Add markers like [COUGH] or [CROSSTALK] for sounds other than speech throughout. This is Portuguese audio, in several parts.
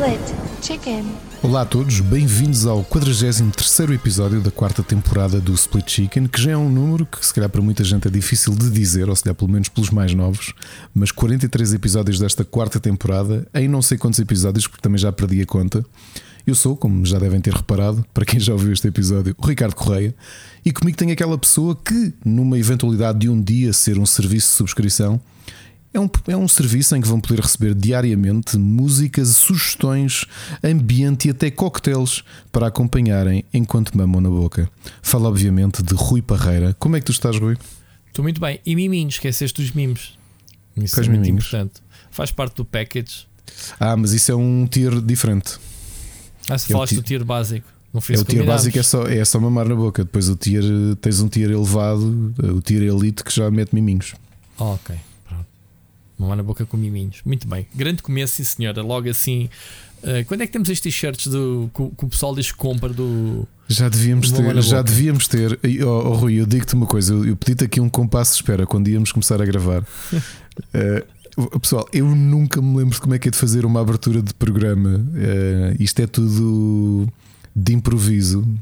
Split Chicken. Olá a todos, bem-vindos ao 43 episódio da quarta temporada do Split Chicken, que já é um número que se calhar para muita gente é difícil de dizer, ou se calhar pelo menos pelos mais novos, mas 43 episódios desta quarta temporada, em não sei quantos episódios, porque também já perdi a conta. Eu sou, como já devem ter reparado, para quem já ouviu este episódio, o Ricardo Correia, e comigo tem aquela pessoa que, numa eventualidade de um dia ser um serviço de subscrição, é um, é um serviço em que vão poder receber diariamente músicas, sugestões, ambiente e até coquetéis para acompanharem enquanto mamam na boca. Fala, obviamente, de Rui Parreira. Como é que tu estás, Rui? Estou muito bem. E miminhos, esqueceste os mimos. Isso Quais é muito miminhos? importante. Faz parte do package. Ah, mas isso é um tier diferente. Ah, se É falaste tier- do tier básico. Não foi É o tier básico, é só, é só mamar na boca. Depois o tier, tens um tier elevado, o tier elite, que já mete miminhos. Ah, ok. Mamar na boca com miminhos. Muito bem. Grande começo, sim senhora. Logo assim. eh, quando é que temos estes t-shirts do, que, o- que o pessoal diz que compra do. Já devíamos Mamar ter, já devíamos ter. Oh, oh, Rui, eu digo-te uma coisa: eu, eu pedi-te aqui um compasso de espera quando íamos começar a gravar. [LAUGHS] Eh, pessoal, eu nunca me lembro de como é que é de fazer uma abertura de programa. Eh, isto é tudo de improviso. [LAUGHS]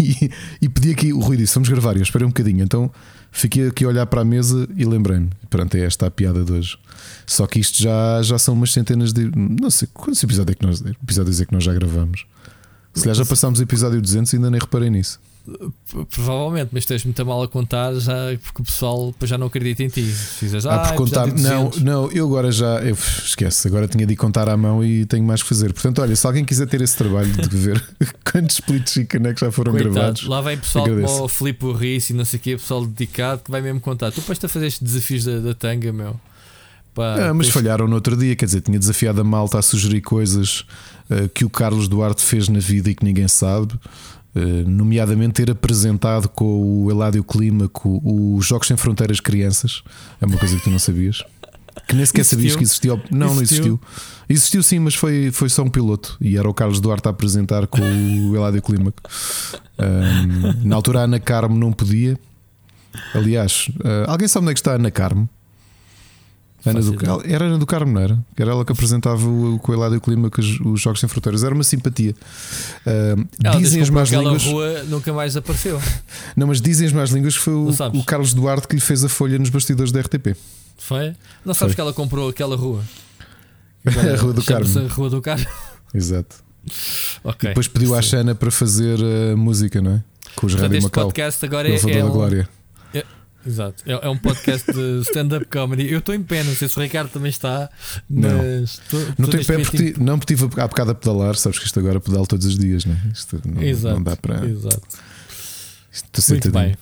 E, e pedi aqui, o Rui disse: Vamos gravar. Eu esperei um bocadinho. Então fiquei aqui a olhar para a mesa e lembrei-me: Pronto, é esta a piada de hoje. Só que isto já, já são umas centenas de. Não sei quantos episódios é que nós, episódios é que nós já gravamos. Se calhar já passámos o episódio 200 e ainda nem reparei nisso. Provavelmente, mas tens muito mal a contar já porque o pessoal já não acredita em ti. Se fizeres, Ah, ah, por contar. Não, 200. não, eu agora já. Eu, esquece, agora tinha de contar à mão e tenho mais que fazer. Portanto, olha, se alguém quiser ter esse trabalho de ver [LAUGHS] quantos split chicken é que já foram Coitado, gravados. Lá vem pessoal Agradeço. como o Filipe Rice e não sei o quê, pessoal dedicado que vai mesmo contar. Tu depois a fazer estes desafios da, da tanga, meu. Pá, Ah, mas tens- falharam no outro dia, quer dizer, tinha desafiado a malta a sugerir coisas ah, que o Carlos Duarte fez na vida e que ninguém sabe, nomeadamente ter apresentado com o Eládio Clímaco os Jogos Sem Fronteiras Crianças, é uma coisa que tu não sabias. Que nem sequer Existiu? sabias que existia. Não, não Existiu? existiu. Existiu sim, mas foi, foi só um piloto e era o Carlos Duarte a apresentar com o [LAUGHS] Eládio Clímaco. Ah, na altura a Ana Carmo não podia. Aliás, ah, alguém sabe onde é que está a Ana Carmo? Ana do, era Ana do Carmo, não era? Era ela que apresentava o, o Eládio Clima que os, os Jogos Sem Fronteiras. Era uma simpatia. Ela, dizem as más línguas. rua nunca mais apareceu. [LAUGHS] Não, mas dizem as más línguas que foi o, o Carlos Duarte que lhe fez a folha nos bastidores da RTP. Foi? Não sabes Foi. que ela comprou aquela rua? [LAUGHS] A Rua do Carmo. a Rua do Carmo. [LAUGHS] Exato. Ok. Depois pediu à Xana para fazer a música, não é? Com os Portanto, Rádio este Macau. podcast agora é, Elevador é da Glória. Exato. É, é um podcast de [LAUGHS] stand-up comedy. Eu estou em pé, não sei se o Ricardo também está, Não. mas estou- Não estou neste pé porque ti- não porque estive há bocado a pedalar, sabes que isto agora pedalo todos os dias, não é? Isto não, Exato. não dá para. Exato. Isto Muito sentadinho. bem.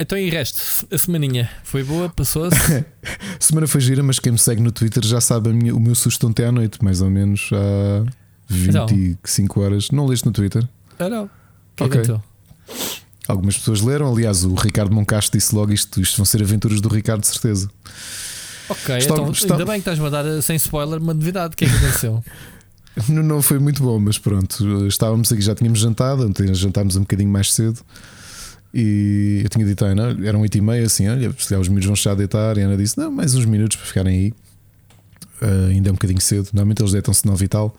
Então e resto, a semaninha foi boa, passou-se. A [LAUGHS] semana foi gira, mas quem me segue no Twitter já sabe minha- o meu susto ontem à noite, mais ou menos há Então. 25 horas. Não leste no Twitter? ah, não. O que Ok. Algumas pessoas leram, aliás, o Ricardo Moncasto disse logo isto: isto vão ser aventuras do Ricardo, de certeza. Ok, Está- então está- ainda bem que estás-me a dar eh, sem spoiler uma novidade. O que é que aconteceu? [LAUGHS] Não, não foi muito bom, mas pronto, estávamos aqui, já tínhamos jantado, ontem jantámos um bocadinho mais cedo. E eu tinha dito à Ana, eram 8 e meia, assim, olha, se calhar os miúdos vão já deitar. E a Ana disse: Não, mais uns minutos para ficarem aí. Ah, ainda é um bocadinho cedo, normalmente eles deitam-se 9 e tal.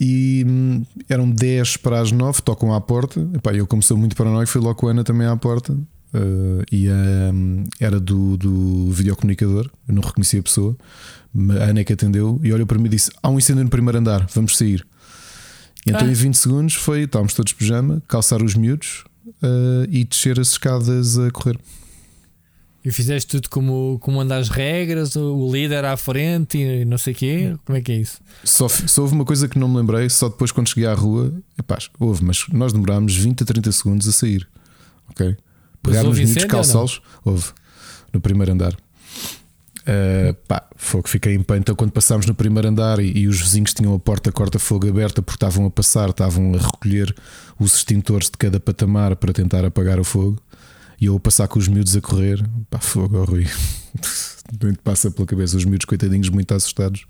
E hum, eram 10 para as 9, tocam à porta. Epá, eu, como sou muito paranoico, fui logo com a Ana também à porta. Ah, e hum, era do, do videocomunicador, eu não reconhecia a pessoa. A Ana é que atendeu e olhou para mim e disse: Há um incêndio no primeiro andar, vamos sair. E então, Ah. em 20 segundos, foi: estávamos todos de pijama, calçar os miúdos ah, e descer as escadas a correr. E fizeste tudo como, como anda as regras, o, líder à frente e não sei o quê? Como é que é isso? Só, só houve uma coisa que não me lembrei, só depois quando cheguei à rua, epá, houve, mas nós demorámos 20 a 30 segundos a sair. Ok? Nos houve miúdos, calçá-los, houve no primeiro andar. Ah, pá, que fiquei em pé. Então, quando passámos no primeiro andar e, e os vizinhos tinham a porta corta-fogo aberta porque estavam a passar, estavam a recolher os extintores de cada patamar para tentar apagar o fogo, e eu a passar com os miúdos a correr, pá, fogo, ó, Rui. [LAUGHS] Nem te passa pela cabeça, os miúdos coitadinhos muito assustados.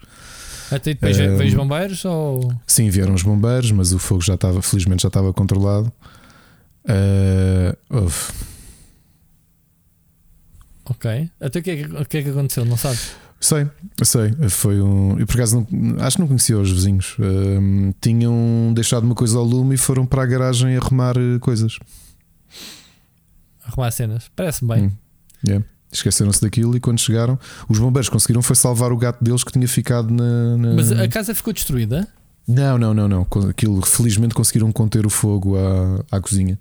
Até depois Ahm. vejo bombeiros ou. Sim, vieram os bombeiros, mas o fogo já estava, felizmente já estava controlado. Ah, houve. Ok. Até o que, é que, o que é que aconteceu? Não sabes? Sei, sei. Foi um. Eu por acaso não, acho que não conhecia os vizinhos. Um, tinham deixado uma coisa ao lume e foram para a garagem arrumar eh, coisas. Arrumar cenas. Parece-me bem. Hum, yeah. Esqueceram-se daquilo e quando chegaram, os bombeiros conseguiram foi salvar o gato deles que tinha ficado na. na... Mas a casa ficou destruída? Não, não, não, não. Aquilo felizmente conseguiram conter o fogo à, à cozinha.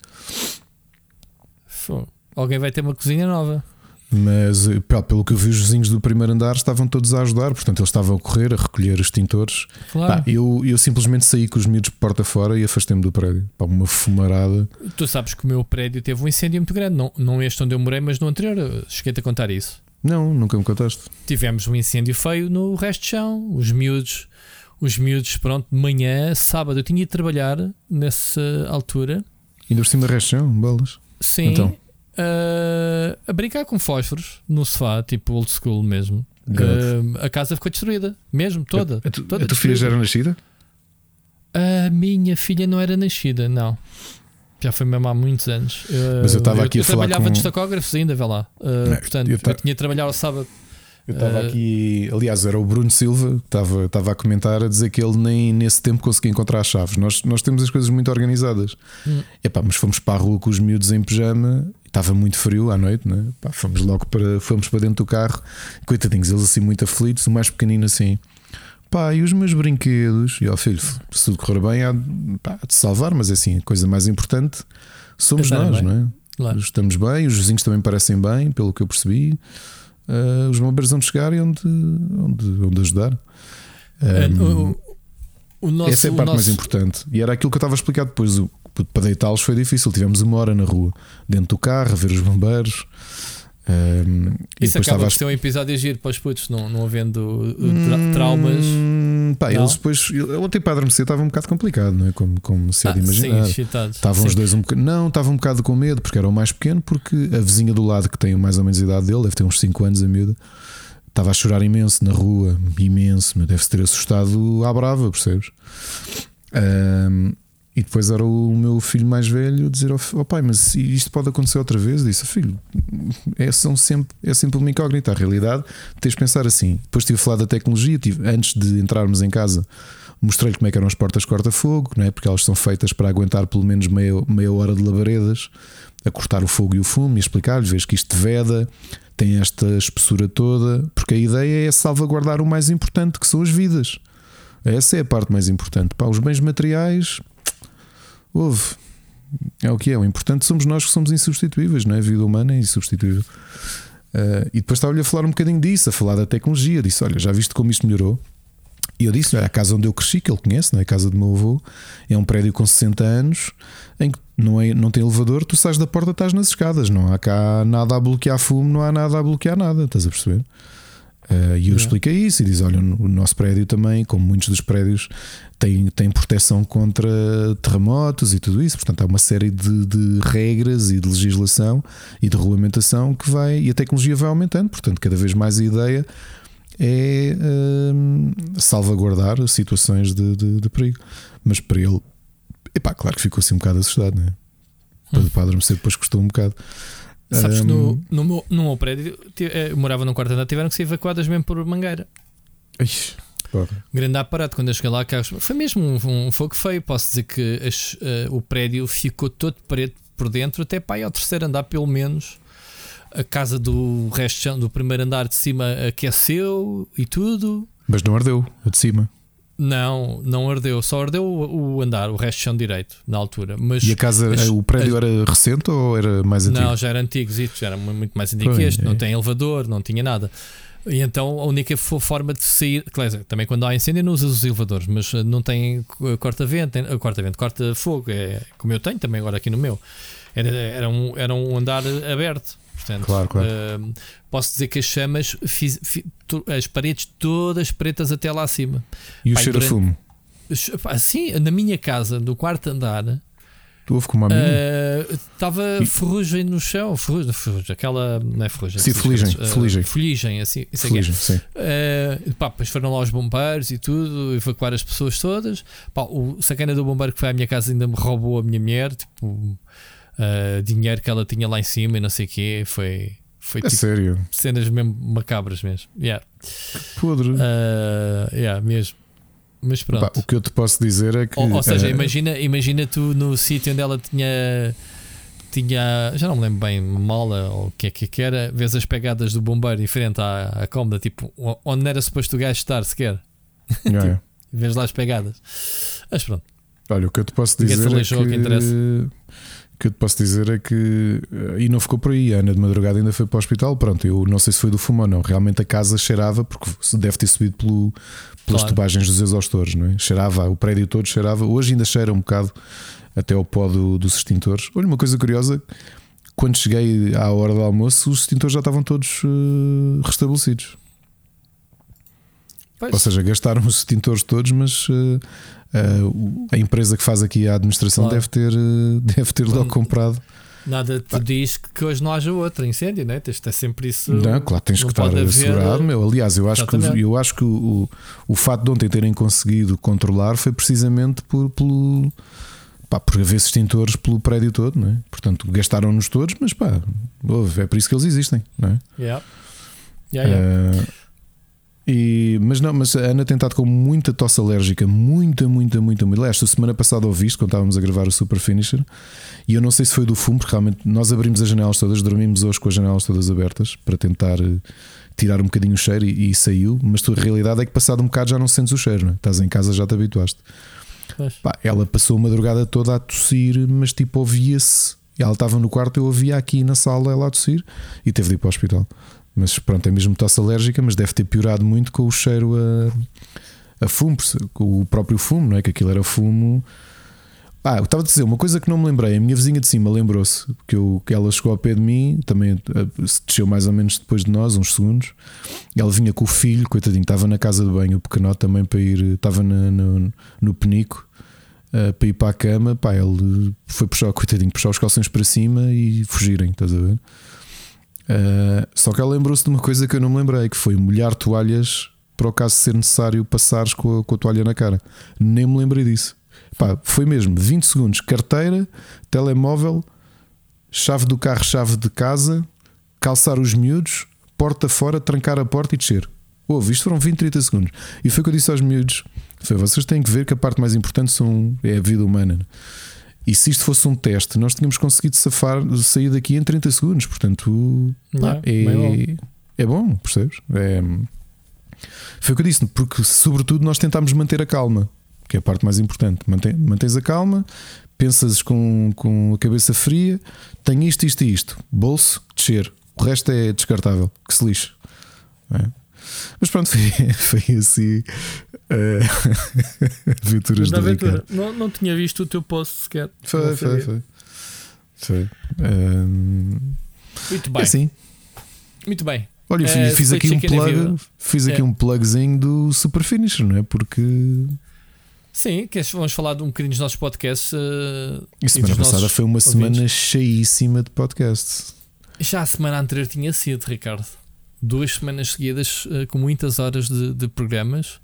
Alguém vai ter uma cozinha nova. Mas eh, pelo que eu vi, os vizinhos do primeiro andar estavam todos a ajudar, portanto eles estavam a correr, a recolher extintores. Claro. Pá, eu, eu simplesmente saí com os miúdos de porta fora e afastei-me do prédio. Pá, uma fumarada. Tu sabes que o meu prédio teve um incêndio muito grande, não, não este onde eu morei, mas no anterior. Cheguei-te a contar isso. Não, nunca me contaste. Tivemos um incêndio feio no resto de chão. Os miúdos, os miúdos, pronto, de manhã, sábado, eu tinha ido trabalhar nessa altura. Ainda por cima resto de chão, bolas. Sim. Então uh, a brincar com fósforos no sofá, tipo old school mesmo. Uh, a casa ficou destruída, mesmo, toda. A, tu, toda a tua filha já era nascida? A minha filha não era nascida, não. Já foi mesmo há muitos anos. Uh, Mas eu estava aqui eu, a falar. Eu trabalhava com... de estacógrafos ainda, vê lá. Uh, não, portanto, eu, eu, tinha de trabalhar ao sábado. Eu estava aqui, aliás, era o Bruno Silva que estava, estava a comentar, a dizer que ele nem nesse tempo conseguia encontrar as chaves. Nós, nós temos as coisas muito organizadas. Hum. Epá, mas fomos para a rua com os miúdos em pijama Estava muito frio à noite, né? Pá, fomos logo para, fomos para dentro do carro. Coitadinhos, eles assim muito aflitos, o mais pequenino assim. Pá, e os meus brinquedos? E ó filho, se tudo correr bem, há, pá, de salvar, mas é assim, a coisa mais importante somos nós, bem. não é? Claro. Estamos bem, os vizinhos também parecem bem, pelo que eu percebi. Uh, os bombeiros vão chegar e onde, onde, onde ajudar. Um, o nosso, essa é a parte nosso... mais importante. E era aquilo que eu estava a explicar depois. Para deitá-los foi difícil. Tivemos uma hora na rua, dentro do carro, a ver os bombeiros. Um, Isso acaba por ser um episódio giro para os putos, não, não havendo tra hum, traumas. pá, não? eles depois. Ontem para adormecer estava um bocado complicado, não é? Como, como se ah, de imaginar. Sim, estavam os dois um bocado. Não, estava um bocado com medo, porque era o mais pequeno, porque a vizinha do lado, que tem mais ou menos a idade dele, deve ter uns 5 anos a miúda, estava a chorar imenso na rua, imenso, deve-se ter assustado à brava, percebes? Um, e depois era o meu filho mais velho dizer ao oh, pai, mas isto pode acontecer outra vez? Eu disse, filho, é, são sempre, é sempre uma incógnita. A realidade, tens de pensar assim. Depois estive a falar da tecnologia, tive, antes de entrarmos em casa, mostrei-lhe como é que eram as portas corta-fogo, não é? porque elas são feitas para aguentar pelo menos meia, meia hora de labaredas, a cortar o fogo e o fumo e explicar-lhe: vês que isto veda, tem esta espessura toda, porque a ideia é salvaguardar o mais importante, que são as vidas. Essa é a parte mais importante. Para os bens materiais, Houve. É o que é. O importante somos nós que somos insubstituíveis, não é? A vida humana é insubstituível. Uh, e depois estava-lhe a falar um bocadinho disso, a falar da tecnologia. Disse: Olha, já viste como isto melhorou? E eu disse: Olha, a casa onde eu cresci, que ele conhece, não é? a casa do meu avô, é um prédio com 60 anos, em que não, é, não tem elevador, tu sais da porta, estás nas escadas, não há cá nada a bloquear fumo, não há nada a bloquear nada, estás a perceber? Uh, e eu expliquei isso e diz: Olha, o nosso prédio também, como muitos dos prédios, tem, tem proteção contra terremotos e tudo isso. Portanto, há uma série de, de, regras e de legislação e de regulamentação que vai e a tecnologia vai aumentando. Portanto, cada vez mais a ideia é uh, salvaguardar situações de, de, de, perigo. Mas para ele, epá, claro que ficou assim um bocado assustado, né? Para, hum. para adormecer, depois custou um bocado. Sabes que no, no, meu, no meu prédio, eu morava no quarto andar, tiveram que ser evacuadas mesmo por mangueira. Ixi, Grande aparato, quando eu cheguei lá, carros, foi mesmo um, um fogo feio. Posso dizer que as, uh, o prédio ficou todo preto por dentro, até para aí ao terceiro andar, pelo menos. A casa do resto do primeiro andar de cima aqueceu e tudo. Mas não ardeu, a de cima. Não, não ardeu, só ardeu o, andar, o resto chão direito, na altura. Mas e a casa, as, o prédio as, era recente ou era mais antigo? Não, já era antigo, já era muito mais antigo que este, é. não tem elevador, não tinha nada. E então a única forma de sair, claro, também quando há incêndio não usas os elevadores, mas não tem corta-vento, corta-vento, corta-fogo, é como eu tenho também agora aqui no meu. Era, era, um, era um andar aberto. Portanto, claro, claro. Uh, posso dizer que as chamas, fiz, fiz, as paredes todas pretas até lá acima. E o Pai, cheiro durante, a fumo? Assim, na minha casa, do quarto andar, Tu ouve como a minha? Estava uh, ferrugem no chão, ferrugem, ferrugem, aquela. Não é ferrugem. Sim, fuligem. Uh, fuligem. Fuligem, assim. Isso fuligem, sim. Uh, pá, depois foram lá os bombeiros e tudo, evacuar as pessoas todas. Pá, o sacana do bombeiro que foi à minha casa ainda me roubou a minha mulher, tipo, uh, dinheiro que ela tinha lá em cima e não sei o quê. Foi, foi é tipo sério? cenas mesmo macabras mesmo. Yeah. Podre. Uh, yeah, mesmo. Mas pronto. Pá, o que eu te posso dizer é que. ou, ou seja, uh, imagina, imagina tu no sítio onde ela tinha. Tinha, já não me lembro bem, mola ou o que é que era, vês as pegadas do bombeiro em frente à, à cômoda, tipo, onde não era suposto o gajo estar sequer. [LAUGHS] yeah, yeah. Vês lá as pegadas. Mas pronto. Olha, o que eu te posso dizer é que, que interessa. o que eu te posso dizer é que e não ficou por aí. A Ana de madrugada ainda foi para o hospital. Pronto, eu não sei se foi do fumo ou não. Realmente a casa cheirava porque deve ter subido pelo, pelas Claro. tubagens dos exaustores, não é? Cheirava, o prédio todo cheirava. Hoje ainda cheira um bocado até ao pó do- dos extintores. Olha, uma coisa curiosa. Quando cheguei à hora do almoço, os extintores já estavam todos eh, restabelecidos. Pois, Ou seja, gastaram os extintores todos, mas eh, o- a empresa que faz aqui a administração Claro. deve ter, eh, [LAUGHS] deve ter logo comprado. nada te diz que, que hoje não haja outro incêndio, né? Tens de ter sempre isso. Não, claro, tens não que estar assegurado. Meu. Aliás, eu acho, que, Exatamente. eu acho que o, o, o fato de ontem terem conseguido controlar foi precisamente por, pelo, pá, por haver extintores pelo prédio todo, não é? Portanto, gastaram-nos todos, mas pá, é por isso que eles existem, não é? Yeah. Yeah, yeah. Eh, e, mas não, mas a Ana tem estado com muita tosse alérgica, muita, muita, muita. Aliás, a semana passada ouviste quando estávamos a gravar o Super Finisher, e eu não sei se foi do fumo, porque realmente nós abrimos as janelas todas, dormimos hoje com as janelas todas abertas para tentar eh, tirar um bocadinho o cheiro e, e saiu, mas tu, a realidade é que passado um bocado já não sentes o cheiro, não é? estás em casa já te habituaste. Pá, ela passou a madrugada toda a tossir, mas tipo ouvia-se. Ela estava no quarto, eu ouvia aqui na sala ela a tossir e teve de ir para o hospital. Mas pronto, é mesmo tosse alérgica, mas deve ter piorado muito com o cheiro a, a fumo, com o próprio fumo, não é? Que aquilo era fumo. Ah, eu estava a dizer uma coisa que não me lembrei. A minha vizinha de cima lembrou-se que, eu, que ela chegou ao pé de mim, também eh, se desceu mais ou menos depois de nós, uns segundos. Ela vinha com o filho, coitadinho, estava na casa de banho, o pequenote também para ir, estava na- no, no penico uh, para ir para a cama. Pá, ele foi puxar, coitadinho, puxar os calções para cima e fugirem, estás a ver? Uh, só que ela lembrou-se de uma coisa que eu não me lembrei, que foi molhar toalhas para o caso ser necessário passares com a, com a toalha na cara. Nem me lembrei disso. Pá, foi mesmo 20 segundos, carteira, telemóvel, chave do carro, chave de casa, calçar os miúdos, porta fora, trancar a porta e descer. Houve, isto foram 20, 30 segundos. E foi o que eu disse aos miúdos: foi, vocês têm que ver que a parte mais importante são, é a vida humana. E se isto fosse um teste, nós tínhamos conseguido safar, sair daqui em 30 segundos. Portanto, Yeah, bem é, é bom, percebes? É, foi o que eu disse, porque sobretudo nós tentámos manter a calma, que é a parte mais importante. Mantém, mantens a calma, pensas com, com a cabeça fria, tenho isto, isto e isto, bolso, descer, o resto é descartável, que se lixe. É. Mas pronto, [LAUGHS] foi, foi assim [LAUGHS] aventuras Da aventura. Ricardo. Não, não tinha visto o teu post sequer. Foi, foi, foi. Foi. Ehm, Muito é bem. assim. Muito bem. Olha, Eh, fiz, Split aqui um é plug, fiz aqui É. um plugzinho do Super Finisher, não é? Porque Sim, que vamos falar de um bocadinho dos nossos podcasts. eh, a e semana passada foi uma ouvintes. semana cheíssima de podcasts. Já a semana anterior tinha sido, Ricardo. Duas semanas seguidas eh, com muitas horas de, de programas,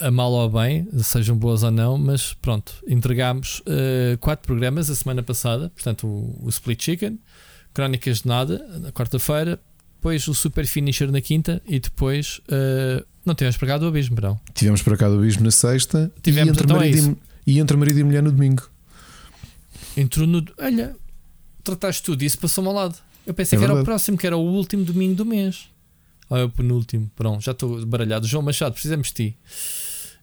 a mal ou a bem, sejam boas ou não, mas pronto, entregámos eh, quatro programas a semana passada. Portanto, o, o Split Chicken, Crónicas de Nada, na quarta-feira, depois o Super Finisher na quinta e depois eh, não tivemos pregado o abismo, não. Tivemos para cá do Abismo na sexta Tivemos, e, entre então é marido isso. e, e entre marido e mulher no domingo. Entrou no. Olha, trataste tudo isso, passou-me ao lado. Eu pensei É que era o verdade. próximo, que era o último domingo do mês. Ou é o penúltimo. Pronto, já estou baralhado. João Machado, precisamos de ti.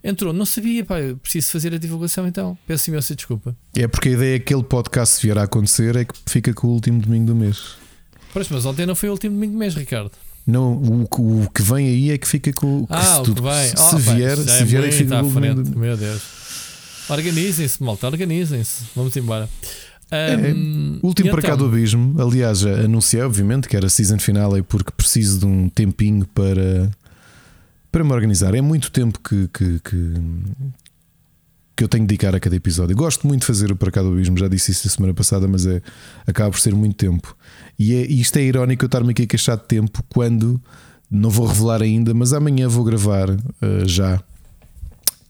Entrou, não sabia, pá, preciso fazer a divulgação então. Peço imensa desculpa. É porque a ideia é que aquele podcast, se vier a acontecer, é que fica com o último domingo do mês. Pois, mas ontem não foi o último domingo do mês, Ricardo. Não, o, que- o que vem aí é que fica com que Ah, se o tudo- que vem. Se, Oh, se vier, já se é vier é que fica à com o domingo Meu Deus. Organizem-se, malta, organizem-se. Vamos embora. Ahm, O último para cá do então? Abismo, aliás, já anunciei, obviamente, que era season finale porque preciso de um tempinho para, para me organizar. É muito tempo que, que, que, que eu tenho de dedicar a cada episódio. Eu gosto muito de fazer o para cá do Abismo, já disse isso a semana passada, mas é, acaba por ser muito tempo. E, é, isto é irónico eu estar-me aqui a queixar de tempo quando não vou revelar ainda, mas amanhã vou gravar eh, já.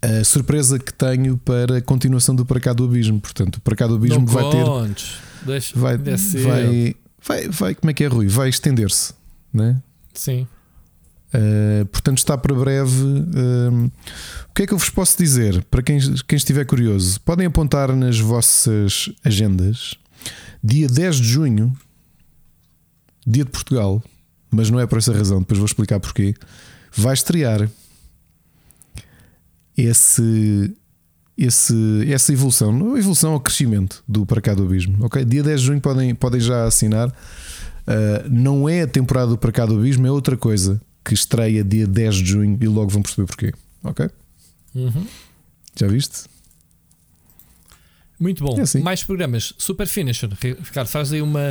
A surpresa que tenho para a continuação do Para Cá do Abismo. Portanto, o Para Cá do Abismo Não vai ter contes. Deixa, vai, desce vai, vai, vai, como é que é, Rui? Vai estender-se, né? Sim. Uh, portanto, está para breve. Uh, o que é que eu vos posso dizer? Para quem, quem estiver curioso, podem apontar nas vossas agendas. Dia 10 de junho, dia de Portugal, mas não é por essa razão, depois vou explicar porquê. Vai estrear esse, esse, essa evolução, evolução ao crescimento do Para Cá do Abismo. Okay? Dia 10 de junho podem, podem já assinar. Uh, não é a temporada do Para Cá do Abismo, é outra coisa que estreia dia 10 de junho e logo vão perceber porquê. Ok? Uhum. Já viste? Muito bom. É assim. Mais programas. Super Finisher. Ricardo, faz aí uma.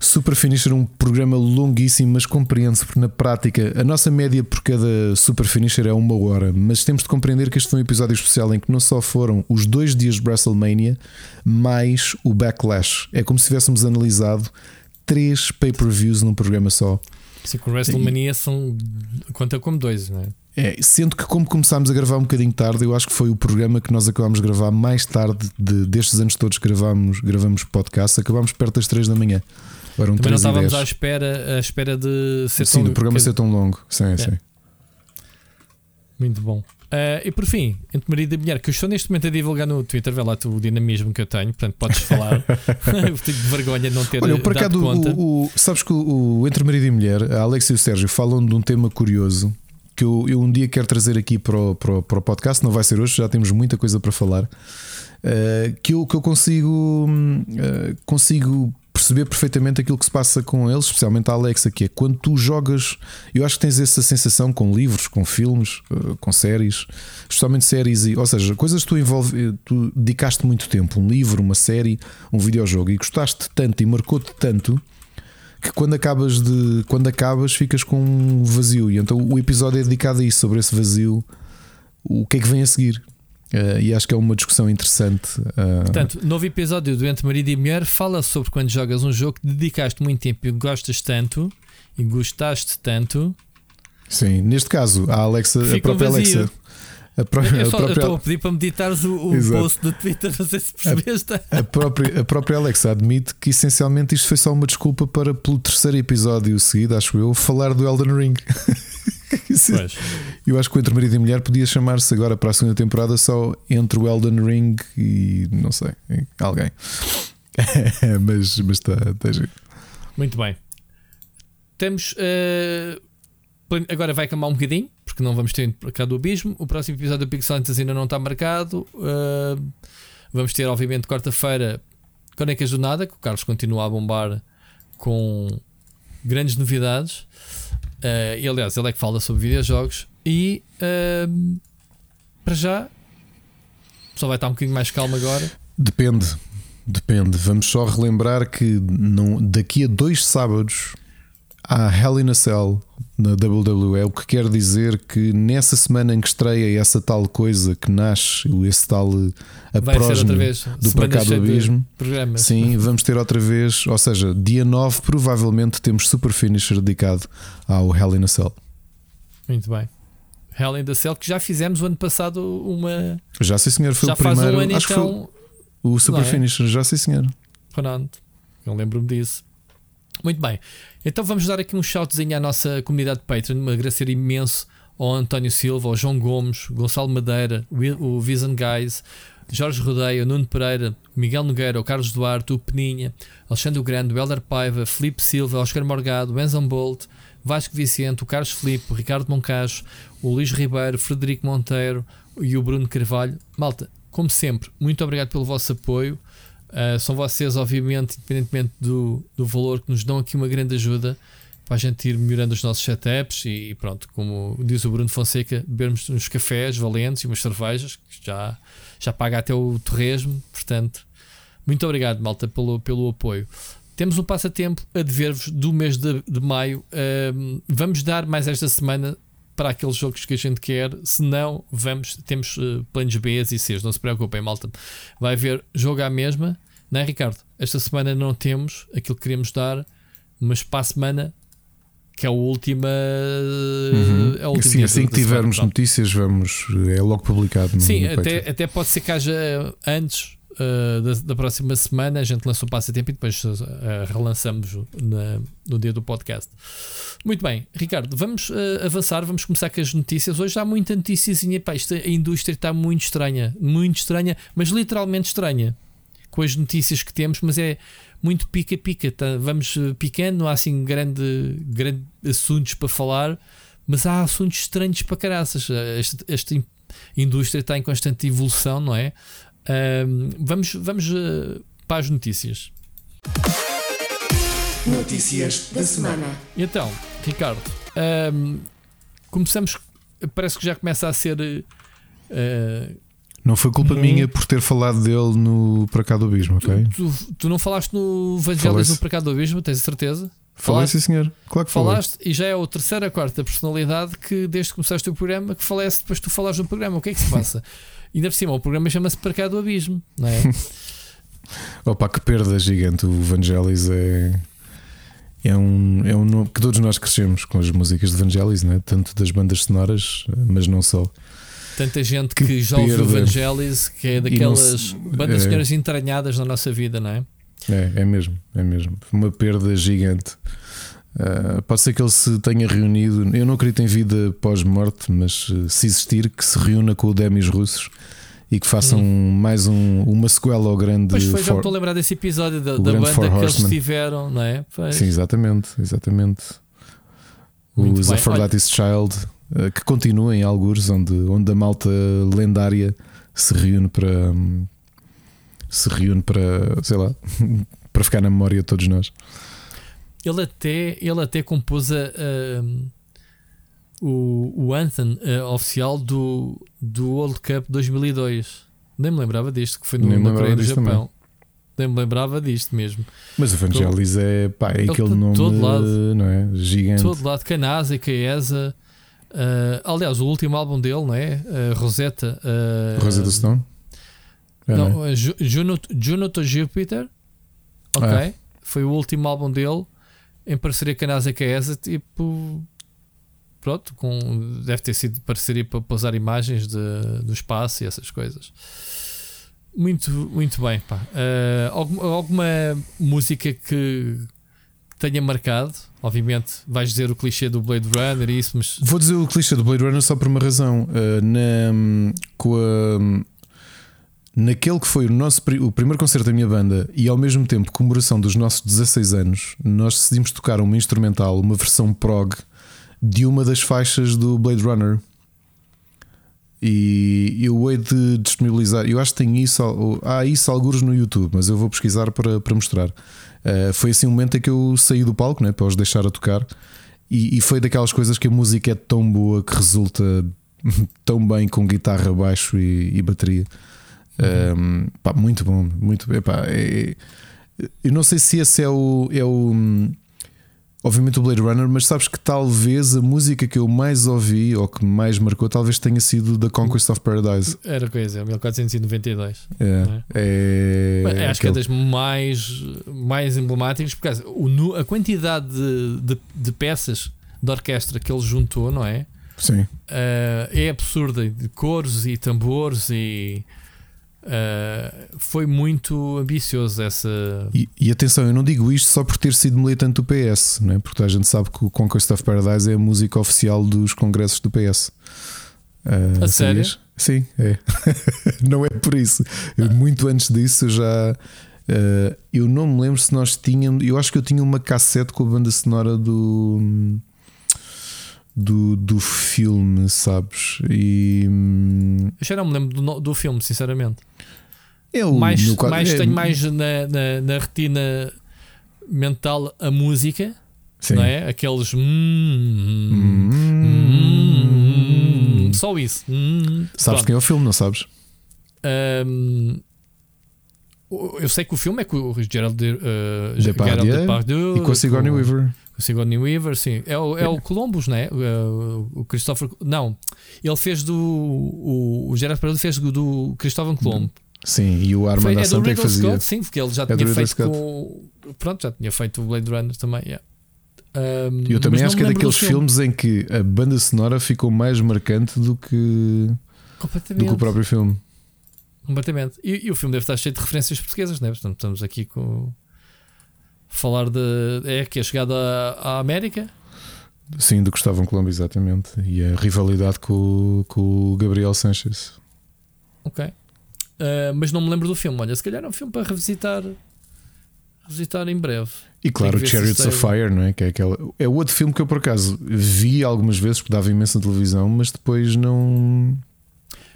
Super Finisher, um programa longuíssimo, mas compreende-se, porque na prática a nossa média por cada Super Finisher é uma hora. Mas temos de compreender que este foi um episódio especial em que não só foram os dois dias de WrestleMania, mais o Backlash. É como se tivéssemos analisado três pay-per-views num programa só. Sim, com WrestleMania são. conta como dois, não é? É, sendo que, como começámos a gravar um bocadinho tarde, eu acho que foi o programa que nós acabámos de gravar mais tarde de, destes anos todos que gravámos, gravamos podcast, acabámos perto das 3 da manhã. Eram Também não estávamos à espera, à espera de ser sim, tão do programa que... ser tão longo. Sim, é. sim. Muito bom. Uh, e por fim, entre marido e mulher, que eu estou neste momento a divulgar no Twitter, vê lá o dinamismo que eu tenho, portanto podes falar. Fico [LAUGHS] [LAUGHS] de vergonha de não ter Olha, por acaso, conta. O, o, sabes que o, o, Entre Marido e Mulher, a Alex e o Sérgio falam de um tema curioso que eu, eu um dia quero trazer aqui para o, para, o, para o podcast, não vai ser hoje, já temos muita coisa para falar. Uh, que, eu, que eu consigo, uh, consigo perceber perfeitamente aquilo que se passa com eles, especialmente a Alexa, que é quando tu jogas, eu acho que tens essa sensação com livros, com filmes, uh, com séries, especialmente séries, e, ou seja, coisas que tu, envolve, tu dedicaste muito tempo, um livro, uma série, um videojogo, e gostaste tanto e marcou-te tanto que quando acabas de quando acabas ficas com um vazio. E então o episódio é dedicado a isso sobre esse vazio o que é que vem a seguir. Uh, e acho que é uma discussão interessante uh... portanto novo episódio do Entre Marido e Mulher. Fala sobre quando jogas um jogo que dedicaste muito tempo e gostas tanto e gostaste tanto. Sim neste caso a Alexa a própria Alexa a própria, eu, só, a própria... estou a pedir para meditares o, o post do Twitter, não sei se percebeste. A, a, própria, a própria Alexa admite que essencialmente isto foi só uma desculpa para, pelo terceiro episódio seguido, acho eu, falar do Elden Ring. [LAUGHS] Pois. Eu acho que o Entre Marido e Mulher podia chamar-se agora para a segunda temporada só Entre o Elden Ring e não sei, alguém. [LAUGHS] mas mas está, está giro. Muito bem. Temos. Uh, agora vai acalmar um bocadinho porque não vamos ter para cá do abismo. O próximo episódio do Pixel ainda não está marcado. Uh, vamos ter, obviamente, quarta-feira, Conecas do Nada, que o Carlos continua a bombar com grandes novidades. Uh, e aliás, ele é que fala sobre videojogos. E uh, para já, só vai estar um bocadinho mais calmo agora. Depende, depende. Vamos só relembrar que não, daqui a dois sábados há Hell in a Cell na WWE, o que quer dizer que nessa semana em que estreia essa tal coisa que nasce, esse tal a do Para Cá do Abismo, sim, vamos ter outra vez, ou seja, dia 9 provavelmente temos Super Finisher dedicado ao Hell in a Cell. Muito bem. Hell in a Cell que já fizemos o ano passado uma. Já sei senhor, foi já o primeiro. Um ano, acho então... que foi o Super é? Finisher, já sei senhor. Pronto, eu lembro-me disso. Muito bem. Então vamos dar aqui um shoutzinho à nossa comunidade de Patreon, agradecer imenso ao António Silva, ao João Gomes, Gonçalo Madeira, o Vision Guys, Jorge Rodeio, Nuno Pereira, Miguel Nogueira, o Carlos Duarte, o Peninha, Alexandre Grande, o Helder Paiva, Felipe Silva, Oscar Morgado, o Enzo Bolt, Vasco Vicente, o Carlos Felipe, o Ricardo Moncacho, o Luís Ribeiro, Frederico Monteiro e o Bruno Carvalho. Malta, como sempre, muito obrigado pelo vosso apoio. Uh, são vocês, obviamente, independentemente do, do valor, que nos dão aqui uma grande ajuda para a gente ir melhorando os nossos setups e pronto, como diz o Bruno Fonseca, bebermos uns cafés valentes e umas cervejas, que já, já paga até o torresmo, portanto, muito obrigado, malta, pelo, pelo apoio. Temos um passatempo a dever-vos do mês de, de maio. Vamos dar mais esta semana para aqueles jogos que a gente quer. Se não, vamos, temos uh, planos B e C. Não se preocupem, malta. Vai haver jogo à mesma, não é, Ricardo? Esta semana não temos aquilo que queríamos dar, mas para a semana, que é a última. Uhum. É a última Sim, assim que tivermos semana, notícias, vamos. É logo publicado. Sim, até, até pode ser que haja antes uh, da, da, próxima semana. A gente lançou o passatempo e depois uh, relançamos na, no dia do podcast. Muito bem, Ricardo, vamos uh, avançar, vamos começar com as notícias. Hoje há muita noticiazinha. Pá, isto, a indústria está muito estranha, muito estranha, mas literalmente estranha com as notícias que temos, mas é muito pica-pica. Tá? Vamos picando, não há assim grande, grande assuntos para falar, mas há assuntos estranhos para caraças. Esta, esta indústria está em constante evolução, não é? vamos vamos uh, para as notícias. Notícias da semana. Então, Ricardo, um, começamos. Parece que já começa a ser. Uh, não foi culpa minha por ter falado dele no Para Cá do Abismo, ok? Tu, tu não falaste no Evangelhos no Para Cá do Abismo, tens certeza? Falei, sim, senhor. Claro que falaste falei. e já é a terceira, a quarta personalidade que, desde que começaste o programa, que falece depois tu falaste no programa. O que é que se passa? [LAUGHS] Ainda por cima, o programa chama-se Para Cá do Abismo, não é? [LAUGHS] Opa, que perda gigante. O Vangelis é. É um, é um que todos nós crescemos com as músicas de Vangelis, né? tanto das bandas sonoras, mas não só. Tanta gente que, que já ouve Vangelis, que é daquelas não, bandas é, sonoras entranhadas na nossa vida, não é? É, é mesmo, é mesmo. Uma perda gigante. Uh, pode ser que ele se tenha reunido. Eu não acredito em vida pós-morte, mas uh, se existir, que se reúna com o Demis russos e que façam hum. mais um, uma sequela ao grande. Pois foi, já me estou a lembrar desse episódio da, da banda que eles tiveram, não é? Pois. Sim, exatamente, exatamente. Muito Os Aphrodite's Child, uh, que continua em algures, onde, onde a malta lendária se reúne para. Se reúne para, sei lá, [LAUGHS] para ficar na memória de todos nós. Ele até, ele até compôs a, o, o anthem uh, oficial do, do World Cup 2002. Nem me lembrava disto, que foi no, na Coreia do Japão. Também. Nem me lembrava disto mesmo. Mas o Vangelis é, pá, é aquele nome lado, não é? gigante. Todo lado, Kanasa, Kaesa. Uh, aliás, o último álbum dele, não é? Uh, Rosetta. Uh, Rosetta Stone? É, não, não é? Juno, Juno to Jupiter. Ok. Ah. Foi o último álbum dele em parceria com a NASA Kaesa. Tipo, pronto, com, deve ter sido parceria para pousar imagens de, do espaço e essas coisas. Muito, muito bem. Pá. Alguma, alguma música que tenha marcado? Obviamente, vais dizer o clichê do Blade Runner e isso, mas. Vou dizer o clichê do Blade Runner só por uma razão. Uh, na, com a, naquele que foi o nosso o primeiro concerto da minha banda e ao mesmo tempo comemoração dos nossos 16 anos, nós decidimos tocar uma instrumental, uma versão prog de uma das faixas do Blade Runner. E eu hei de disponibilizar. Eu acho que tem isso. Há isso alguns no YouTube, mas eu vou pesquisar para, para mostrar. Uh, foi assim um momento em que eu saí do palco né, para os deixar a tocar. E, e, foi daquelas coisas que a música é tão boa que resulta [LAUGHS] tão bem com guitarra, baixo e, e bateria. Uhum. Um, pá, muito bom, muito bem. É, eu não sei se esse é o. É o obviamente o Blade Runner, mas sabes que talvez a música que eu mais ouvi ou que mais marcou talvez tenha sido The Conquest of Paradise. Era coisa, 1492. É, é, é acho aquele... que é das mais, mais emblemáticas, porque o, a quantidade de, de, de, peças de orquestra que ele juntou, não é? Sim. Uh, é absurda, de cores e tambores e Uh, foi muito ambicioso essa. E, e, atenção, eu não digo isto só por ter sido militante do PS, né? porque a gente sabe que o Conquest of Paradise é a música oficial dos congressos do PS. Uh, a sério? Sim, é. [LAUGHS] não é por isso. Eu, muito antes disso, já. Uh, eu não me lembro se nós tínhamos. Eu acho que eu tinha uma cassete com a banda sonora do do, do filme, sabes? E. Eu já não me lembro do, do filme, sinceramente. Eu, mais, mais é, tenho mais na, na, na, retina mental a música, sim. não é? Aqueles. Hum, hum, hum, só isso. Hum, sabes quem é o filme, não sabes? Um, eu sei que o filme é com o Gerald, uh, Depardieu, Gerald Depardieu e com a Sigourney Weaver. O Sigourney Weaver, sim. É o, é o Columbus, né? O, o Christopher. Não. Ele fez do. O, o Gerard Pereira fez do, do Cristóvão Colombo. Sim, e o Armand Assante é que fazia. Scott, sim, porque ele já é tinha feito Scott. com. Pronto, já tinha feito o Blade Runner também. Yeah. Um, eu também acho que é daqueles filmes em que a banda sonora ficou mais marcante do que. Do que o próprio filme. Completamente. E, e, o filme deve estar cheio de referências portuguesas, né? Portanto, estamos aqui com. Falar de. É que é chegada à, à América. Sim, do Gustavo Colombo, exatamente. E a rivalidade com, com o Gabriel Sanchez. Ok. Uh, mas não me lembro do filme. Olha, se calhar é um filme para revisitar. Revisitar em breve. E claro, Chariots of Fire, não é? Que é, aquela, é outro filme que eu por acaso vi algumas vezes porque dava imensa televisão, mas depois não.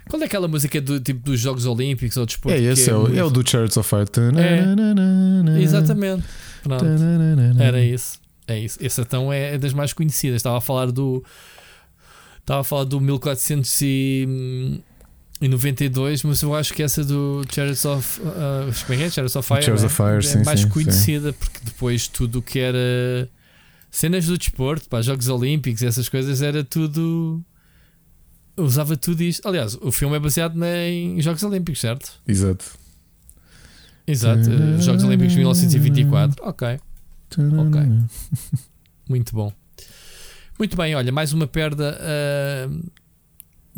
Qual é aquela música do tipo dos Jogos Olímpicos ou desporto? É esse, é, é, o, é, o, do Chariots of Fire. É, exatamente. Pronto. Era isso. É isso. Essa então é, é das mais conhecidas. Estava a falar do. Estava a falar do 1492, mas eu acho que essa do Chariots of. Uh, como é, é? Chariots of Fire, Chariots of Fire é sim, mais sim, conhecida sim. porque depois tudo o que era cenas do desporto, pá, Jogos Olímpicos, essas coisas era tudo usava tudo isto. Aliás, o filme é baseado em Jogos Olímpicos, certo? Exato. Exato. Jogos Olímpicos de 1924. Ok. Ok. Muito bom. Muito bem, olha, mais uma perda. Uh,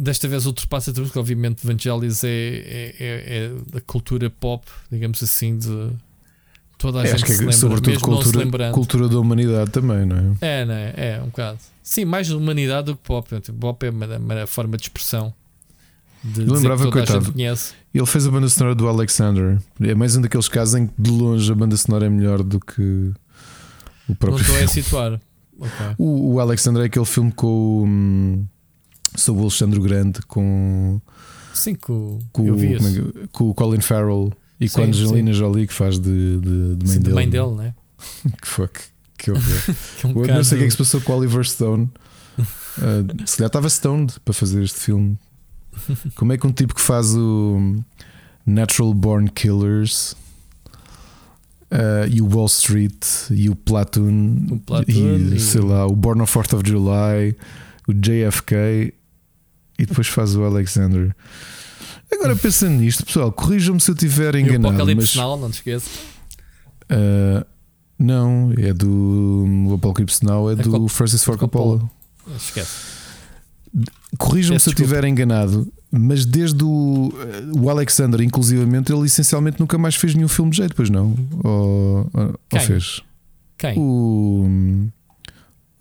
desta vez ultrapassa tudo, porque obviamente Vangelis é, é, é, é, da cultura pop, digamos assim, de toda a é, gente acho que é, lembra, sobretudo cultura, cultura da humanidade também, não é? É, não é? É, um bocado. Sim, mais humanidade do que pop. Pop é uma, uma forma de expressão. De lembrava, que coitado, ele fez a banda sonora do Alexander. É mais um daqueles casos em que de longe a banda sonora é melhor do que o próprio. Não estou a situar. Okay. O, o, Alexander é aquele filme com hum, sobre o Alexandre Grande com. Sim, com, com, é, com o Colin Farrell e sim, com a Angelina sim. Jolie que faz de, de, de mãe sim, dele. De mãe dele, né? [LAUGHS] que fuck. Que horror. [LAUGHS] que é um não sei o que é que se passou com o Oliver Stone. Uh, [LAUGHS] se calhar estava stoned para fazer este filme. Como é que um tipo que faz o Natural Born Killers uh, e o Wall Street e o Platoon, o Platoon e, sei lá, o Born on 4th of July, o JFK e depois faz o Alexander. Agora pensando nisto, pessoal, corrijam-me se eu estiver enganado. E o Apocalipse mas, Now, não te esqueças. Uh, não, é do. O Apocalipse Now é, é do Francis Ford Coppola. Esquece. Corrijam-me se eu estiver enganado, mas desde o, o Alexander, inclusivamente, ele essencialmente nunca mais fez nenhum filme de jeito, pois não? Ou, ou fez? Quem? O,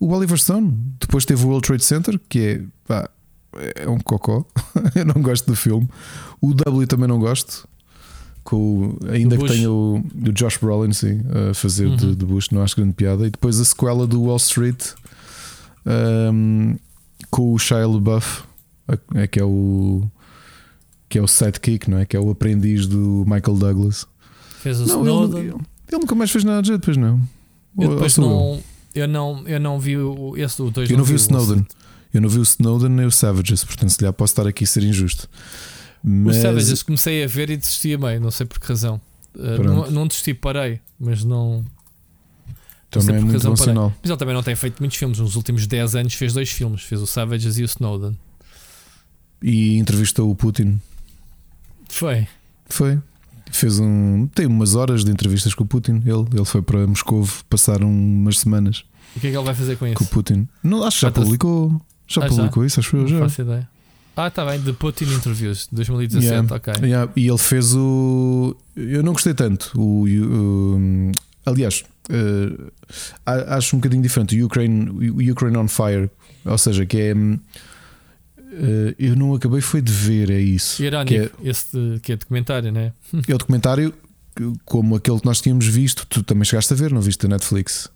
o Oliver Stone. Depois teve o World Trade Center, que é. Pá, é um cocó. [LAUGHS] eu não gosto do filme. O W também não gosto. Com, ainda que tenha o, o, Josh Brolin sim, a fazer uhum. de, de, Bush, não acho grande piada. E depois a sequela do Wall Street um, com o Shia LaBeouf, é, que é o que é o sidekick, não é? Que é o aprendiz do Michael Douglas. Fez o não, Snowden. Ele, ele, nunca mais fez nada de jeito, depois não. Eu depois não, eu não, eu não vi o, esse do. Eu não, vi o Snowden. Eu não vi o Snowden nem o Savages, portanto, se calhar posso estar aqui a ser injusto. Mas... O Savages comecei a ver e desisti a meio, não sei por que razão. Uh, não, não desisti, parei, mas não. Então não, não é muito bom sinal. Mas ele também não tem feito muitos filmes. Nos últimos 10 anos fez dois filmes: fez o Savages e o Snowden. E entrevistou o Putin. Foi. Foi. Fez um. Tem umas horas de entrevistas com o Putin. Ele, ele foi para Moscou passar umas semanas. O que é que ele vai fazer com isso? Com o Putin. Não, acho que já publicou. Já ah, publicou já? isso, acho que eu já. Não faço ideia. Ah, está bem, The Putin Interviews 2017, yeah, ok. Yeah, e ele fez o. Eu não gostei tanto. O, o aliás, uh, acho um bocadinho diferente. O Ukraine, Ukraine on Fire, ou seja, que é. Uh, eu não acabei foi de ver, é isso. Irónico, que é, esse que é documentário, não é? [LAUGHS] É o documentário como aquele que nós tínhamos visto, tu também chegaste a ver, não viste a Netflix?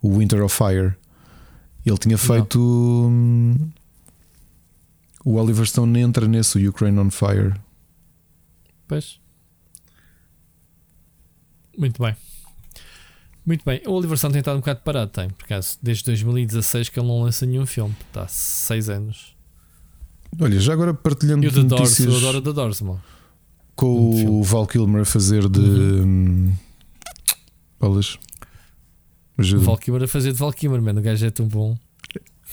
O Winter of Fire. Ele tinha feito. Hum, o Oliver Stone entra nesse, o Ukraine on Fire. Pois. Muito bem. Muito bem. O Oliver Stone tem estado um bocado parado, tem, por acaso. Desde 2016 que ele não lança nenhum filme. Está há 6 anos. Olha, já agora partilhando e o notícias... Doors, eu adoro The Doors, mano. Com um o Val Kilmer a fazer de. Uhum. Bolas. O Val Kilmer a fazer de Val Kilmer, mano. O gajo é tão bom.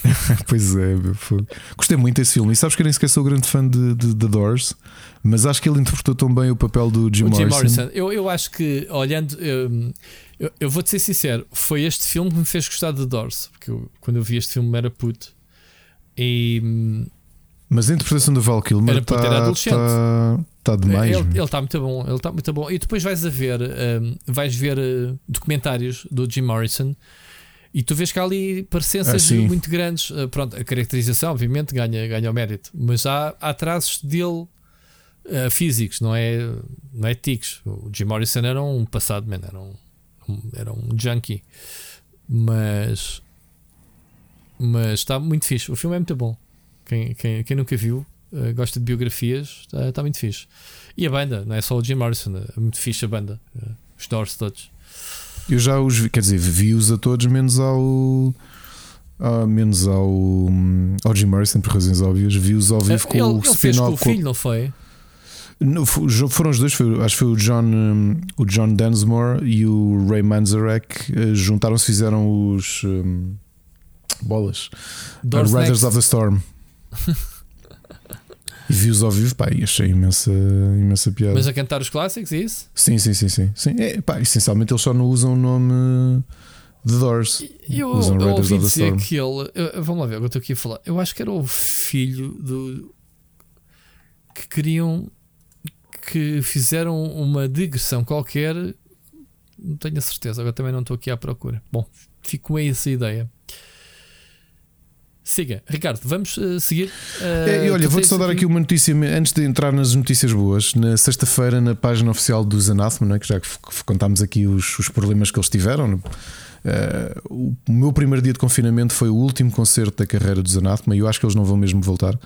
[LAUGHS] pois é, foi. gostei muito desse filme. E sabes que eu nem sequer sou grande fã de, de, de Doors, mas acho que ele interpretou tão bem o papel do Jim, o Jim Morrison. Morrison. Eu, eu acho que, olhando, eu, eu, eu vou-te ser sincero, foi este filme que me fez gostar de Doors, porque eu, quando eu vi este filme era puto. E. Mas a interpretação do Val Kilmer está. Tá, Está demais. Ele está muito bom, ele está muito bom. E depois vais a ver, um, vais ver uh, documentários do Jim Morrison e tu vês que há ali parecenças ah, muito grandes. Uh, pronto, a caracterização, obviamente, ganha, ganha o mérito, mas há, há traços dele uh, físicos, não é, não é tiques. O Jim Morrison era um passado, man, era um, um, era um junkie, mas, mas está muito fixe. O filme é muito bom. Quem, quem, quem nunca viu, uh, gosta de biografias, está, está muito fixe. E a banda, não é só o Jim Morrison, é muito fixe a banda, os Doors todos. Eu já os vi, quer dizer, vi-os a todos, menos ao. Menos ao, ao Jim Morrison, por razões óbvias. Vi-os ao vivo com ele, o ele fez com o filho, não foi? Foram os dois, foi, acho que foi o John, o John Densmore e o Ray Manzarek. Uh, Juntaram-se, fizeram os um, bolas uh, Riders of the Storm. [LAUGHS] E vi-os ao vivo, pá, e achei imensa, imensa piada. Mas a cantar os clássicos, é isso? Sim, sim, sim, sim. sim. É, pá, essencialmente eles só não usam o nome The Doors. Eu, usam eu ouvi dizer que ele. Eu, vamos lá ver, eu estou aqui a falar. Eu acho que era o filho do. que queriam. que fizeram uma digressão qualquer. Não tenho a certeza, agora também não estou aqui à procura. Bom, fico com essa ideia. Siga, Ricardo, vamos uh, seguir. Uh, é, e olha, vou-te só dar aqui uma notícia antes de entrar nas notícias boas. Na sexta-feira, na página oficial dos Anathema, é? que já contámos aqui os, os, problemas que eles tiveram. Uh, o meu primeiro dia de confinamento foi o último concerto da carreira dos Anathema e eu acho que eles não vão mesmo voltar.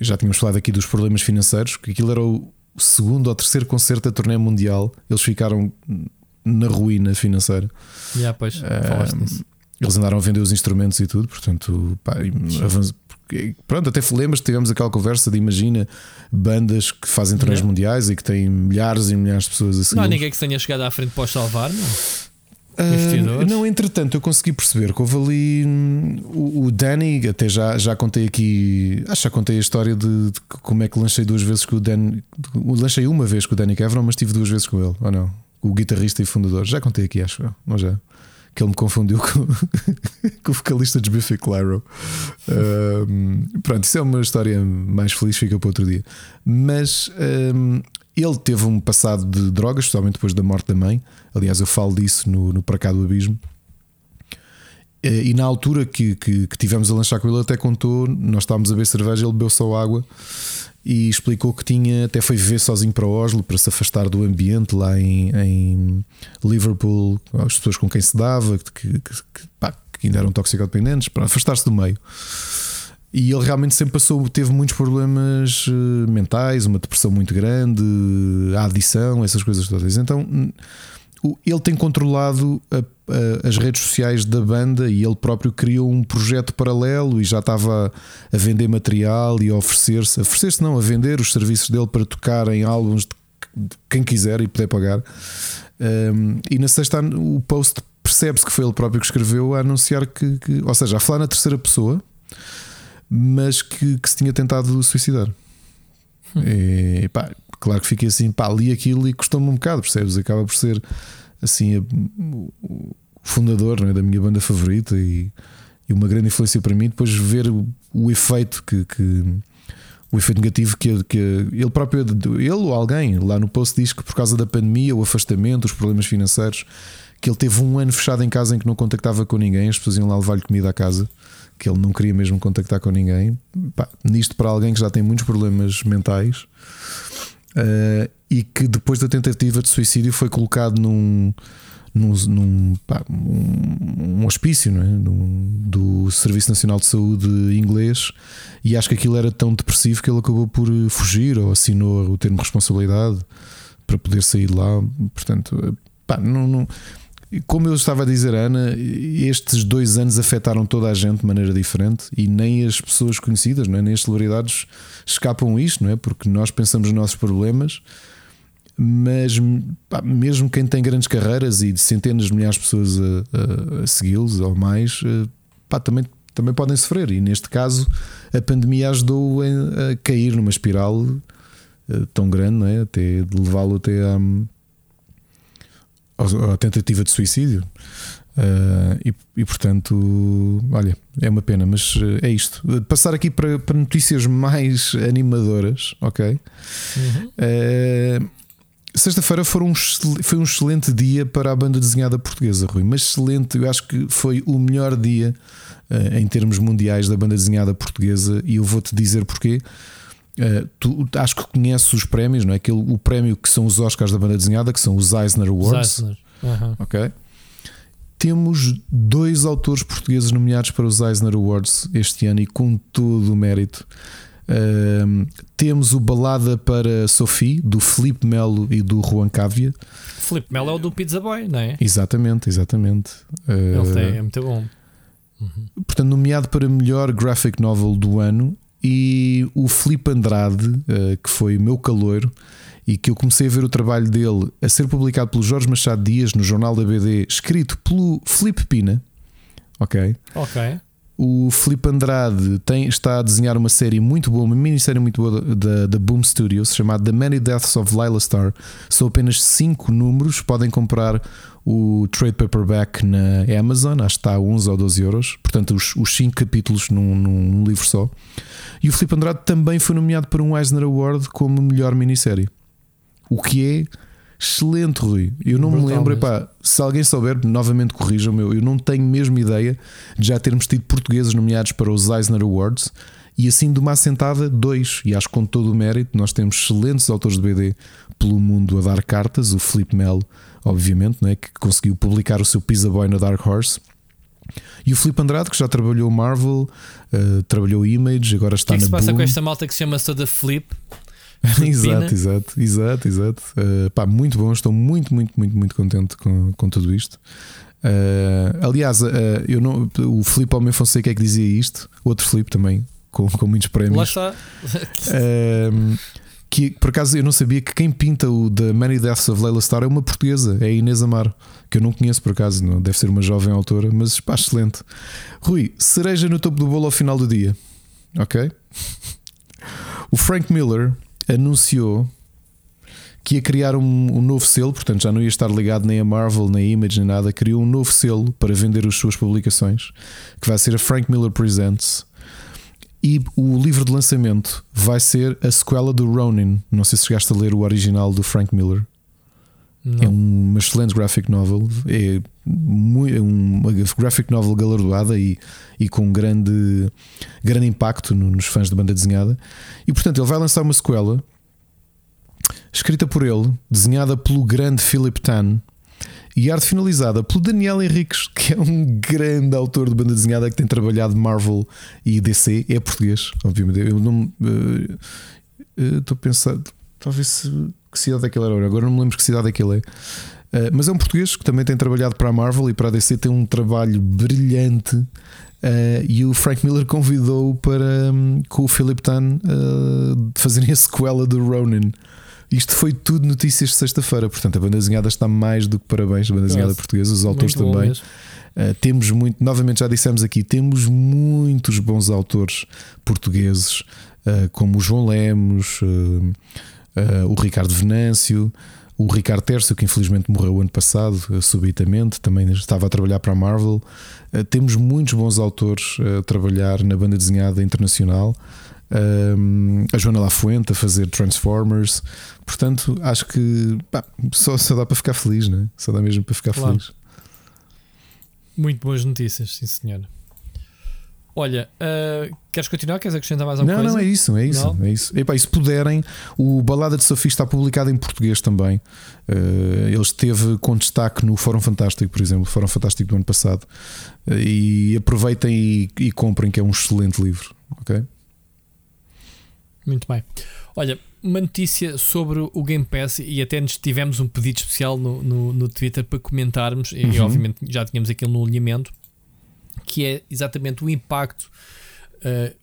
Já tínhamos falado aqui dos problemas financeiros, que aquilo era o segundo ou terceiro concerto da turnê mundial. Eles ficaram na ruína financeira. Yeah, pois, falaste disso. Eles andaram a vender os instrumentos e tudo, portanto, pá, pronto, até lembras tivemos aquela conversa de imagina bandas que fazem turnês mundiais e que têm milhares e milhares de pessoas a seguir. Não há ninguém que tenha chegado à frente para os salvar, não? Uh, não, entretanto, eu consegui perceber que houve ali hum, o, o, Danny, até já, já contei aqui, acho que já contei a história de, de como é que lancei duas vezes com o Danny. Lancei uma vez com o Danny Kevron, mas tive duas vezes com ele, ou não? O guitarrista e fundador. Já contei aqui, acho não já? Que ele me confundiu com, [LAUGHS] com o vocalista de Biffy Clyro. Pronto, isso é uma história mais feliz, fica para outro dia. Mas um, ele teve um passado de drogas, especialmente depois da morte da mãe. Aliás, eu falo disso no, no Para Cá do Abismo. E na altura que, que, que tivemos a lanchar com ele, até contou, nós estávamos a beber cerveja, ele bebeu só água e explicou que tinha até foi viver sozinho para Oslo para se afastar do ambiente lá em, em Liverpool, as pessoas com quem se dava, que, que, que, pá, que ainda eram toxicodependentes, para afastar-se do meio. E ele realmente sempre passou, teve muitos problemas eh, mentais, uma depressão muito grande, a adição, essas coisas todas. Então ele tem controlado a, a, as redes sociais da banda e ele próprio criou um projeto paralelo e já estava a vender material e a oferecer-se, oferecer-se não, a vender os serviços dele para tocar em álbuns de, de quem quiser e poder pagar. Um, e na sexta o post percebe-se que foi ele próprio que escreveu a anunciar que, que ou seja, a falar na terceira pessoa, mas que, que se tinha tentado suicidar. Hum. E, pá, claro que fiquei assim, pá, li aquilo e custou-me um bocado, percebes? Acaba por ser assim o fundador é, da minha banda favorita e, e, uma grande influência para mim. Depois ver o, o efeito que, que, o efeito negativo que, que ele próprio, ele ou alguém lá no post diz que por causa da pandemia, o afastamento, os problemas financeiros, que ele teve um ano fechado em casa em que não contactava com ninguém, as pessoas iam lá levar-lhe comida à casa. Que ele não queria mesmo contactar com ninguém. Pá, nisto, para alguém que já tem muitos problemas mentais, uh, e que depois da tentativa de suicídio foi colocado num, num, num pá, um, um, hospício é? Num, do Serviço Nacional de Saúde inglês e acho que aquilo era tão depressivo que ele acabou por fugir ou assinou o termo de responsabilidade para poder sair de lá. Portanto, pá, não, não como eu estava a dizer, Ana, estes dois anos afetaram toda a gente de maneira diferente e nem as pessoas conhecidas, não é? nem as celebridades escapam a isto, não é? Porque nós pensamos nos nossos problemas, mas pá, mesmo quem tem grandes carreiras e de centenas de milhares de pessoas a, a, a segui-los ou mais, eh, pá, também, também podem sofrer. E neste caso, a pandemia ajudou a, cair numa espiral eh, tão grande, não é? até de levá-lo até a a tentativa de suicídio. Uh, e, e, portanto, olha, é uma pena, mas uh, é isto. Passar aqui para, para notícias mais animadoras, ok? Uhum. Uh, Sexta-feira foi um, foi um excelente dia para a banda desenhada portuguesa, Rui, mas excelente, eu acho que foi o melhor dia em termos mundiais da banda desenhada portuguesa e eu vou-te dizer porquê. Tu acho que conheces os prémios, não é? Aquele, o prémio que são os Oscars da banda desenhada, que são os Eisner Awards. Eisner. Uhum. Ok temos dois autores portugueses nomeados para os Eisner Awards este ano e com todo o mérito. Uh, temos o Balada para Sophie, do Felipe Melo e do Juan Cávia. Felipe Melo é o do Pizza Boy, não é? Exatamente, exatamente. Uh, Ele tem, é muito bom. Uhum. Portanto, nomeado para melhor graphic novel do ano. E o Felipe Andrade, uh, que foi meu caloiro, e que eu comecei a ver o trabalho dele a ser publicado pelo Jorge Machado Dias no Jornal da BD, escrito pelo Felipe Pina. Ok. Ok. O Felipe Andrade tem, está a desenhar uma série muito boa, uma minissérie muito boa da, da Boom Studios, chamada The Many Deaths of Lila Star. São apenas 5 números, podem comprar o trade paperback na Amazon, acho que está a 11 ou 12 euros. Portanto, os 5 capítulos num, num, livro só. E o Felipe Andrade também foi nomeado para um Eisner Award como melhor minissérie. O que é excelente, Rui. Eu não Brutal me lembro, epá, se alguém souber, novamente corrijam-me. Eu não tenho mesmo ideia de já termos tido portugueses nomeados para os Eisner Awards e assim de uma assentada, dois. E acho que com todo o mérito, nós temos excelentes autores de BD pelo mundo a dar cartas. O Felipe Melo, obviamente, né, que conseguiu publicar o seu Pizza Boy na Dark Horse. E o Felipe Andrade, que já trabalhou Marvel, uh, trabalhou Image, agora está na O que é que se passa com esta malta que se chama toda Flip? [LAUGHS] exato, exato, exato, exato. Uh, pá, muito bom, estou muito, muito, muito, muito contente com, com tudo isto. Uh, aliás, uh, eu não, o Filipe Almeida Fonseca é que dizia isto, outro Filipe também, com, com muitos prémios. Lá está. Que por acaso eu não sabia que quem pinta o The Many Deaths of Layla Star é uma portuguesa, é a Inês Amaro, que eu não conheço por acaso, não, deve ser uma jovem autora, mas pá, excelente. Rui, cereja no topo do bolo ao final do dia, ok? O Frank Miller anunciou que ia criar um, um, novo selo, portanto já não ia estar ligado nem a Marvel, nem a Image, nem nada. Criou um novo selo para vender as suas publicações, que vai ser a Frank Miller Presents. E o livro de lançamento vai ser a sequela do Ronin. Não sei se chegaste a ler o original do Frank Miller. Não. É uma excelente graphic novel. É, muito, é uma graphic novel galardoada e, e com grande, grande impacto nos fãs de banda desenhada. E portanto, ele vai lançar uma sequela escrita por ele, desenhada pelo grande Philip Tan e arte finalizada pelo Daniel Henriques, que é um grande autor de banda desenhada que tem trabalhado Marvel e DC. É português, obviamente. Eu não uh, uh, estou a pensar, talvez se que cidade é que ele era, agora não me lembro que cidade é que ele é. Uh, mas é um português que também tem trabalhado para a Marvel e para a DC, tem um trabalho brilhante. Uh, e o Frank Miller convidou para um, com o Philip Tan uh, fazerem a sequela do Ronin. Isto foi tudo notícias de sexta-feira, portanto a banda desenhada está mais do que parabéns, a banda desenhada Nossa, portuguesa, os autores também. Uh, temos muito, novamente já dissemos aqui, temos muitos bons autores portugueses, uh, como o João Lemos, uh, o Ricardo Venâncio, o Ricardo Terço, que infelizmente morreu ano passado, subitamente, também estava a trabalhar para a Marvel. Temos muitos bons autores a trabalhar na banda desenhada internacional. A Joana Lafuente a fazer Transformers, portanto, acho que pá, só, só dá para ficar feliz, né? só dá mesmo para ficar claro. feliz. Muito boas notícias, sim, senhora. Olha, uh, queres continuar? Queres acrescentar mais alguma não, coisa? Não, é isso, é isso. Não? É isso. Epá, e se puderem, o Balada de Sophie está publicado em português também. Uh, ele esteve com destaque no Fórum Fantástico, por exemplo, Fórum Fantástico do ano passado. Uh, e aproveitem e, e, comprem, que é um excelente livro. Ok? Muito bem. Olha, uma notícia sobre o Game Pass e até nos tivemos um pedido especial no, no, no Twitter para comentarmos, uhum. e obviamente já tínhamos aquilo no alinhamento que é exatamente o impacto uh,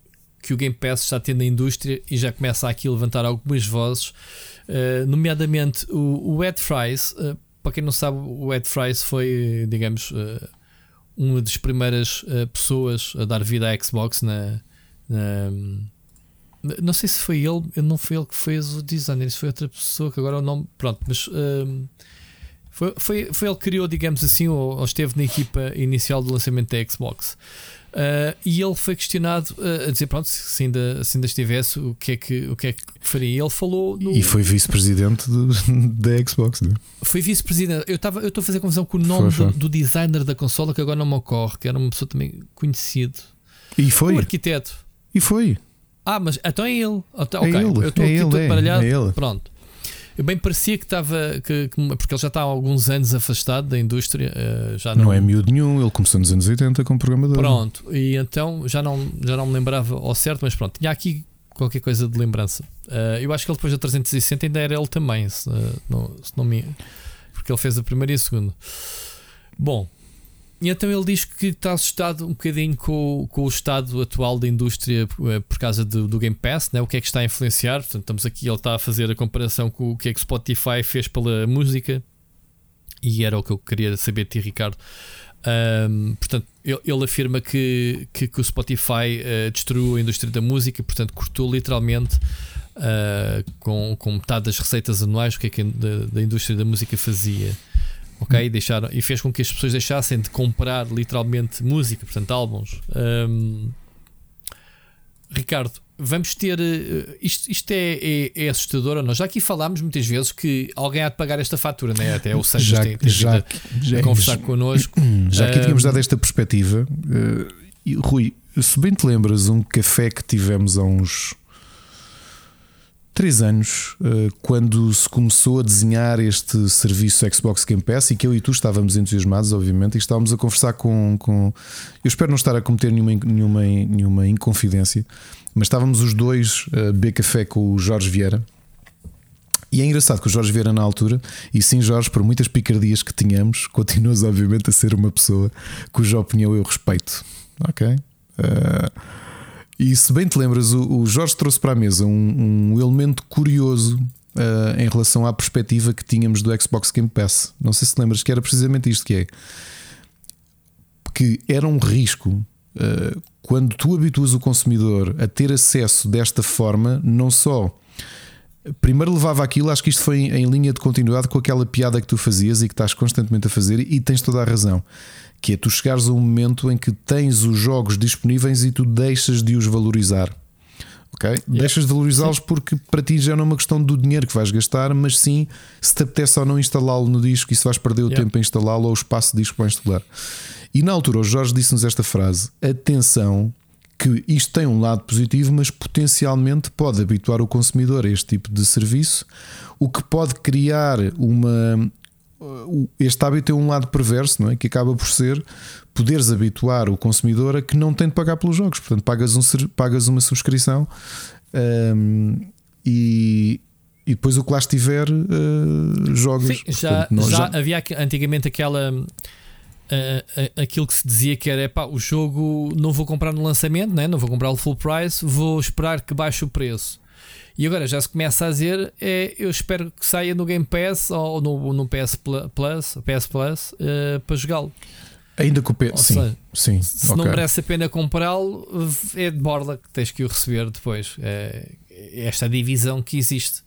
que o Game Pass está tendo na indústria e já começa aqui a levantar algumas vozes, uh, nomeadamente o, o Ed Fries. Uh, para quem não sabe, o Ed Fries foi, digamos, uma das primeiras pessoas a dar vida à Xbox na, na não sei se foi ele, não foi ele que fez o designer, isso foi outra pessoa que agora o nome. Pronto, mas Foi, foi, foi ele que criou, digamos assim, ou, ou esteve na equipa inicial do lançamento da Xbox. Uh, e ele foi questionado uh, a dizer: pronto, se ainda, se ainda estivesse, o que é que, o que, é que faria? E ele falou. No... E foi vice-presidente [LAUGHS] da Xbox, não? É? Foi vice-presidente. Eu estou eu a fazer confusão com o nome foi, foi. Do, do, designer da consola, que agora não me ocorre, que era uma pessoa também conhecido. E foi. O arquiteto. E foi. Ah, mas então é ele. Então, é ele. Eu estou é aqui ele, todo é, baralhado. É ele. Pronto. Eu bem parecia que estava. Que, que, porque ele já está há alguns anos afastado da indústria. Uh, já não... não é miúdo nenhum, ele começou nos anos 80 como programador. Pronto, e então já não, já não me lembrava ao certo, mas pronto, tinha aqui qualquer coisa de lembrança. Uh, eu acho que ele depois da 360 ainda era ele também, se, uh, não, se não me. Porque ele fez a primeira e a segunda. Bom, e então ele diz que está assustado um bocadinho com, com o estado atual da indústria eh, por causa do, do, Game Pass, né? o que é que está a influenciar. Portanto, estamos aqui, ele está a fazer a comparação com o que é que Spotify fez pela música, e era o que eu queria saber de ti, Ricardo. Um, portanto, ele, ele, afirma que, que, que o Spotify uh, destruiu a indústria da música, portanto, cortou literalmente uh, com, com metade das receitas anuais o que é que a, da, da indústria da música fazia ok? E, deixaram, e fez com que as pessoas deixassem de comprar literalmente música, portanto, álbuns. Um, Ricardo, vamos ter. Uh, isto, isto é, é, é, assustador ou não? Já aqui falámos muitas vezes que alguém há de pagar esta fatura, né? até o Santos já, tem, tem já, a, já, a conversar [CLEARS THROAT] já, connosco. Já que um, tínhamos dado esta perspectiva, uh, Rui, se bem te lembras, um café que tivemos há uns três anos, eh, quando se começou a desenhar este serviço Xbox Game Pass e que eu e tu estávamos entusiasmados, obviamente, e estávamos a conversar com. com eu espero não estar a cometer nenhuma, nenhuma, nenhuma inconfidência, mas estávamos os dois a beber café com o Jorge Vieira. E é engraçado que o Jorge Vieira, na altura, e sim, Jorge, por muitas picardias que tínhamos, [LAUGHS] continuas, obviamente, a ser uma pessoa cuja opinião eu respeito. Ok? Uh, e se bem te lembras, o, Jorge trouxe para a mesa um, um elemento curioso uh, em relação à perspectiva que tínhamos do Xbox Game Pass. Não sei se te lembras que era precisamente isto que é. Que era um risco uh, quando tu habituas o consumidor a ter acesso desta forma, não só. Primeiro levava aquilo, acho que isto foi em linha de continuidade com aquela piada que tu fazias e que estás constantemente a fazer, e tens toda a razão que é tu chegares a um momento em que tens os jogos disponíveis e tu deixas de os valorizar. Ok? Yeah. Deixas de valorizá-los porque para ti já não é uma questão do dinheiro que vais gastar, mas sim se te apetece ou não instalá-lo no disco e se vais perder o yeah. tempo a instalá-lo ou o espaço de disco para instalar. E na altura o Jorge disse-nos esta frase: atenção, que isto tem um lado positivo, mas potencialmente pode habituar o consumidor a este tipo de serviço, o que pode criar uma, este hábito tem um lado perverso, não é? Que acaba por ser poderes habituar o consumidor a que não tem de pagar pelos jogos. Portanto, pagas, um, pagas uma subscrição um, e, e depois o que lá estiver uh, jogas. Sim, já, Portanto, já, já, havia antigamente aquela. Uh, aquilo que se dizia que era pá, o jogo não vou comprar no lançamento, né? não vou comprar o full price, vou esperar que baixe o preço. E agora já se começa a dizer: é, eu espero que saia no Game Pass ou no, no PS Plus, PS Plus uh, para jogá-lo. Ainda com o PS, sim, seja, sim. Se okay. não merece a pena comprá-lo, é de borda que tens que o receber depois. É, é esta divisão que existe.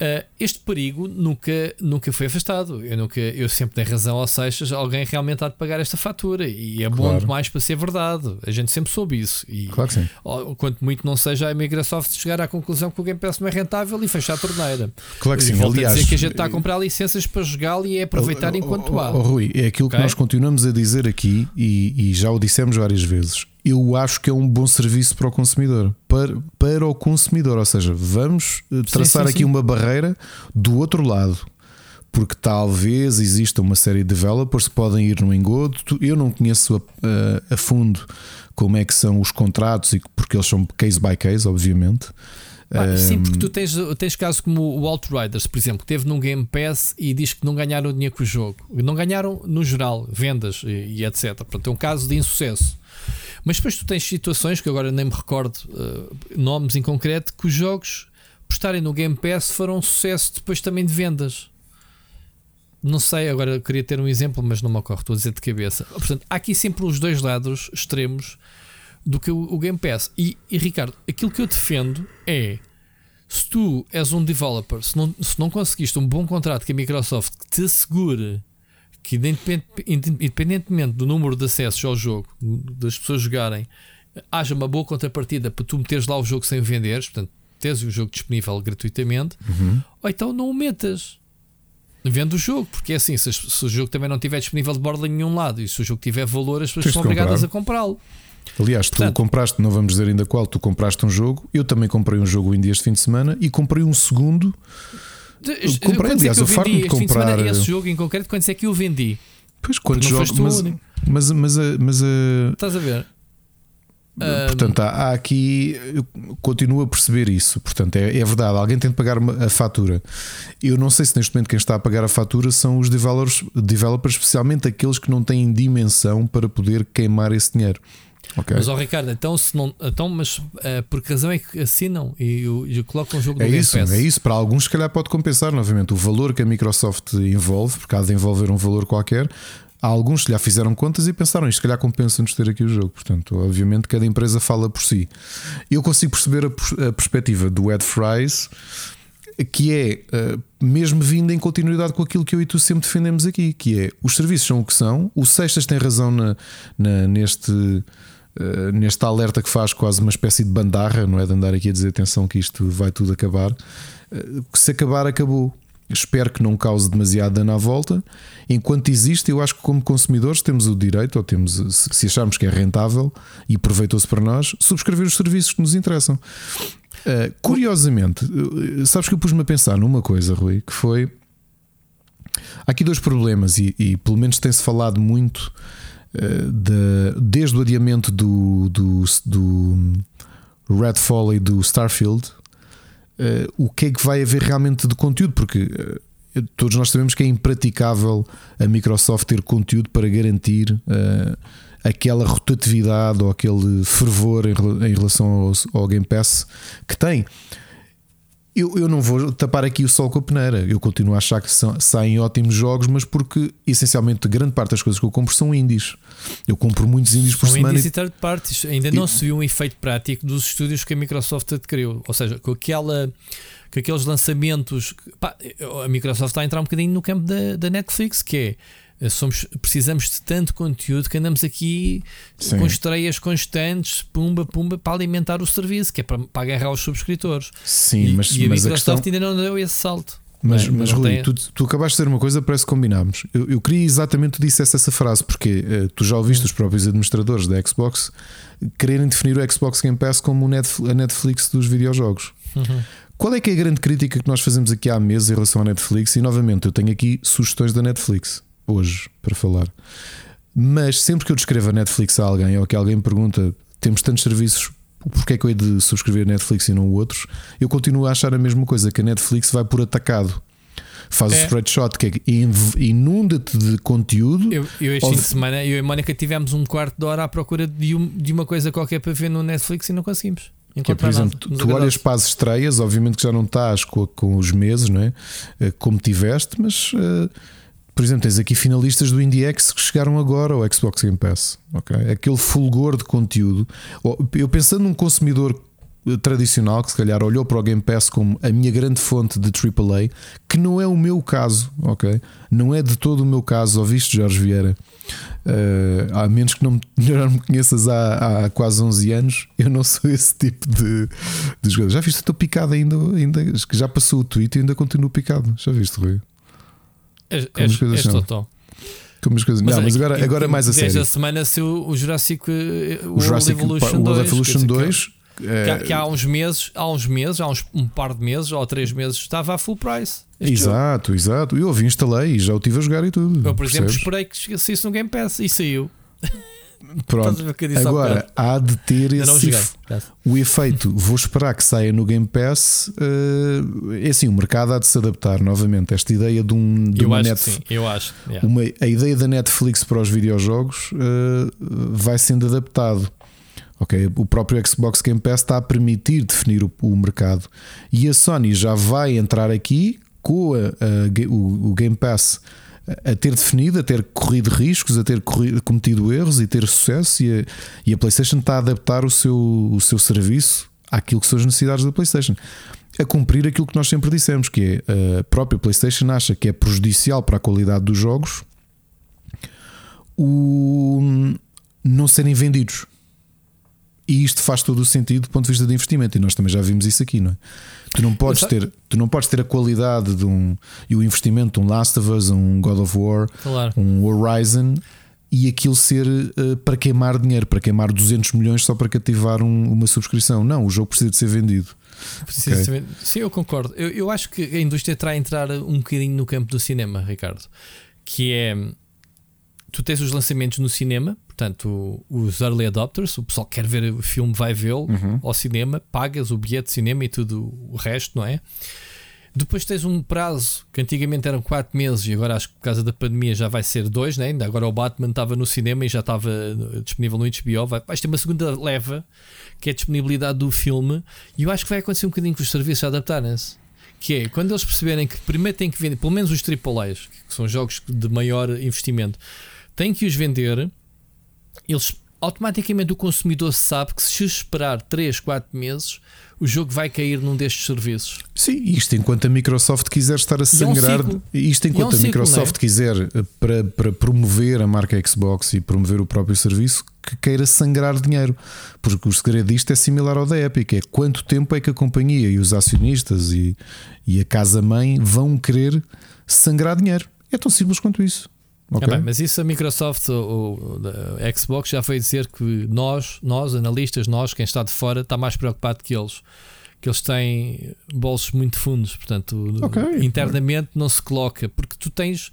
Uh, este perigo nunca, nunca foi afastado. Eu, nunca, eu sempre tenho razão ao Seixas, alguém realmente há de pagar esta fatura e é claro. bom demais para ser verdade. A gente sempre soube isso. E, claro que sim. Quanto muito não seja a Microsoft chegar à conclusão que o Game Pass não é rentável e fechar a torneira. Claro que sim. Aliás, a dizer que a gente está a comprar licenças para jogá-lo e é aproveitar enquanto há. Oh, Rui, é aquilo okay? que nós continuamos a dizer aqui e, e já o dissemos várias vezes eu acho que é um bom serviço para o consumidor. Para, para o consumidor, ou seja, vamos eh, traçar sim, sim, aqui sim. uma barreira do outro lado. Porque talvez exista uma série de developers que podem ir no engodo. Eu não conheço a, a, a fundo como é que são os contratos, e porque eles são case by case, obviamente. Ah, sim, porque tu tens, tens casos como o Outriders, por exemplo, que teve num Game Pass e diz que não ganharam dinheiro com o jogo. Não ganharam no geral, vendas e, e etc. Portanto, é um caso de insucesso. Mas depois tu tens situações que agora nem me recordo uh, nomes em concreto que os jogos por estarem no Game Pass foram um sucesso depois também de vendas. Não sei, agora queria ter um exemplo, mas não me ocorre, estou a dizer de cabeça. Portanto, há aqui sempre os dois lados extremos do que o, Game Pass. E, e Ricardo, aquilo que eu defendo é Se tu és um developer, se não, se não conseguiste um bom contrato com a Microsoft que te assegure que, independentemente do número de acessos ao jogo, das pessoas jogarem, haja uma boa contrapartida para tu meteres lá o jogo sem venderes, portanto, teres o jogo disponível gratuitamente, uhum. ou então não o metas. Vende o jogo, porque é assim: se, se, o jogo também não estiver disponível de borda em nenhum lado e se o jogo tiver valor, as pessoas são obrigadas a comprá-lo. Aliás, Portanto, tu compraste, não vamos dizer ainda qual, tu compraste um jogo, eu também comprei um jogo indie este fim de semana e comprei um segundo. De, comprei, aliás, é eu farto de comprar. Semana, esse jogo em concreto, quando é que eu vendi? Pois, quantos jogos? Mas, mas, mas, mas, Estás a ver? Portanto, há, há, aqui, eu continuo a perceber isso. Portanto, é, é, verdade, alguém tem de pagar a fatura. Eu não sei se neste momento quem está a pagar a fatura são os developers, developers especialmente aqueles que não têm dimensão para poder queimar esse dinheiro. Okay. Mas, ó Ricardo, então, se não, então mas uh, por que razão é que assinam e, e colocam o jogo é no isso, Game Pass? É isso, para alguns, se calhar, pode compensar novamente o valor que a Microsoft envolve, porque há de envolver um valor qualquer. Há alguns que já fizeram contas e pensaram isto, se calhar compensa-nos ter aqui o jogo. Portanto, obviamente, cada empresa fala por si. Eu consigo perceber a, a perspectiva do Ed Fries, que é uh, mesmo vindo em continuidade com aquilo que eu e tu sempre defendemos aqui, que é os serviços são o que são. O Sextas tem razão na, na neste. Uh, neste alerta que faz quase uma espécie de bandarra, não é de andar aqui a dizer atenção que isto vai tudo acabar. Uh, se acabar, acabou. Espero que não cause demasiado dano à volta. Enquanto existe, eu acho que como consumidores temos o direito, ou temos, se acharmos que é rentável e proveitoso para nós, subscrever os serviços que nos interessam. Uh, curiosamente, sabes que eu pus-me a pensar numa coisa, Rui, que foi. Há aqui dois problemas, e, e pelo menos tem-se falado muito de, desde o adiamento do, do, do Redfall e do Starfield, uh, o que é que vai haver realmente de conteúdo, porque uh, todos nós sabemos que é impraticável a Microsoft ter conteúdo para garantir uh, aquela rotatividade ou aquele fervor em, em relação ao, ao, Game Pass que tem. Eu, eu não vou tapar aqui o sol com a peneira. Eu continuo a achar que são, saem ótimos jogos, mas porque essencialmente grande parte das coisas que eu compro são indies. Eu compro muitos indies por semana. Indies e third parties. Ainda não se viu um efeito prático dos estúdios que a Microsoft adquiriu. Ou seja, com aquela com aqueles lançamentos. Pá, a Microsoft está a entrar um bocadinho no campo da, da Netflix, que é somos, precisamos de tanto conteúdo que andamos aqui Sim. com estreias constantes, pumba, pumba, para alimentar o serviço, que é para, para agarrar os subscritores. Sim, e, mas, e a mas Microsoft a questão... ainda não deu esse salto. Mas, é? mas Rui, tem... tu, tu acabaste de dizer uma coisa, parece que combinámos. Eu, eu queria exatamente tu dissesse essa frase, porque uh, tu já ouviste hum. os próprios administradores da Xbox quererem definir o Xbox Game Pass como a Netflix dos videojogos. Uhum. Qual é que é a grande crítica que nós fazemos aqui há meses em relação à Netflix? E novamente, eu tenho aqui sugestões da Netflix hoje para falar. Mas sempre que eu descrevo a Netflix a alguém ou que alguém me pergunta, temos tantos serviços, porque é que eu hei de subscrever a Netflix e não outros? Eu continuo a achar a mesma coisa, que a Netflix vai por atacado. Faz é. o spreadshot que é inunda-te de conteúdo. Eu, eu este fim de semana, eu e a Mónica tivemos um quarto de hora à procura de, um, de uma coisa qualquer para ver no Netflix e não conseguimos. Que é, por exemplo, tu, tu olhas para as estreias, obviamente que já não estás com, com os meses, não é? Eh, como tiveste, mas uh, por exemplo, tens aqui finalistas do IndieX que chegaram agora ao Xbox Game Pass. Okay? Aquele fulgor de conteúdo. Eu pensando num consumidor tradicional que se calhar olhou para o Game Pass como a minha grande fonte de AAA, que não é o meu caso, ok? Não é de todo o meu caso, ouviste Jorge Vieira? Uh, a menos que não me, [LAUGHS] não me conheças há, há, quase 11 anos, eu não sou [LAUGHS] esse tipo de, de jogador. Já viste? Estou picado ainda, ainda, já passou o tweet e ainda continuo picado. Já viste, Rui? És, és, és total. Como as coisas. Mas, não, mas agora, agora é mais a sério. Desde a semana se o, Jurassic eh, o Jurassic Evolution 2, Evolution 2 que, é... que, há uns meses, há uns meses, há uns um par de meses ou três meses estava a full price. Exato, jogo. exato. Eu ouvi, instalei e já o tive a jogar e tudo. Eu, por exemplo, esperei que saísse no Game Pass e saiu. Pronto, agora há de ter esse o efeito. Vou esperar que saia no Game Pass. Uh, é assim, o mercado há de se adaptar novamente. Esta ideia de um de eu uma acho Netflix, eu acho. Yeah. Uma, a ideia da Netflix para os videojogos uh, vai sendo adaptado. Okay? O próprio Xbox Game Pass está a permitir definir o, o mercado e a Sony já vai entrar aqui com a, a, o, o Game Pass a ter definido, a ter corrido riscos, a ter corrido, cometido erros e ter sucesso, e a, e a PlayStation está a adaptar o seu, o seu serviço àquilo que são as necessidades da PlayStation. a cumprir aquilo que nós sempre dissemos, que é a própria PlayStation acha que é prejudicial para a qualidade dos jogos o não serem vendidos. E isto faz todo o sentido do ponto de vista de investimento, e nós também já vimos isso aqui, não é? Tu não podes, ter, tu não podes ter a qualidade de um e o investimento de um Last of Us, um God of War, claro. um Horizon e aquilo ser uh, para queimar dinheiro, para queimar 200 milhões só para cativar um, uma subscrição. Não, o jogo precisa de ser vendido. Okay. Ser... Sim, eu concordo. Eu, eu acho que a indústria terá a entrar um bocadinho no campo do cinema, Ricardo, que é tu tens os lançamentos no cinema, portanto, os early adopters, o pessoal que quer ver o filme vai vê-lo uhum. ao cinema, pagas o bilhete de cinema e tudo o resto, não é? Depois tens um prazo que antigamente eram 4 meses e agora acho que por causa da pandemia já vai ser 2, né? ainda agora o Batman estava no cinema e já estava disponível no HBO. Vai, vais ter uma segunda leva que é a disponibilidade do filme e eu acho que vai acontecer um bocadinho com os serviços adaptarem-se. Que é quando eles perceberem que primeiro têm que vender, pelo menos os AAAs, que são jogos de maior investimento, têm que os vender, eles automaticamente o consumidor sabe que se esperar 3, 4 meses, o jogo vai cair num destes serviços. Sim, isto enquanto a Microsoft quiser estar a sangrar, é um isto enquanto é um a Microsoft é? quiser eh, para, para promover a marca Xbox e promover o próprio serviço, que queira sangrar dinheiro. Porque o segredo disto é similar ao da Epic: é quanto tempo é que a companhia e os acionistas e, e a casa-mãe vão querer sangrar dinheiro. É tão simples quanto isso. Okay. É bem, mas isso a Microsoft ou a Xbox já foi dizer que nós, nós, analistas, nós, quem está de fora, está mais preocupado que eles. Que eles têm bolsos muito fundos, portanto, okay. internamente não se coloca, porque tu tens.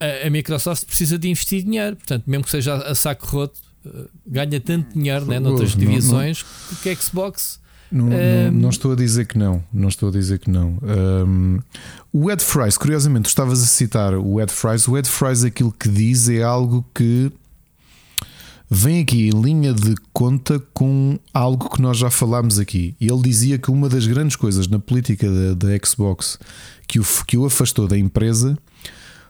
A, a, Microsoft precisa de investir dinheiro, portanto, mesmo que seja a saco roto, eh, ganha tanto dinheiro né, noutras divisões não, não. que a Xbox não, um, não, não, estou a dizer que não. Não estou a dizer que não. Um, o Ed Fries, curiosamente, tu estavas a citar o Ed Fries. O Ed Fries, aquilo que diz é algo que vem aqui em linha de conta com algo que nós já falámos aqui. E ele dizia que uma das grandes coisas na política da, da Xbox que o, que o afastou da empresa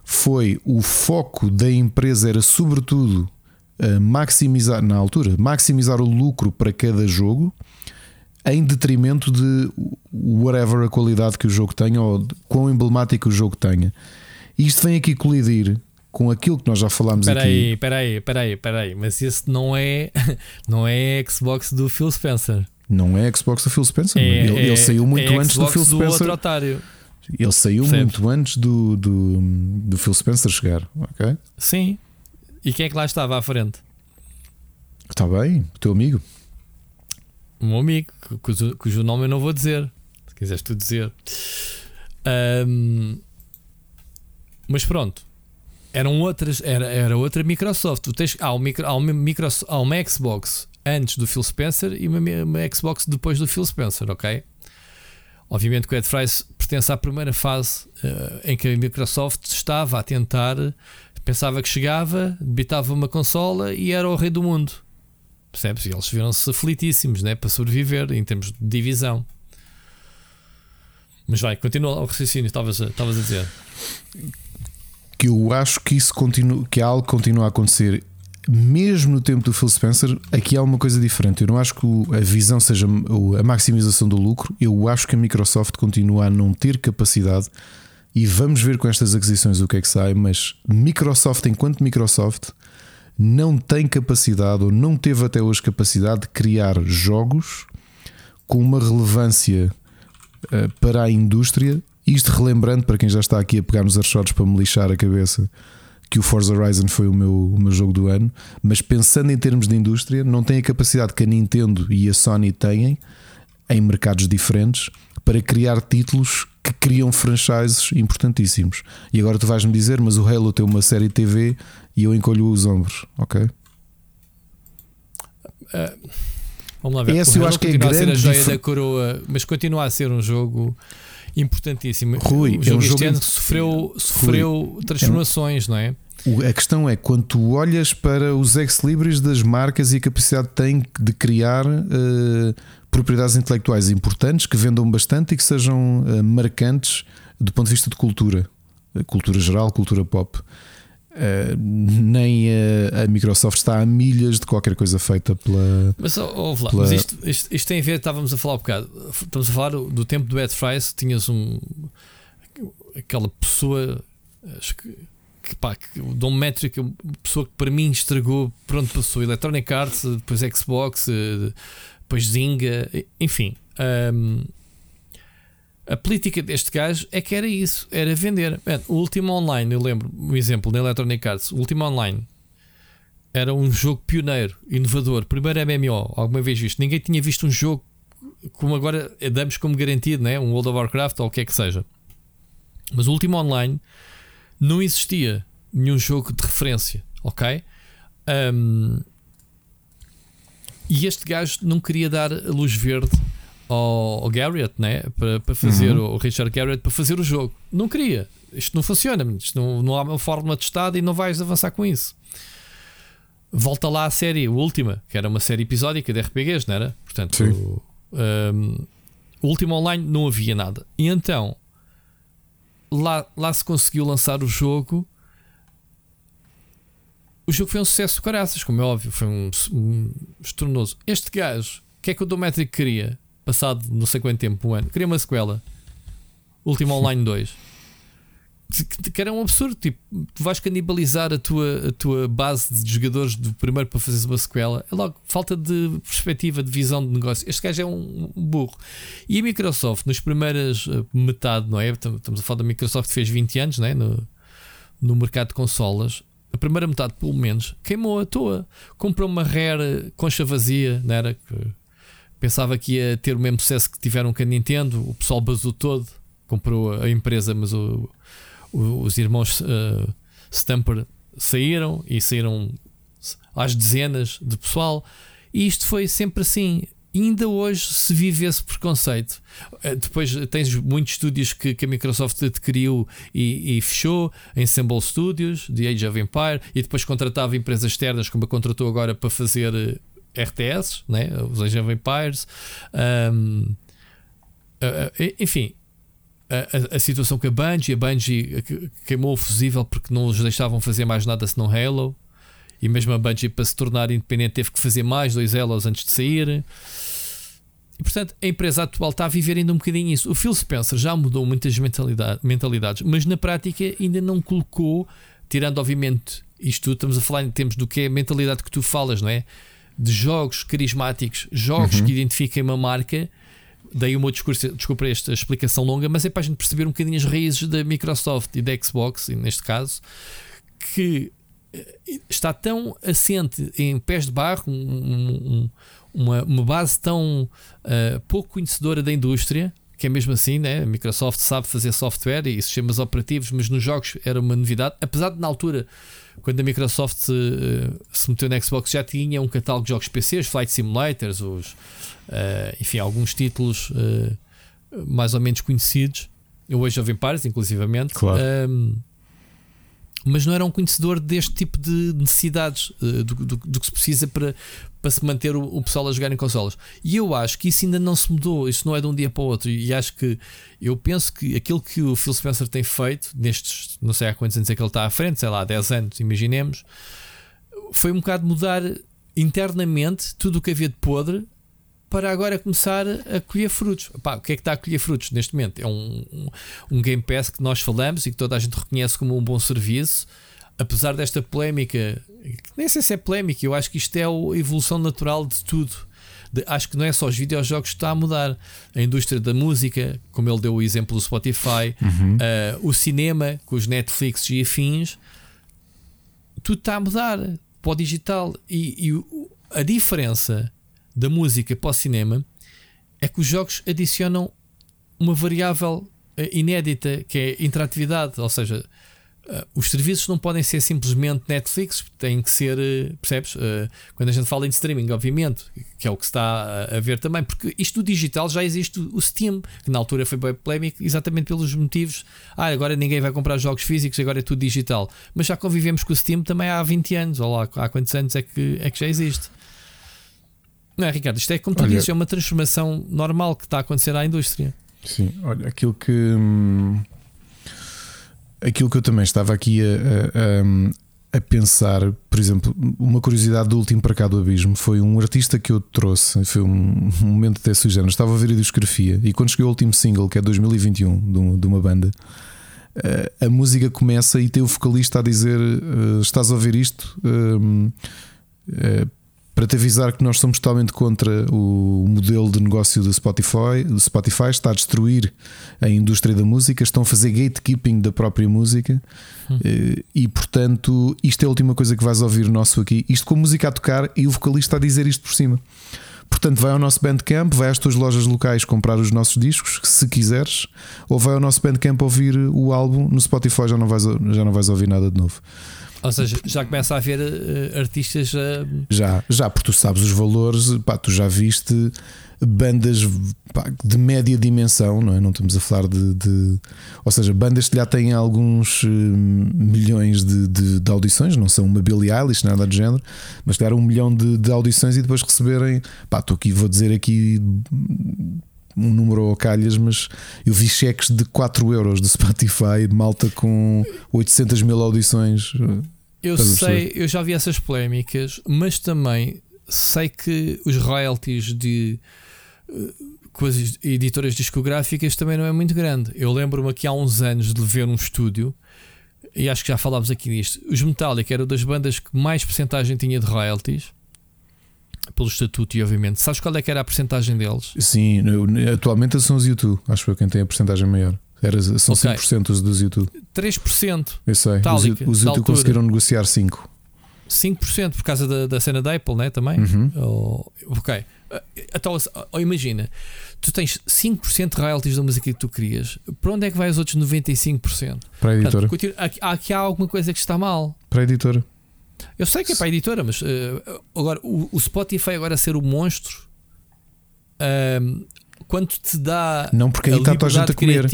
foi o foco da empresa era sobretudo maximizar na altura maximizar o lucro para cada jogo em detrimento de whatever a qualidade que o jogo tenha ou quão emblemático o jogo tenha. E isto vem aqui colidir com aquilo que nós já falámos pera aqui. Espera aí, espera aí, espera aí, mas esse não é [LAUGHS] não é Xbox do Phil Spencer. Não é Xbox do Phil Spencer. É, ele, é, ele, saiu muito é antes do Phil Spencer. Do outro otário. Ele saiu muito antes do, do, do Phil Spencer chegar, ok? Sim. E quem é que lá estava à frente? Está bem, o teu amigo um amigo, cujo, cujo nome eu não vou dizer, se quiseres tu dizer. Um, mas pronto, eram outras, era, era outra Microsoft. Tu tens, há, um micro, há, uma Microsoft, há uma Xbox antes do Phil Spencer e uma, uma Xbox depois do Phil Spencer, ok? Obviamente que o Ed Fries pertence à primeira fase uh, em que a Microsoft estava a tentar, pensava que chegava, debitava uma consola e era o rei do mundo. Percebes? E eles viram-se aflitíssimos né? para sobreviver em termos de divisão. Mas vai, continua o raciocínio, estavas a, a dizer. Que eu acho que isso continua, que algo continua a acontecer mesmo no tempo do Phil Spencer, aqui há uma coisa diferente. Eu não acho que a visão seja a maximização do lucro. Eu acho que a Microsoft continua a não ter capacidade. E vamos ver com estas aquisições o que é que sai. Mas Microsoft, enquanto Microsoft, não tem capacidade ou não teve até hoje capacidade de criar jogos com uma relevância uh, para a indústria. Isto relembrando para quem já está aqui a pegar nos archotes para me lixar a cabeça que o Forza Horizon foi o meu, o meu jogo do ano, mas pensando em termos de indústria, não tem a capacidade que a Nintendo e a Sony têm em mercados diferentes para criar títulos que criam franchises importantíssimos. E agora tu vais-me dizer, mas o Halo tem uma série TV e eu encolho os ombros, ok? Uh, vamos lá ver. Esse eu acho que é grande a ser a joia da coroa, mas continua a ser um jogo importantíssimo. Rui, o jogo, é um este jogo ano sofreu, sofreu transformações, é um... não é? A questão é quando tu olhas para os ex-libris das marcas e a capacidade que têm de criar uh, propriedades intelectuais importantes que vendam bastante e que sejam uh, marcantes do ponto de vista de cultura, cultura geral, cultura pop. Uh, nem a, a, Microsoft está a milhas de qualquer coisa feita pela. Mas pela... mas isto, isto, isto, tem a ver, estávamos a falar um bocado. Estamos a falar do tempo do Ed Fries, tinhas um. aquela pessoa. Acho que. que, pá, que o Dom Metric, pessoa que para mim estragou, pronto, passou Electronic Arts, depois Xbox, eh, depois Zynga, enfim. Um, a política deste gajo é que era isso, era vender. o último online, eu lembro um exemplo na Electronic Arts, o último online era um jogo pioneiro, inovador, primeiro MMO, alguma vez visto. Ninguém tinha visto um jogo como agora damos como garantido, né? um World of Warcraft ou o que é que seja. Mas o último online não existia nenhum jogo de referência, ok? Um, e este gajo não queria dar luz verde ao, ao Garrett, né? para, para fazer uhum. o Richard Garrett para fazer o jogo. Não queria. Isto não funciona, isto não, não há uma forma de estado e não vais avançar com isso. Volta lá a série, a última, que era uma série episódica de RPGs, não era? Portanto, o, um, o último online não havia nada. E então lá, lá se conseguiu lançar o jogo. O jogo foi um sucesso caraças, como é óbvio, foi um, um estornoso. Este gajo, o que é que o Dometric queria? Passado não sei quanto tempo, um ano, queria uma sequela. Último [LAUGHS] Online 2. Que era um absurdo, tipo, tu vais canibalizar a tua, a tua base de jogadores do primeiro para fazeres uma sequela. É logo falta de perspectiva, de visão de negócio. Este gajo é um burro. E a Microsoft, nas primeiras eh, metade, não é? Estamos a falar da Microsoft que fez 20 anos não é? no, no mercado de consolas. A primeira metade, pelo menos, queimou à toa. Comprou uma rare concha vazia, não era? Pensava que ia ter o mesmo sucesso que tiveram com a Nintendo. O pessoal basou todo, comprou a empresa, mas o, o, os irmãos uh, Stamper saíram e saíram às dezenas de pessoal. E isto foi sempre assim. ainda hoje se vive esse preconceito. Eh, depois tens muitos estúdios que, que a Microsoft adquiriu e, e, fechou, Ensemble Studios, The Age of Empire, e depois contratava empresas externas, como a contratou agora para fazer eh, RTS, né? os Age of Empires, um, enfim, a, a, situação com a Bungie, a Bungie queimou o fusível porque não os deixavam fazer mais nada senão Halo, e mesmo a Bungie para se tornar independente teve que fazer mais dois Halos antes de sair. E portanto, a empresa atual está a viver ainda um bocadinho isso. O Phil Spencer já mudou muitas mentalidade, mentalidades, mas na prática ainda não colocou, tirando obviamente isto, estamos a falar em termos do que é a mentalidade que tu falas, não é? De jogos carismáticos, jogos uhum. que identifiquem uma marca. Daí o meu discurso, desculpa esta explicação longa, mas é para a gente perceber um bocadinho as raízes da Microsoft e da Xbox, neste caso, que eh, está tão assente em pés de barro, um, um, uma, uma, base tão uh, pouco conhecedora da indústria, que é mesmo assim, né? a Microsoft sabe fazer software e sistemas operativos, mas nos jogos era uma novidade, apesar de na altura quando a Microsoft se, uh, se meteu na Xbox já tinha um catálogo de jogos PC, os Flight Simulators, os, uh, enfim, alguns títulos uh, mais ou menos conhecidos, o Age of Empires, inclusivamente. Claro. Um, mas não era um conhecedor deste tipo de necessidades, do, do, do que se precisa para, para se manter o, o, pessoal a jogar em consolas. E eu acho que isso ainda não se mudou, isso não é de um dia para o outro. E acho que eu penso que aquilo que o Phil Spencer tem feito nestes, não sei há quantos anos é que ele está à frente, sei lá, 10 anos, imaginemos, foi um bocado mudar internamente tudo o que havia de podre para agora começar a colher frutos. O que é que está a colher frutos neste momento? É um, um, um Game Pass que nós falamos e que toda a gente reconhece como um bom serviço apesar desta polémica, nem sei se é polémica, eu acho que isto é a evolução natural de tudo. De, acho que não é só os videojogos que está a mudar. A indústria da música, como ele deu o exemplo do Spotify, uhum. uh, o cinema, com os Netflix e afins, tudo está a mudar para o digital. E, e a diferença da música para o cinema é que os jogos adicionam uma variável eh, inédita que é interatividade, ou seja, os serviços não podem ser simplesmente Netflix, têm que ser, uh, percebes? Uh, quando a gente fala em streaming, obviamente, que é o que se está a, a, ver também, porque isto do digital já existe o Steam, que na altura foi bem polémico, exatamente pelos motivos. Ah, agora ninguém vai comprar jogos físicos, agora é tudo digital. Mas já convivemos com o Steam também há 20 anos, ou lá, há quantos anos é que, é que já existe? Não é, Ricardo? Isto é como tu olha, dizes, é uma transformação normal que está a acontecer à indústria. Sim, olha, aquilo que. Hum aquilo que eu também estava aqui a, a pensar, por exemplo, uma curiosidade do último para cá do abismo foi um artista que eu trouxe, foi um, um momento até sui. Estava a ver a discografia e quando cheguei ao último single, que é 2021, de, um, de uma banda, eh, a música começa e tem o vocalista a dizer: uh, Estás a ouvir isto? Uh, uh, para te avisar que nós somos totalmente contra o modelo de negócio do Spotify. O Spotify está a destruir a indústria da música, estão a fazer gatekeeping da própria música hum. e, portanto, isto é a última coisa que vais ouvir nosso aqui. Isto com a música a tocar e o vocalista a dizer isto por cima. Portanto, vai ao nosso Bandcamp, vai às tuas lojas locais comprar os nossos discos, se quiseres, ou vai ao nosso Bandcamp ouvir o álbum. No Spotify já não vais, já não vais ouvir nada de novo. Ou seja, já começa a haver uh, artistas. Uh... Já, já, porque tu sabes os valores, pá, tu já viste bandas pá, de média dimensão, não é? Não estamos a falar de. de ou seja, bandas que já têm alguns uh, milhões de, de, de, audições, não são uma Billie Eilish, nada do género, mas deram um milhão de, audições e depois receberem. Pá, estou aqui, vou dizer aqui um número ao calhas, mas eu vi cheques de 4 euros do Spotify, malta com 800 mil audições. Eu sei, eu já vi essas polémicas, mas também sei que os royalties de uh, com as editoras discográficas também não é muito grande. Eu lembro-me aqui há uns anos de ver um estúdio, e acho que já falámos aqui nisto. Os Metallica eram das bandas que mais porcentagem tinha de royalties. Pelo estatuto, e obviamente. Sabes qual é que era a porcentagem deles? Sim, atualmente são os YouTube, acho que é quem tem a porcentagem maior. Era, são okay. 5% os dos YouTube. 3%. Eu sei. Tálica, os, YouTube conseguiram negociar 5%. 5% por causa da, da cena da Apple, né? Também. Uhum. Oh, ok. Então, oh, imagina, tu tens 5% de royalties da música que tu crias. Para onde é que vai os outros 95%? Para a editora. Portanto, aqui, aqui há alguma coisa que está mal. Para a editora. Eu sei que é para a editora, mas uh, agora o, o, Spotify agora ser o monstro. Uh, quanto te dá não porque aí está a gente a comer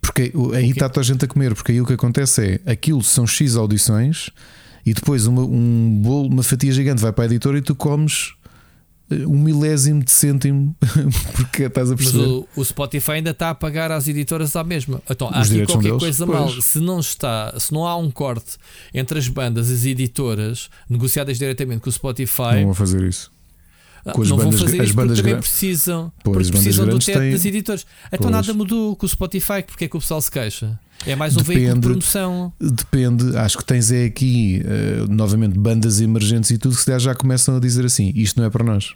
porque aí está a gente a comer porque aí o que acontece é aquilo são x audições e depois uma, um bolo uma fatia gigante vai para a editora e tu comes eh, um milésimo de cêntimo [LAUGHS] porque estás a perceber. Mas o, o, Spotify ainda está a pagar às editoras à mesma. Então há aqui qualquer coisa pois. mal. Se não está, se não há um corte entre as bandas e as editoras negociadas diretamente com o Spotify, não vão fazer isso. Com as não bandas, vão fazer as bandas também precisam, pois, precisam do teto têm... das editoras. Então pois. nada mudou com o Spotify, porque é que o pessoal se queixa? É mais um depende, veículo de promoção. Depende, acho que tens é aqui uh, novamente bandas emergentes e tudo que se já começam a dizer assim: isto não é para nós.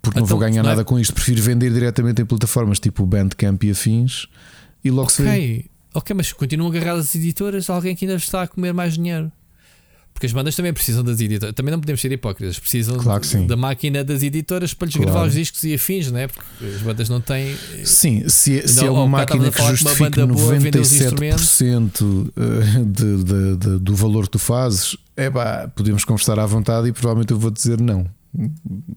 Porque então, não vou então, ganhar não é... nada com isto, prefiro vender diretamente em plataformas tipo Bandcamp e afins e logo okay. se vê. Ok, mas continuam agarradas as editoras, alguém que ainda está a comer mais dinheiro. Porque as bandas também precisam das editoras. Também não podemos ser hipócritas. Precisam claro da máquina das editoas para lhes claro. gravar os discos e afins, né? Porque as bandas não têm. Sim, se, se é uma máquina que justifique 97% eh, de, de, de, do valor que tu fazes, é pá, podemos conversar à vontade e provavelmente eu vou dizer não.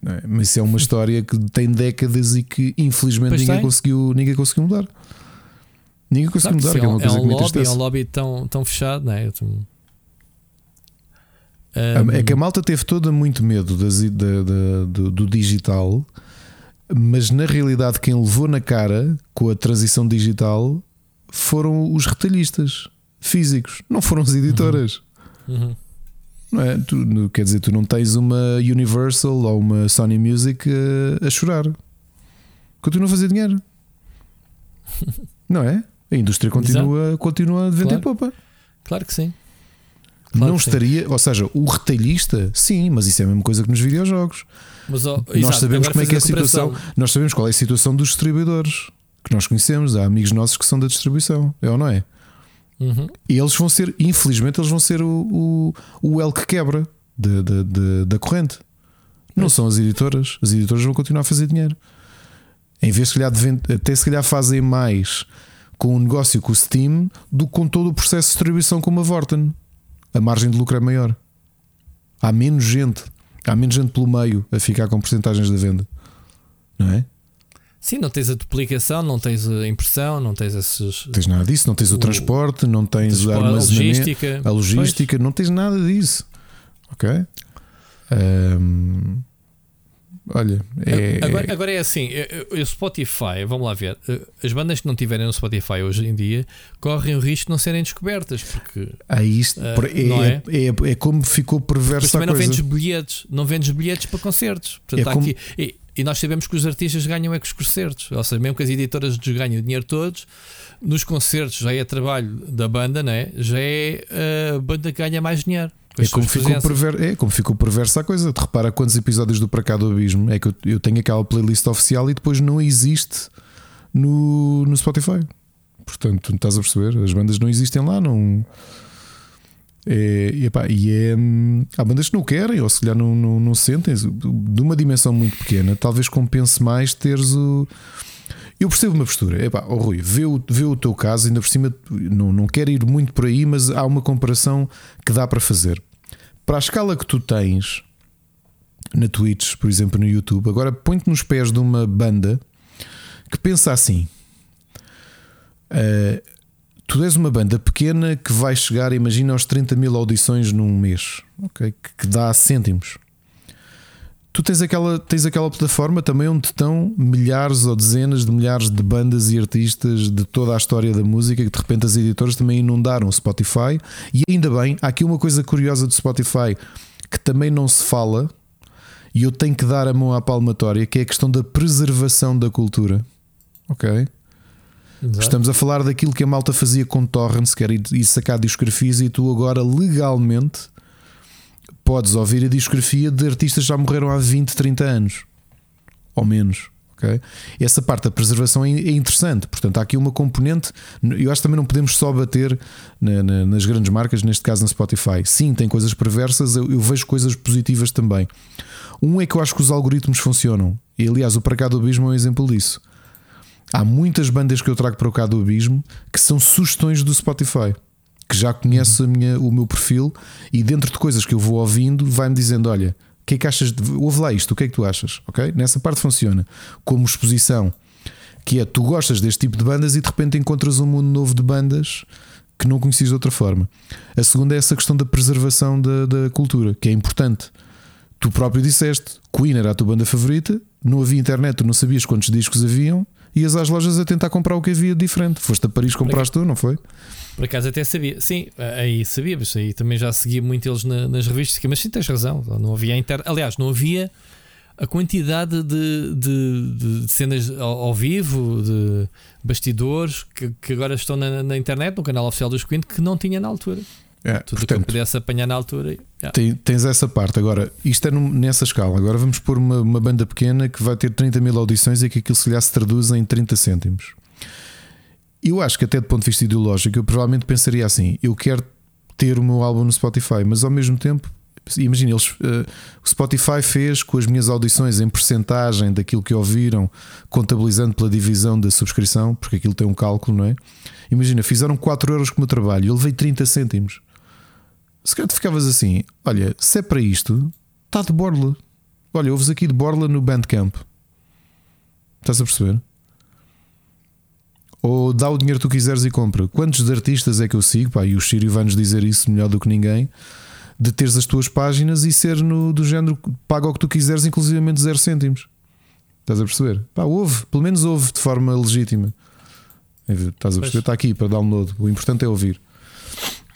É, mas isso é uma história que tem décadas e que infelizmente ninguém conseguiu, ninguém conseguiu mudar. Ninguém conseguiu mudar. É, é, uma coisa é um lobby, é um lobby tão, tão fechado, né? Eu, um... É que a malta teve toda muito medo das, da, da, do, do, digital, mas na realidade quem levou na cara com a transição digital foram os retalhistas físicos, não foram as editoras. Uhum. Uhum. Não é? Tu, quer dizer, tu não tens uma Universal ou uma Sony Music a, a chorar. Continua a fazer dinheiro. [LAUGHS] não é? A indústria continua, continua a vender claro. popa. Claro que sim. Claro não estaria, sim. ou seja, o retalhista, sim, mas isso é a mesma coisa que nos videojogos. Mas, oh, nós exato, sabemos como é que é a situação, nós sabemos qual é a situação dos distribuidores que nós conhecemos. Há amigos nossos que são da distribuição, é ou não é? Uhum. E eles vão ser, infelizmente, eles vão ser o, o, o L que quebra de, de, de, da corrente. Não é. são as editoras. As editoras vão continuar a fazer dinheiro. Em vez de, se calhar, de, até se calhar fazem mais com o negócio com o Steam do que com todo o processo de distribuição como a Vorten a margem de lucro é maior. Há menos gente, há menos gente pelo meio a ficar com porcentagens da venda, não é? Sim, não tens a duplicação, não tens a impressão, não tens esses. Não tens nada disso, não tens o, o transporte, não tens o armazenamento, a logística, a logística não tens nada disso. Ok? Um, Olha, é... Agora, agora é assim: o Spotify, vamos lá ver, as bandas que não tiverem no Spotify hoje em dia correm o risco de não serem descobertas. Porque. Ah, isto uh, é, é? é, é, como ficou perverso. também não vendes bilhetes, não vendes bilhetes para concertos. Portanto, é como... aqui, e, e, nós sabemos que os artistas ganham é com os concertos, ou seja, mesmo que as editoras ganhem o dinheiro todos, nos concertos já é trabalho da banda, né? já é a banda que ganha mais dinheiro. É como, ficou perver, é como ficou perversa a coisa. Te repara quantos episódios do Para Cá do Abismo é que eu, eu tenho aquela playlist oficial e depois não existe no, no Spotify. Portanto, estás a perceber? As bandas não existem lá, não. É, e, epá, e é. Há bandas que não querem, ou se calhar não, não, não sentem. De uma dimensão muito pequena, talvez compense mais teres o. Eu percebo uma postura. Epá, oh Rui, vê o, vê o teu caso, ainda por cima, não, não quero ir muito por aí, mas há uma comparação que dá para fazer. Para a escala que tu tens na Twitch, por exemplo, no YouTube, agora põe-te nos pés de uma banda que pensa assim. Uh, tu és uma banda pequena que vai chegar, imagina, aos 30 mil audições num mês, ok? Que, que dá cêntimos tu tens aquela, tens aquela plataforma também onde estão milhares ou dezenas de milhares de bandas e artistas de toda a história da música que de repente as editoras também inundaram o Spotify. E ainda bem, há aqui uma coisa curiosa do Spotify que também não se fala e eu tenho que dar a mão à palmatória, que é a questão da preservação da cultura. Ok? Exato. Estamos a falar daquilo que a malta fazia com torrents, que era ir sacar discografias, e tu agora legalmente podes ouvir a discografia de artistas que já morreram há 20, 30 anos ou menos. Okay? Essa parte da preservação é, é interessante, portanto, há aqui uma componente. Eu acho que também não podemos só bater na, na, nas grandes marcas, neste caso na Spotify. Sim, tem coisas perversas, eu, eu, vejo coisas positivas também. Um é que eu acho que os algoritmos funcionam, e aliás, o Para Cá do Abismo é um exemplo disso. Há muitas bandas que eu trago para o Cá do Abismo que são sugestões do Spotify que já conhece minha, o meu perfil e dentro de coisas que eu vou ouvindo, vai-me dizendo: Olha, o que é que achas? De... Ouve lá isto, o que é que tu achas? Ok? Nessa parte funciona como exposição, que é tu gostas deste tipo de bandas e de repente encontras um mundo novo de bandas que não conheces de outra forma. A segunda é essa questão da preservação da, da cultura, que é importante. Tu próprio disseste, Queen era a tua banda favorita, não havia internet, tu não sabias quantos discos haviam, ias às lojas a tentar comprar o que havia diferente. Foste a Paris, compraste tu, não foi? Por acaso até sabia, sim, aí sabia, mas aí também já seguia muito eles na, nas revistas, mas sim, tens razão, não havia inter... aliás, não havia a quantidade de, de, de cenas ao, ao, vivo, de bastidores que, que agora estão na, na, internet, no canal oficial dos Quint, que não tinha na altura. É, Tudo portanto, que eu pudesse apanhar na altura. Yeah. Tens essa parte. Agora, isto é nessa escala. Agora vamos pôr uma, uma banda pequena que vai ter 30 mil audições e que aquilo se lhe se traduz em 30 cêntimos. Eu acho que até do ponto de vista ideológico, eu provavelmente pensaria assim: eu quero ter o meu álbum no Spotify, mas ao mesmo tempo, imagina, eles, uh, o Spotify fez com as minhas audições em percentagem daquilo que ouviram, contabilizando pela divisão da subscrição, porque aquilo tem um cálculo, não é? Imagina, fizeram 4 euros como trabalho, eu levei 30 cêntimos. Se calhar tu ficavas assim: olha, se é para isto, está de borla. Olha, ouves aqui de borla no Bandcamp. Estás a perceber? Ou dá o dinheiro que tu quiseres e compra. Quantos artistas é que eu sigo? Pá, e o Sírio vai-nos dizer isso melhor do que ninguém. De teres as tuas páginas e ser no, do género paga o que tu quiseres, inclusivamente zero cêntimos. Estás a perceber? Pá, ouve, pelo menos ouve de forma legítima. Estás a perceber? Está aqui para download. O importante é ouvir.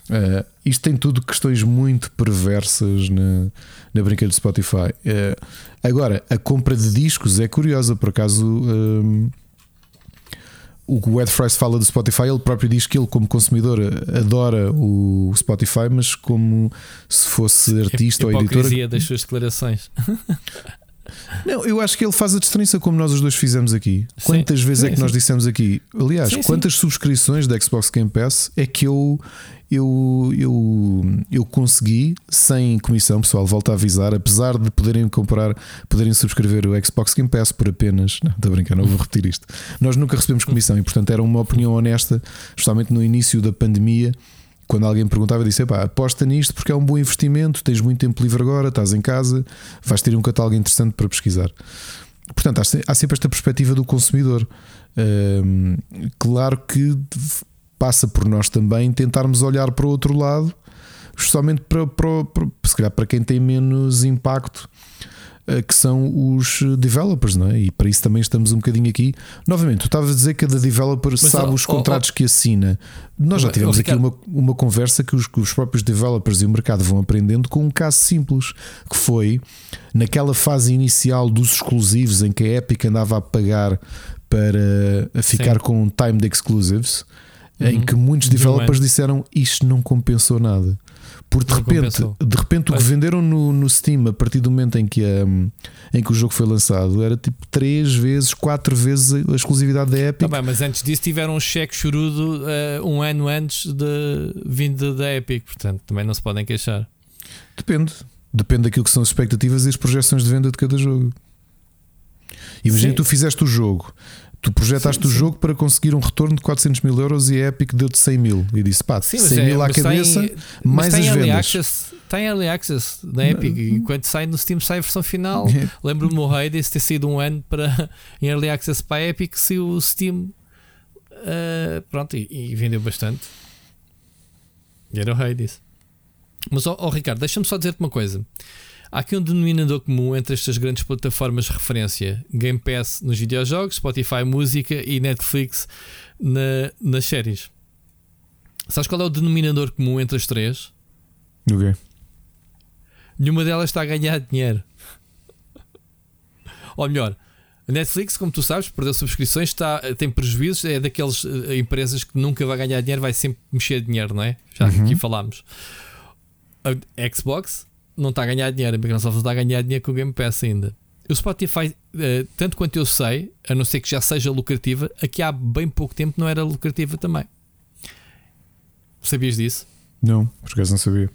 Uh, isto tem tudo questões muito perversas na, na brincadeira de Spotify. Uh, agora, a compra de discos é curiosa, por acaso. O que o Ed Fries fala do Spotify, ele próprio diz que ele, como consumidor, adora o Spotify, mas como se fosse artista ou editor. das suas declarações. [LAUGHS] Não, eu acho que ele faz a distinção como nós os dois fizemos aqui. Quantas sim, vezes sim, é que sim. nós dissemos aqui? Aliás, quantas subscrições da Xbox Game Pass é que eu eu, eu, eu consegui sem comissão, pessoal, volto a avisar, apesar de poderem comprar, poderem subscrever o Xbox Game Pass por apenas, não, estou a brincar, não vou repetir isto. Nós nunca recebemos comissão e, portanto, era uma opinião honesta, justamente no início da pandemia. Quando alguém me perguntava, eu disse: aposta nisto porque é um bom investimento, tens muito tempo livre agora, estás em casa, vais ter um catálogo interessante para pesquisar. Portanto, há sempre esta perspectiva do consumidor. claro que passa por nós também tentarmos olhar para o outro lado, justamente para, para, para, se calhar para quem tem menos impacto uh, que são os developers, não é? E para isso também estamos um bocadinho aqui. Novamente, tu estavas a dizer que cada developer Mas, sabe oh, os contratos oh, que assina. Nós já tivemos aqui uma, uma conversa que os, que os próprios developers e o mercado vão aprendendo com um caso simples, que foi naquela fase inicial dos exclusivos em que a Epic andava a pagar para ficar Sim. com timed exclusives, uhum. em que muitos developers disseram isto não compensou nada. Porque de repente, de repente o que venderam no, no Steam a partir do momento em que, um, em que o jogo foi lançado era tipo 3 vezes, 4 vezes a exclusividade da Epic. Tá bem, mas antes disso tiveram um cheque chorudo uh, um ano antes de vindo da Epic, portanto também não se podem queixar. Depende. Depende daquilo que são as expectativas e as projeções de venda de cada jogo. Imagina que tu fizeste o jogo, tu projetaste sim, o jogo para conseguir um retorno de 400 mil euros e a Epic deu-te 100 mil. E disse, pá, sim, 100 é, mil à cabeça, tem, mais as vendas. Access, tem early access da Epic e quando sai no Steam sai a versão final. Lembro-me o Hades ter sido um ano para, [LAUGHS] em early access para a Epic, se o Steam uh, pronto, e, e, vendeu bastante. E era o Hades. Mas, ó oh, oh, Ricardo, deixa-me só dizer-te uma coisa. Há aqui um denominador comum entre estas grandes plataformas de referência: Game Pass nos videojogos, Spotify música e Netflix na, nas séries. Sabes qual é o denominador comum entre as três? O quê? Nenhuma delas está a ganhar dinheiro. Ou melhor, a Netflix, como tu sabes, perdeu subscrições, está, tem prejuízos, é daquelas uh, empresas que nunca vai ganhar dinheiro, vai sempre mexer dinheiro, não é? Já uhum. aqui falámos. A Xbox não está a ganhar dinheiro, a Microsoft não está a ganhar dinheiro com o Game Pass ainda. O Spotify, uh, tanto quanto eu sei, a não ser que já seja lucrativa, aqui há bem pouco tempo não era lucrativa também. Sabias disso? Não, por acaso não sabia.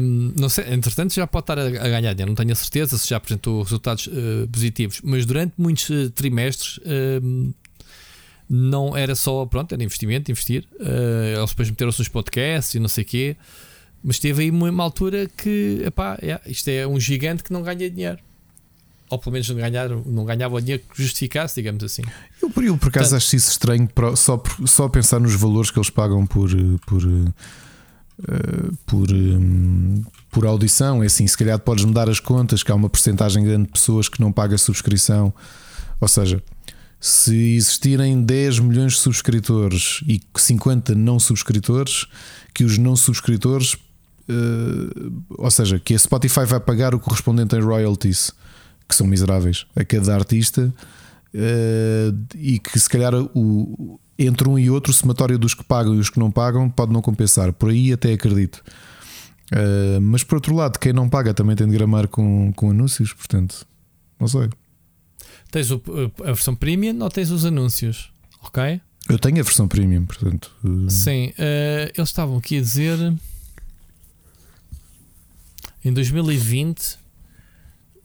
Um, não sei, entretanto, já pode estar a, a, ganhar dinheiro, não tenho a certeza se já apresentou resultados uh, positivos, mas durante muitos uh, trimestres uh, não era só, pronto, era investimento, investir. eles depois meteram-se nos podcasts e não sei o quê. Mas teve aí uma, altura que epá, é, isto é um gigante que não ganha dinheiro. Ou pelo menos não, ganhar, não ganhava o dinheiro que justificasse, digamos assim. Eu, por, eu, por acaso, acho isso estranho só, só pensar nos valores que eles pagam por. por Uh, por, um, por audição. É assim, se calhar podes mudar as contas, que há uma porcentagem grande de pessoas que não paga subscrição. Ou seja, se existirem 10 milhões de subscritores e 50 não subscritores, que os não subscritores ou seja, que a Spotify vai pagar o correspondente em royalties, que são miseráveis, a cada artista, uh, e que se calhar o, entre um e outro, o somatório dos que pagam e os que não pagam pode não compensar. Por aí até acredito. Uh, mas por outro lado, quem não paga também tem de gramar com, com anúncios, portanto, não sei. Tens o, a versão premium ou tens os anúncios? Ok? Eu tenho a versão premium, portanto. Sim, eles estavam aqui a dizer. Em 2020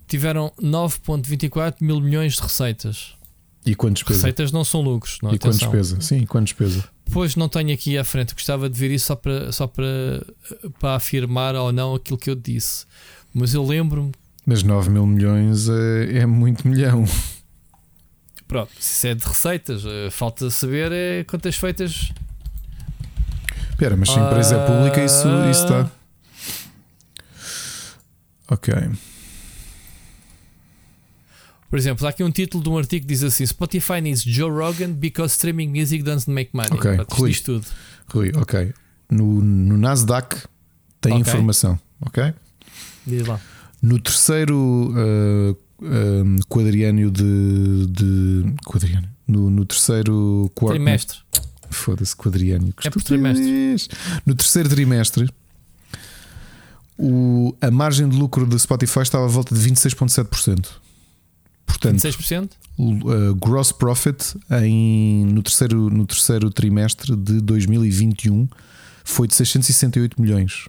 tiveram 9,24 mil milhões de receitas. E quanto despesa? Receitas não são lucros. Não, e quanto despesa? Sim, quanto despesa? Pois não tenho aqui à frente, gostava de ver isso só para, só para, para afirmar ou não aquilo que eu disse. Mas eu lembro-me. Mas 9 mil milhões é, é muito milhão. Pronto, se isso é de receitas, eh, falta saber é quantas feitas. Espera, mas se a empresa é pública, isso, isso está. Ok. Por exemplo, há aqui um título de um artigo que diz assim: Spotify needs Joe Rogan because streaming music doesn't make money. Ok, Pá, Rui, tudo. Rui, ok. No, no Nasdaq tem okay. informação, ok? Diz lá. No terceiro uh, uh, quadriânio de. de quadriânio. No, no terceiro quarto. Trimestre. Foda-se, quadriânio. É por trimestre. No terceiro trimestre o, a margem de lucro do Spotify estava à volta de 26,7%. Portanto, 26%? O uh, gross profit em, no, terceiro, no terceiro trimestre de 2021 foi de 668 milhões.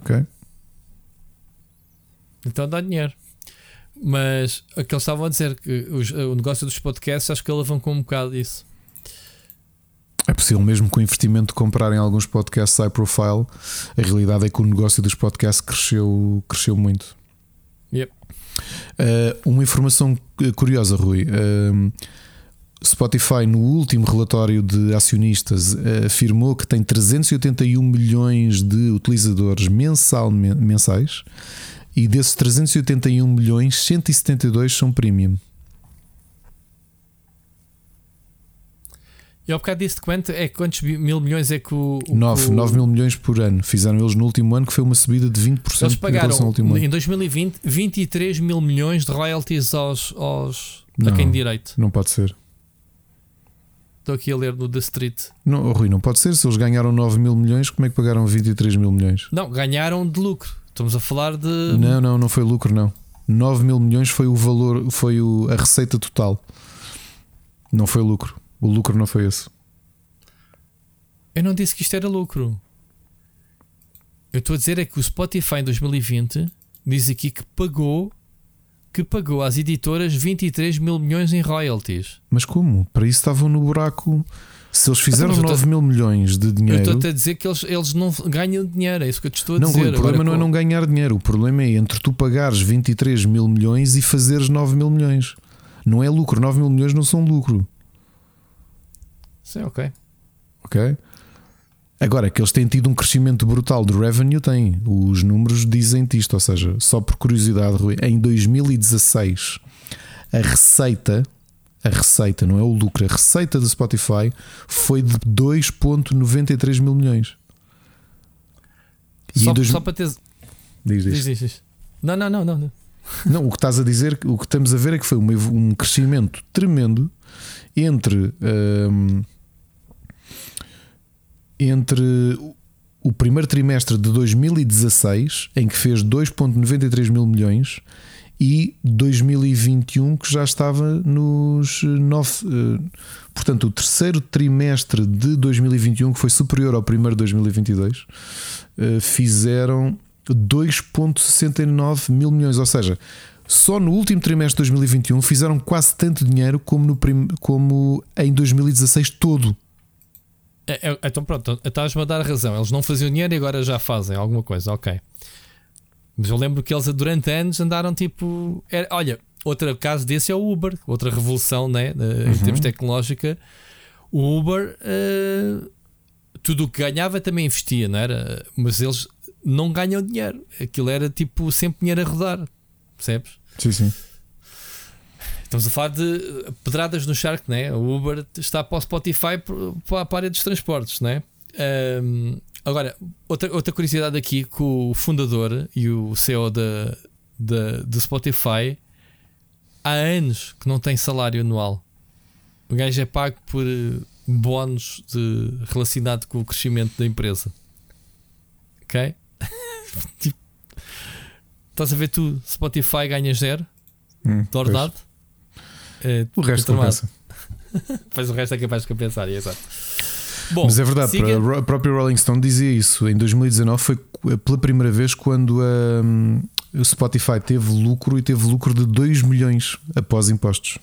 Ok? Então dá dinheiro. Mas aqueles estavam a dizer que os, o negócio dos podcasts acho que alavancou um bocado isso. É possível mesmo com o investimento de comprarem alguns podcasts high profile. A realidade é que o negócio dos podcasts cresceu, cresceu muito. Yep. Uh, uma informação curiosa, Rui. Uh, Spotify, no último relatório de acionistas, afirmou que tem 381 milhões de utilizadores mensal, mensais E desses 381 milhões, 172 são premium. E ao bocado disse quanto é quantos mil milhões é que o. o 9, o... 9 mil milhões por ano. Fizeram eles no último ano, que foi uma subida de 20% eles pagaram, ao último ano. Em 2020, 23 mil milhões de royalties aos, aos não, a quem direito. Não pode ser. Estou aqui a ler no The Street. Não, Rui, não pode ser. Se eles ganharam 9 mil milhões, como é que pagaram 23 mil milhões? Não, ganharam de lucro. Estamos a falar de. Não, não, não foi lucro, não. 9 mil milhões foi o valor, foi o, a receita total. Não foi lucro. O lucro não foi esse. Eu não disse que isto era lucro. Eu estou a dizer é que o Spotify em 2020 diz aqui que pagou que pagou às editoras 23 mil milhões em royalties. Mas como? Para isso estavam no buraco. Se eles fizeram então, 9 mil milhões de dinheiro. Eu estou a dizer que eles, eles não ganham dinheiro, é isso que eu te estou a não, dizer. Não, o problema Agora, não é não ganhar dinheiro, o problema é entre tu pagares 23 mil milhões e fazeres 9 mil milhões. Não é lucro, 9 mil milhões não são lucro. Sim, ok. Ok? Agora, que eles têm tido um crescimento brutal de revenue, têm. Os números dizem-te isto. Ou seja, só por curiosidade, Rui, em 2016, a receita, a receita, não é o lucro, a receita do Spotify foi de 2,93 mil milhões. E só, dois... só para ter. Diz, diz. diz, diz, diz. Não, não, não, não. [LAUGHS] Não, o que estás a dizer, o que estamos a ver é que foi um, um crescimento tremendo entre. Um, entre o primeiro trimestre de 2016, em que fez 2,93 mil milhões, e 2021, que já estava nos 9. Eh, portanto, o terceiro trimestre de 2021, que foi superior ao primeiro de 2022, eh, fizeram 2,69 mil milhões. Ou seja, só no último trimestre de 2021 fizeram quase tanto dinheiro como, no prim... como em 2016 todo. É, é, então pronto, estás-me a dar razão. Eles não faziam dinheiro e agora já fazem alguma coisa, ok. Mas eu lembro que eles durante anos andaram tipo. Era, olha, outro caso desse é o Uber, outra revolução né, uhum. em termos tecnológica. O Uber, uh, tudo o que ganhava também investia, não era? Mas eles não ganham dinheiro. Aquilo era tipo sempre dinheiro a rodar, percebes? Sim, sim. Estamos a falar de pedradas no Shark, né? O Uber está para o Spotify para a área dos transportes, né? Um, agora, outra, outra curiosidade aqui: que o fundador e o CEO da, da, do Spotify há anos que não tem salário anual. O gajo é pago por eh, bónus de, relacionado com o crescimento da empresa. Ok? [LAUGHS] tipo, estás a ver tu, Spotify ganha zero hum, de ordenado é, o resto compensa. [LAUGHS] pois o resto é capaz de compensar, é exato. Bom, Mas é verdade, siga... a própria Rolling Stone dizia isso. Em 2019 foi pela primeira vez quando um, o Spotify teve lucro e teve lucro de 2 milhões após impostos.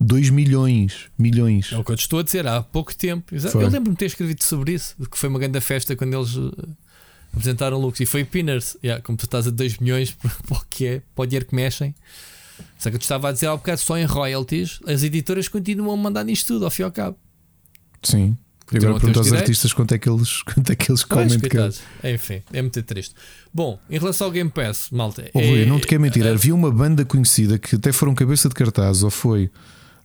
2 milhões, milhões. É o que eu te estou a dizer há pouco tempo. Eu lembro-me de ter escrito sobre isso, que foi uma grande festa quando eles eh, apresentaram lucros e foi Pinners. Yeah, como tu estás a 2 milhões [LAUGHS] para o que é, para o dinheiro que mexem. Só que eu te estava a dizer há um bocado só em royalties, as editoras continuam a mandar nisto tudo, ao fim e ao cabo. Sim. E agora pergunto aos direitos. artistas quanto é que eles, [LAUGHS] quanto é que eles comem de cada. Enfim, é muito triste. Bom, em relação ao Game Pass, malta. Oh, Rui, é, não te quero mentir, é, havia uma banda conhecida que até foram cabeça de cartaz, ou foi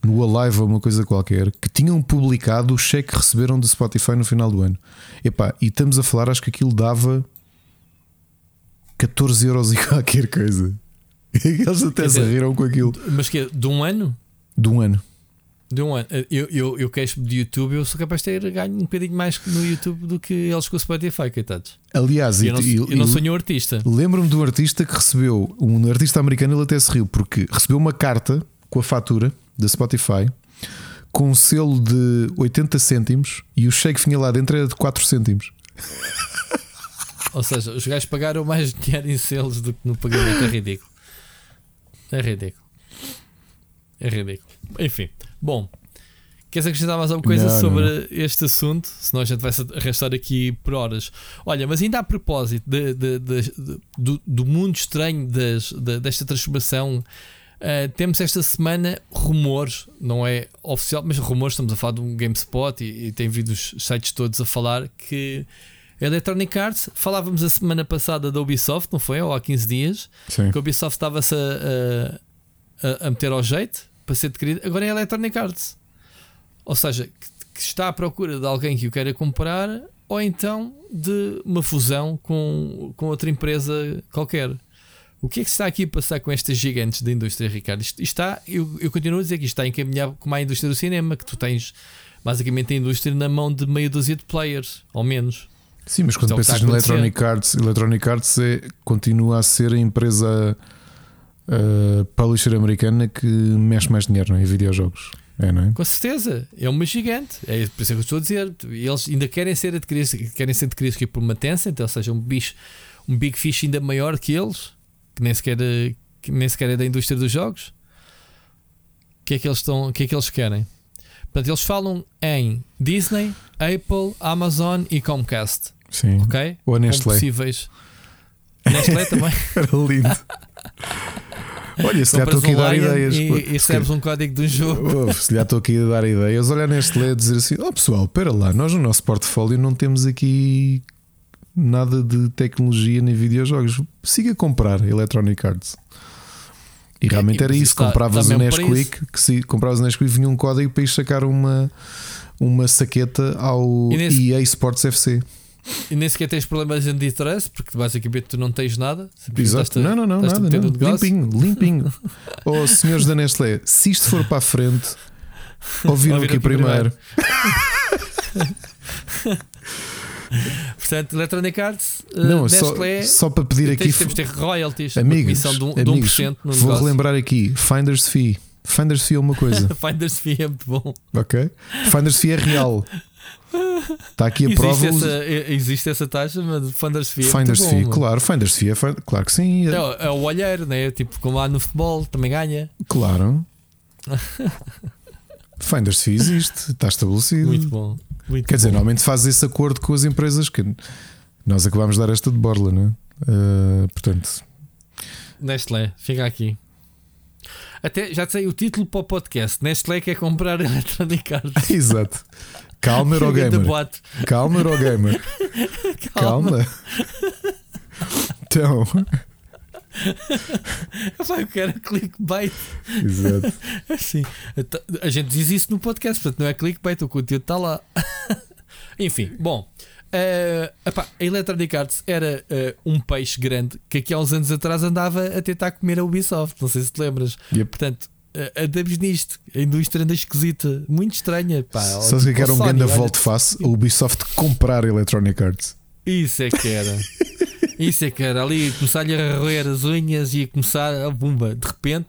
no Alive ou uma coisa qualquer, que tinham publicado o cheque que receberam do Spotify no final do ano. Epá, e estamos a falar, acho que aquilo dava 14 euros e [LAUGHS] qualquer coisa. [LAUGHS] Eles até se riram com aquilo. Mas que é? De um ano? De um ano. De um ano. Eu, eu, eu queixo de YouTube, eu sou capaz de ter ganho um bocadinho mais no YouTube do que eles com o Spotify, coitados. Aliás, eu, não, eu, eu não sou nenhum artista. Lembro-me de um artista que recebeu, um artista americano, ele até se riu, porque recebeu uma carta com a fatura da Spotify com um selo de 80 cêntimos e o cheque vinha lá dentro era de 4 cêntimos. Ou seja, os gajos pagaram mais dinheiro em selos do que no pagamento, é ridículo. É ridículo. É ridículo. Enfim, bom. Queres acrescentar mais alguma coisa não, sobre não. este assunto? Senão a gente vai se arrastar aqui por horas. Olha, mas ainda a propósito de, de, de, do, do, mundo estranho das, desta transformação, uh, temos esta semana rumores, não é oficial, mas rumores, estamos a falar de um GameSpot e, e tem vindo os sites todos a falar que Electronic Arts, falávamos a semana passada da Ubisoft, não foi? Ou há 15 dias, Sim. que a Ubisoft estava-se a, a, a, meter ao jeito para ser adquirido. Agora é a Electronic Arts. Ou seja, que, que está à procura de alguém que o queira comprar ou então de uma fusão com, com outra empresa qualquer. O que é que está aqui a passar com estas gigantes da indústria, Ricardo? Isto está, eu, eu continuo a dizer que isto está encaminhado como a indústria do cinema, que tu tens basicamente a indústria na mão de meia dúzia de players, ao menos. Sim, mas quando pensas na Electronic Arts, Electronic Arts é, continua a ser a empresa uh, publisher americana que mexe mais dinheiro não, é? em videojogos. É, não é? Com certeza, é uma gigante. É por isso que eu estou a dizer. Eles ainda querem ser adquiridos, querem ser adquiridos por uma Tencent, ou seja, um bicho, um big fish ainda maior que eles, que nem sequer, que nem sequer é da indústria dos jogos. O que é que eles estão, o que é que eles querem? Portanto, eles falam em Disney, Apple, Amazon e Comcast. Sim. Ok? Ou a Nestlé. Possíveis. Nestlé também. [LAUGHS] Era lindo. Olha, se já estou aqui a dar ideias. E, e recebes um código do jogo. se já estou aqui a dar ideias, olhar neste e dizer assim: oh pessoal, espera lá, nós no nosso portfólio não temos aqui nada de tecnologia nem videojogos. Siga a comprar Electronic Arts. E realmente era isso, compravas o Nesquik, que se compravas o Nesquik vinha um código para ir sacar uma, uma saqueta ao nesse... EA Sports FC. E nem sequer tens problemas de antitrust, porque basicamente tu não tens nada. Exato. Não, não, não, nada. Não. Limpinho, limpinho. [LAUGHS] oh, senhores da Nestlé, se isto for para a frente, ouviram aqui, aqui primeiro. [LAUGHS] Portanto, Electronic Arts, uh, não, Nestlé, só, só para pedir aqui. Temos de ter royalties, amigos, de, um, amigos, de 1% no Vou negócio. relembrar aqui: Finder's Fee. Finder's Fee é uma coisa. [LAUGHS] Finder's Fee é muito bom. Ok. Finder's Fee é real. Está aqui a existe prova. Essa, existe essa taxa, mas Finder's Fee. É Finder's bom, Fee, claro. Finder's Fee é claro que sim. É, é o olheiro, né? Tipo, como lá no futebol, também ganha. Claro. [LAUGHS] Finder's Fee existe, está estabelecido. Muito bom. Muito Quer bom. dizer, normalmente faz esse acordo com as empresas que nós acabamos de dar esta de borla, não é? Uh, portanto, Nestlé, fica aqui. Até já sei o título para o podcast. Nestlé quer comprar [LAUGHS] Electronic Arts. Exato. Calma, Eurogamer. Calma, [LAUGHS] Eurogamer. Calma. Calma. então. Vai, eu quero clickbait. Exato. Assim, a gente diz isso no podcast, portanto não é clickbait, o conteúdo está lá. [LAUGHS] Enfim, bom. Uh, epá, a Electronic Arts era uh, um peixe grande que aqui há uns anos atrás andava a tentar comer a Ubisoft. Não sei se te lembras. Yep. Portanto, andamos nisto. A indústria anda esquisita, muito estranha. Pá, Só se que era um grande volte face a Ubisoft comprar Electronic Arts. Isso é que era. Isso é que era. Ali começar-lhe a roer as unhas e a começar a bomba. De repente,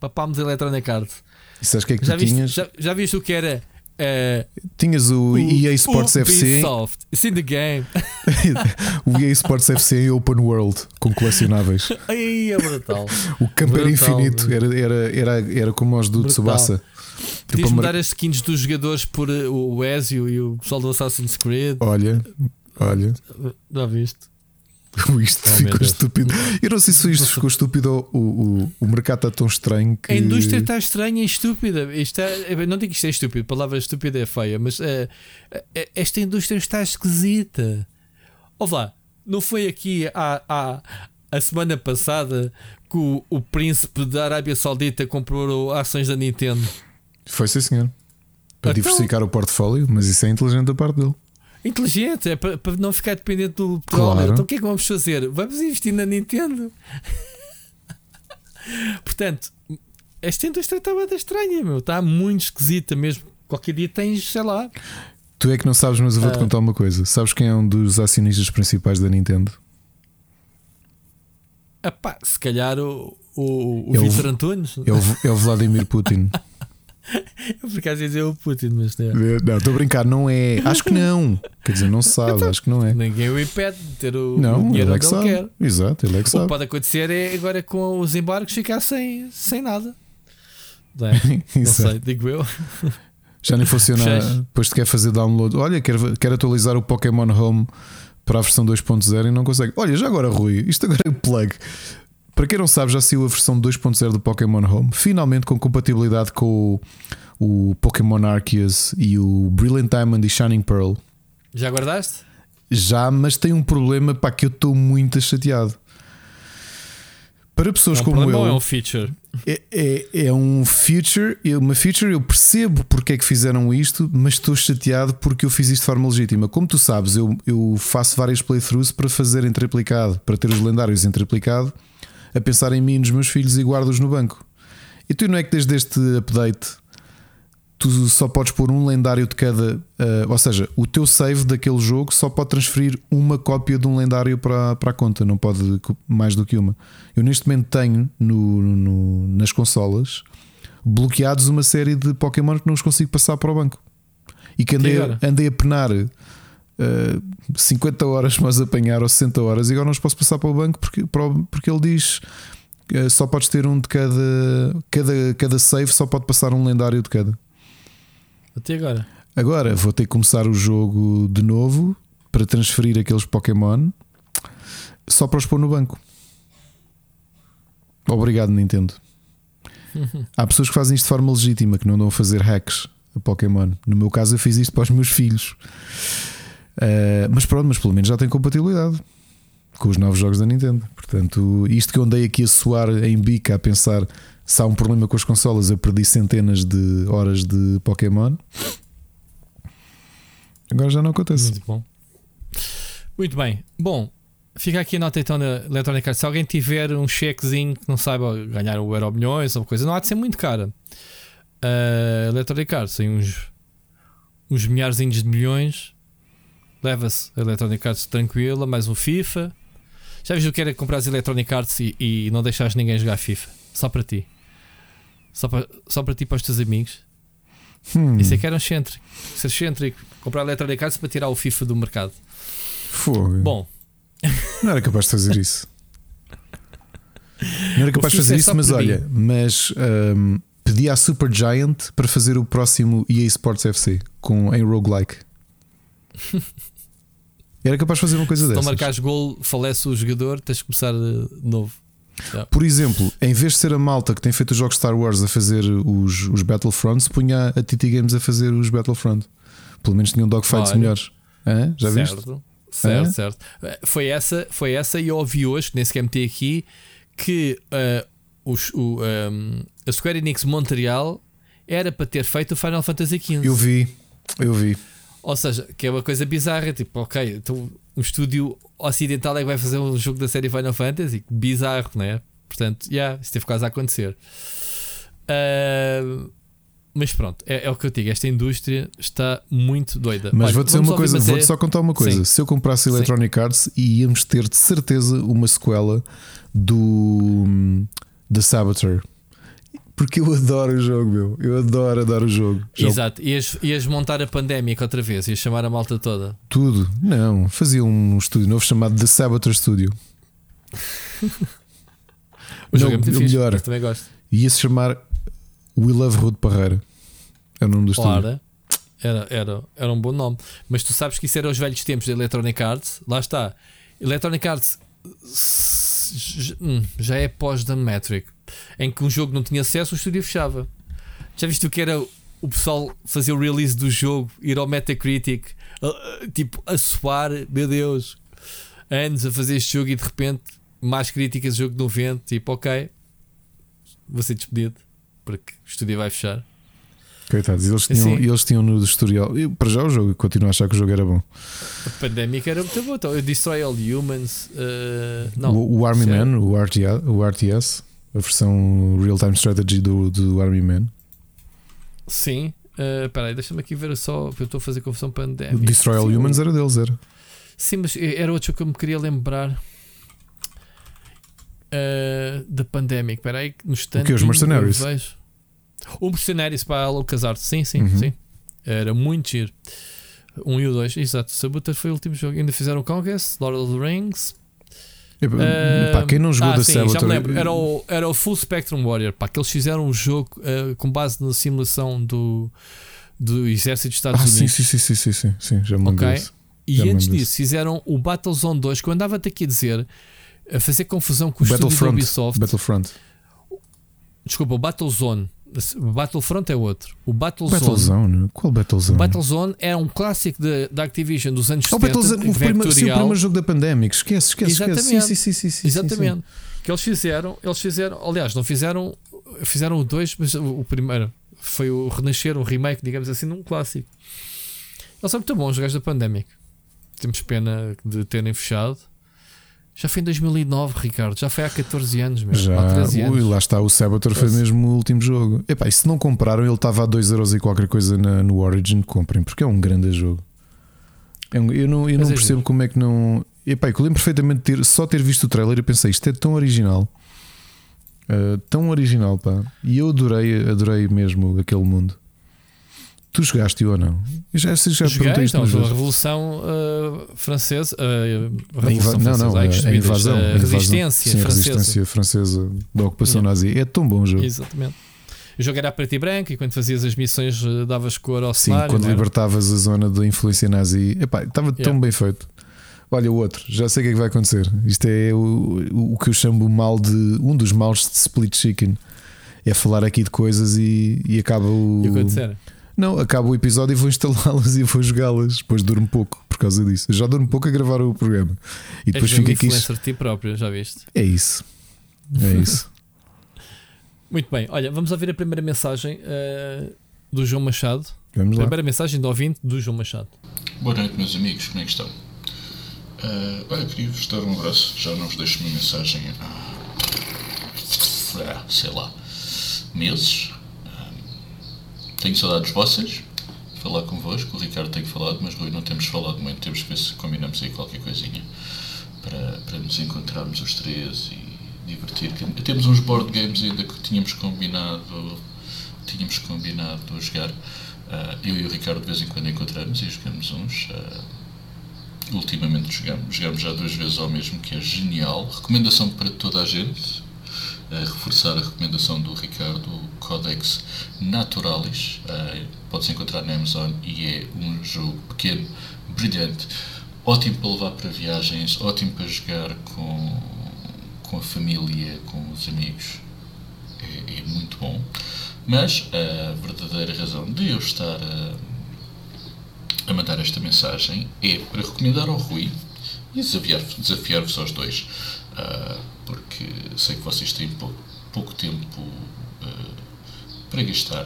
papámos Electronic Arts. E sabes o que é que já tu viste, tinhas? Já, já viste o que era? Uh, Tinhas o, o EA Sports FC. Ubisoft. It's in the game. [LAUGHS] o EA Sports FC em Open World com colecionáveis. Ai, é brutal. o campo era infinito, era, era, era, era como os do brutal. Tsubasa. Podias tipo, mudar as skins dos jogadores por uh, o Ezio e o pessoal do Assassin's Creed. Olha, olha. Já viste? [LAUGHS] Isto Ai, ficou estúpido. Eu não sei se isto ficou estúpido ou o, o, mercado está tão estranho que. A indústria está estranha e estúpida. Isto é, não digo que isto é estúpido, a palavra estúpida é feia, mas uh, esta indústria está esquisita. Ouve lá, não foi aqui há, há, a semana passada que o, o príncipe da Arábia Saudita comprou ações da Nintendo? Foi sim, senhor. Para então, diversificar o portfólio, mas isso é inteligente da parte dele. Inteligente, é para, para não ficar dependente do petróleo. Claro. Então o que é que vamos fazer? Vamos investir na Nintendo. Portanto, esta indústria está bem estranha, meu. Está muito esquisita mesmo. Qualquer dia tens, sei lá. Tu é que não sabes, mas eu vou-te uh, contar uma coisa. Sabes quem é um dos acionistas principais da Nintendo? Epá, se calhar o, o, o é Vitor Antunes. É o, é o Vladimir Putin. [LAUGHS] [LAUGHS] Eu por acaso ia dizer o Putin, mas não. Não, estou a brincar, não é. Acho que não. Quer dizer, não se [LAUGHS] sabe, então, acho que não é. Ninguém o impede de ter o, não, dinheiro ele é que sabe. quer. Exato, ele é que sabe. O que pode acontecer é agora com os embargos ficar sem, sem nada. [LAUGHS] Não, é? não sei, digo eu. Já nem funciona. Depois te quer fazer download. Olha, quer, quer atualizar o Pokémon Home para a versão 2.0 e não consegue. Olha, já agora, Rui, isto agora é o plug. Para quem não sabe, já saiu a versão 2.0 do Pokémon Home, finalmente com compatibilidade com o, o Pokémon Arceus e o Brilliant Diamond e Shining Pearl. Já guardaste? Já, mas tem um problema para que eu estou muito chateado. Para pessoas é um como eu. é um feature? É, é, é, um feature, uma feature. Eu percebo porque é que fizeram isto, mas estou chateado porque eu fiz isto de forma legítima. Como tu sabes, eu, eu faço várias playthroughs para fazer em triplicado, para ter os lendários em triplicado, a pensar em mim e nos meus filhos e guardo-os no banco. E tu não é que desde este update tu só podes pôr um lendário de cada. Uh, ou seja, o teu save daquele jogo só pode transferir uma cópia de um lendário para, para a conta, não pode mais do que uma. Eu neste momento tenho no, no, nas consolas bloqueados uma série de Pokémon que não os consigo passar para o banco e que andei, que andei a penar. Uh, 50 horas mas apanhar ou 60 horas e agora não os posso passar para o banco porque, porque ele diz uh, só podes ter um de cada, cada, cada save só pode passar um lendário de cada. Até agora. Agora vou ter que começar o jogo de novo para transferir aqueles Pokémon só para os pôr no banco. Obrigado, Nintendo. [LAUGHS] Há pessoas que fazem isto de forma legítima, que não dão a fazer hacks a Pokémon. No meu caso, eu fiz isto para os meus filhos. Uh, mas pronto, mas pelo menos já tem compatibilidade com os novos jogos da Nintendo. Portanto, isto que eu andei aqui a soar em bica a pensar se há um problema com as consolas, eu perdi centenas de horas de Pokémon. Agora já não acontece. Muito bom. Muito bem. Bom, fica aqui a nota então da Electronic Arts. Se alguém tiver um chequezinho que não saiba ganhar o Euro Milhões ou coisa, não há de ser muito cara. Uh, Electronic Arts tem uns, uns milhares de milhões. Leva-se a Electronic Arts tranquila, mais um FIFA. Já viste o que era comprar as Electronic Arts e, e não deixares ninguém jogar FIFA? Só para ti. Só para, só para ti e para os teus amigos. Hum. Isso é que era um excêntrico. Ser excêntrico. Comprar Electronic Arts para tirar o FIFA do mercado. Fogo. Bom. [LAUGHS] Não era capaz de fazer isso. Não era capaz de fazer é isso, mas olha, mim. mas um, pedi à Super Giant para fazer o próximo EA Sports FC com em roguelike. [LAUGHS] Era capaz de fazer uma coisa dessas. Se não marcares gol, falece o jogador, tens de começar de novo. Yeah. Por exemplo, em vez de ser a malta que tem feito os jogos Star Wars a fazer os, os Battlefronts, punha a TT Games a fazer os Battlefront. Pelo menos tinham dogfights Olha. melhores. Hã? Já certo, viste? Certo, Hã? certo. Eh, foi essa, foi essa e eu ouvi hoje, que nem sequer meti aqui, que uh, os, o, um, ehm, a Square Enix Montreal era para ter feito o Final Fantasy XV. Eu vi, eu vi. Ou seja, que é uma coisa bizarra, tipo, ok, então um estúdio ocidental é que vai fazer um jogo da série Final Fantasy, bizarro, não é? Portanto, yeah, isso teve quase a acontecer. Uh, mas pronto, é, é, o que eu digo. Esta indústria está muito doida. Mas vou dizer uma coisa, vou-te só contar uma coisa. Sim. Se eu comprasse Electronic Sim. Arts, íamos ter de certeza uma sequela do The Saboteur. Porque eu adoro o jogo, meu. Eu adoro, adoro o jogo. Exato. Ias, ias montar a pandémica outra vez, ias chamar a malta toda. Tudo. Não, fazia um estúdio novo chamado The Saboteur Studio. [LAUGHS] o jogo Não, é muito fixe, melhor. também gosto. Ia-se chamar We Love Rude Parreira. É o nome do claro. estúdio. Era, era, era um bom nome. Mas tu sabes que isso era os velhos tempos da Electronic Arts. Lá está. Electronic Arts hum, já é pós-Dan Metric em que um jogo não tinha acesso, o estúdio fechava. Já viste o que era o pessoal fazer o release do jogo, ir ao Metacritic, tipo a suar, meu Deus, anos a fazer este jogo e de repente mais críticas do jogo de 90, tipo, ok, vou ser despedido porque o estúdio vai fechar. Coitados, eles tinham, assim, eles tinham no historial. Eu, para já o jogo, continuo a achar que o jogo era bom. A pandémica era muito bom. Então, eu Destroy All Humans. Uh, não, o, o Army Man, o o RTS a versão real-time strategy do, do Army Man. Sim. Uh, aí, deixa-me aqui ver só, eu estou a fazer confusão pandémica. Destroy All Humans era deles, era. Sim, mas era outro que eu me queria lembrar. Uh, da Pandemic. Espera aí, no stand. O que? Os Mercenários? O Mercenários para a LucasArts. Sim, sim, uhum. sim. Era muito giro. Um e o dois, exato. Saboteur foi o último jogo. Ainda fizeram o Conquest, Lord of the Rings. Uh, pá, quem não jogou ah, da sim, Saboteur? Já me lembro. Era o, era o Full Spectrum Warrior. Pá, que eles fizeram um jogo uh, com base na simulação do, do Exército dos Estados ah, Unidos. Sim, sim, sim, sim, sim, sim, já me lembro okay. E já antes disso, fizeram o Battlezone 2, que eu andava-te aqui a dizer, a fazer confusão com o da Ubisoft. Battlefront. Desculpa, o Battlezone. Battlefront é outro. O Battlezone. Battlezone? Qual Battlezone? O Battlezone é um clássico da Activision dos anos oh, 70. Battlezone, o, primeiro, sim, o primeiro jogo da Pandemic. Esquece, esquece, Exatamente. esquece. Sim, sim, sim, Exatamente. Que eles fizeram, eles fizeram, aliás, não fizeram, fizeram o dois, mas o primeiro foi o renascer, o remake, digamos assim, num clássico. Eles são muito bons, os gajos da Pandemic. Temos pena de terem fechado. Já foi em 2009, Ricardo. Já foi há 14 anos mesmo. Já, há 13 anos. Ui, lá está. O Saboteur foi mesmo o último jogo. Epá, e se não compraram, ele estava a 2€ e qualquer coisa na, no Origin. Comprem, porque é um grande jogo. É um, eu não, eu não é percebo como é que não. Epá, eu lembro perfeitamente de ter, só ter visto o trailer e pensei isto é tão original. Uh, tão original, pá. E eu adorei, adorei mesmo aquele mundo. Tu jogaste ou não? Eu já, já Joguei, então, a Revolução uh, Francesa. Uh, Revolução não, não, Ai, a, invasão, a resistência sim, francesa. A resistência francesa da ocupação yeah. nazi. É tão bom o jogo. Exatamente. O jogo era preto e branco e quando fazias as missões uh, davas cor ao Sim, cenário, quando libertavas a zona da influência nazi. Epá, estava yeah. tão bem feito. Olha, o outro, já sei o que é que vai acontecer. Isto é o, o que eu chamo mal de um dos maus de split chicken. É falar aqui de coisas e, e acaba o. E acontecer. Não, acaba o episódio e vou instalá-las e vou jogá-las. Depois durmo pouco por causa disso. Eu já durmo pouco a gravar o programa. E depois fica aqui. influencer de ti próprio, já viste? É isso. É [LAUGHS] isso. Muito bem, olha, vamos ouvir a primeira mensagem uh, do João Machado. Vamos lá. Primeira mensagem do ouvinte do João Machado. Boa noite, meus amigos, como é que estão? Uh, olha, queria-vos dar um abraço. Já não vos deixo uma mensagem há. sei lá. meses tenho saudades vossas, falar convosco. O Ricardo tem falado, mas Rui não temos falado muito. Temos que ver se combinamos aí qualquer coisinha para, para nos encontrarmos os três e divertir. Temos uns board games ainda que tínhamos combinado, tínhamos combinado jogar. Uh, eu e o Ricardo de vez em quando encontramos e jogamos uns. Uh, ultimamente jogamos, jogamos já duas vezes ao mesmo, que é genial. Recomendação para toda a gente a reforçar a recomendação do Ricardo, Codex Naturalis. Uh, Pode-se encontrar na Amazon e é um jogo pequeno, brilhante, ótimo para levar para viagens, ótimo para jogar com, com a família, com os amigos. É, é muito bom. Mas a verdadeira razão de eu estar a, a mandar esta mensagem é para recomendar ao Rui e desafiar-vos desafiar aos dois. Uh, porque sei que vocês têm pouco, pouco tempo para gastar.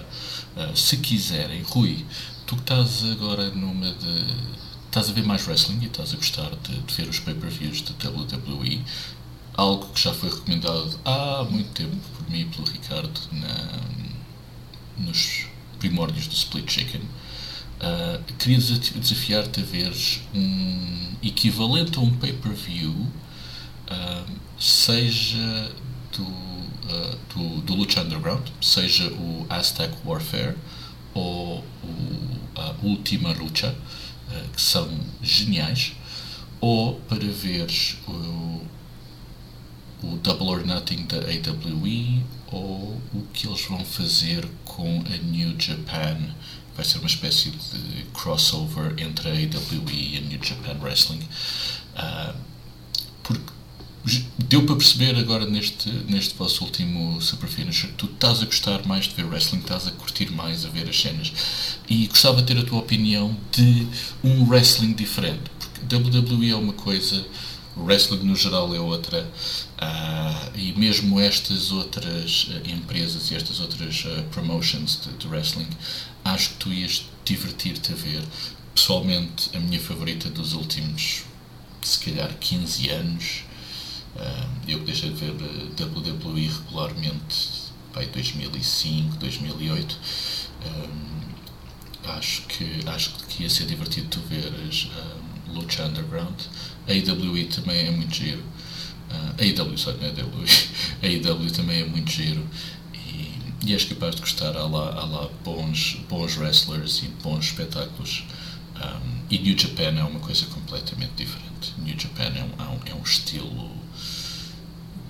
Uh, se quiserem, Rui, tu que estás agora numa de. estás a ver mais wrestling e estás a gostar de, de ver os pay-per-views da WWE, algo que já foi recomendado há muito tempo por mim e pelo Ricardo na, nos primórdios do Split Chicken. Uh, queria desafiar-te a veres um equivalente a um pay-per-view uh, seja do, uh, do, do Lucha Underground, seja o Aztec Warfare ou o a Última Lucha, uh, que são geniais, ou para veres o, o Double or Nothing da AWE ou o que eles vão fazer com a New Japan. Vai ser uma espécie de crossover entre a AWE e a New Japan Wrestling. Uh, porque deu para perceber agora neste, neste vosso último Super Finisher tu estás a gostar mais de ver wrestling, estás a curtir mais a ver as cenas. E gostava de ter a tua opinião de um wrestling diferente, porque WWE é uma coisa, wrestling no geral é outra uh, e mesmo estas outras uh, empresas e estas outras uh, promotions de, de, wrestling acho que tu ias divertir-te a ver pessoalmente a minha favorita dos últimos se calhar 15 anos eu que deixei de ver WWE regularmente em 2005, 2008. acho, que, acho que ia ser divertido tu veres um, Lucha Underground. A AEW também é muito giro. A AEW, só não é [LAUGHS] a também é muito giro. E, és capaz de gostar. Há lá, há lá bons, bons wrestlers e bons espetáculos. Um, e New Japan é uma coisa completamente diferente. New Japan é um, é um estilo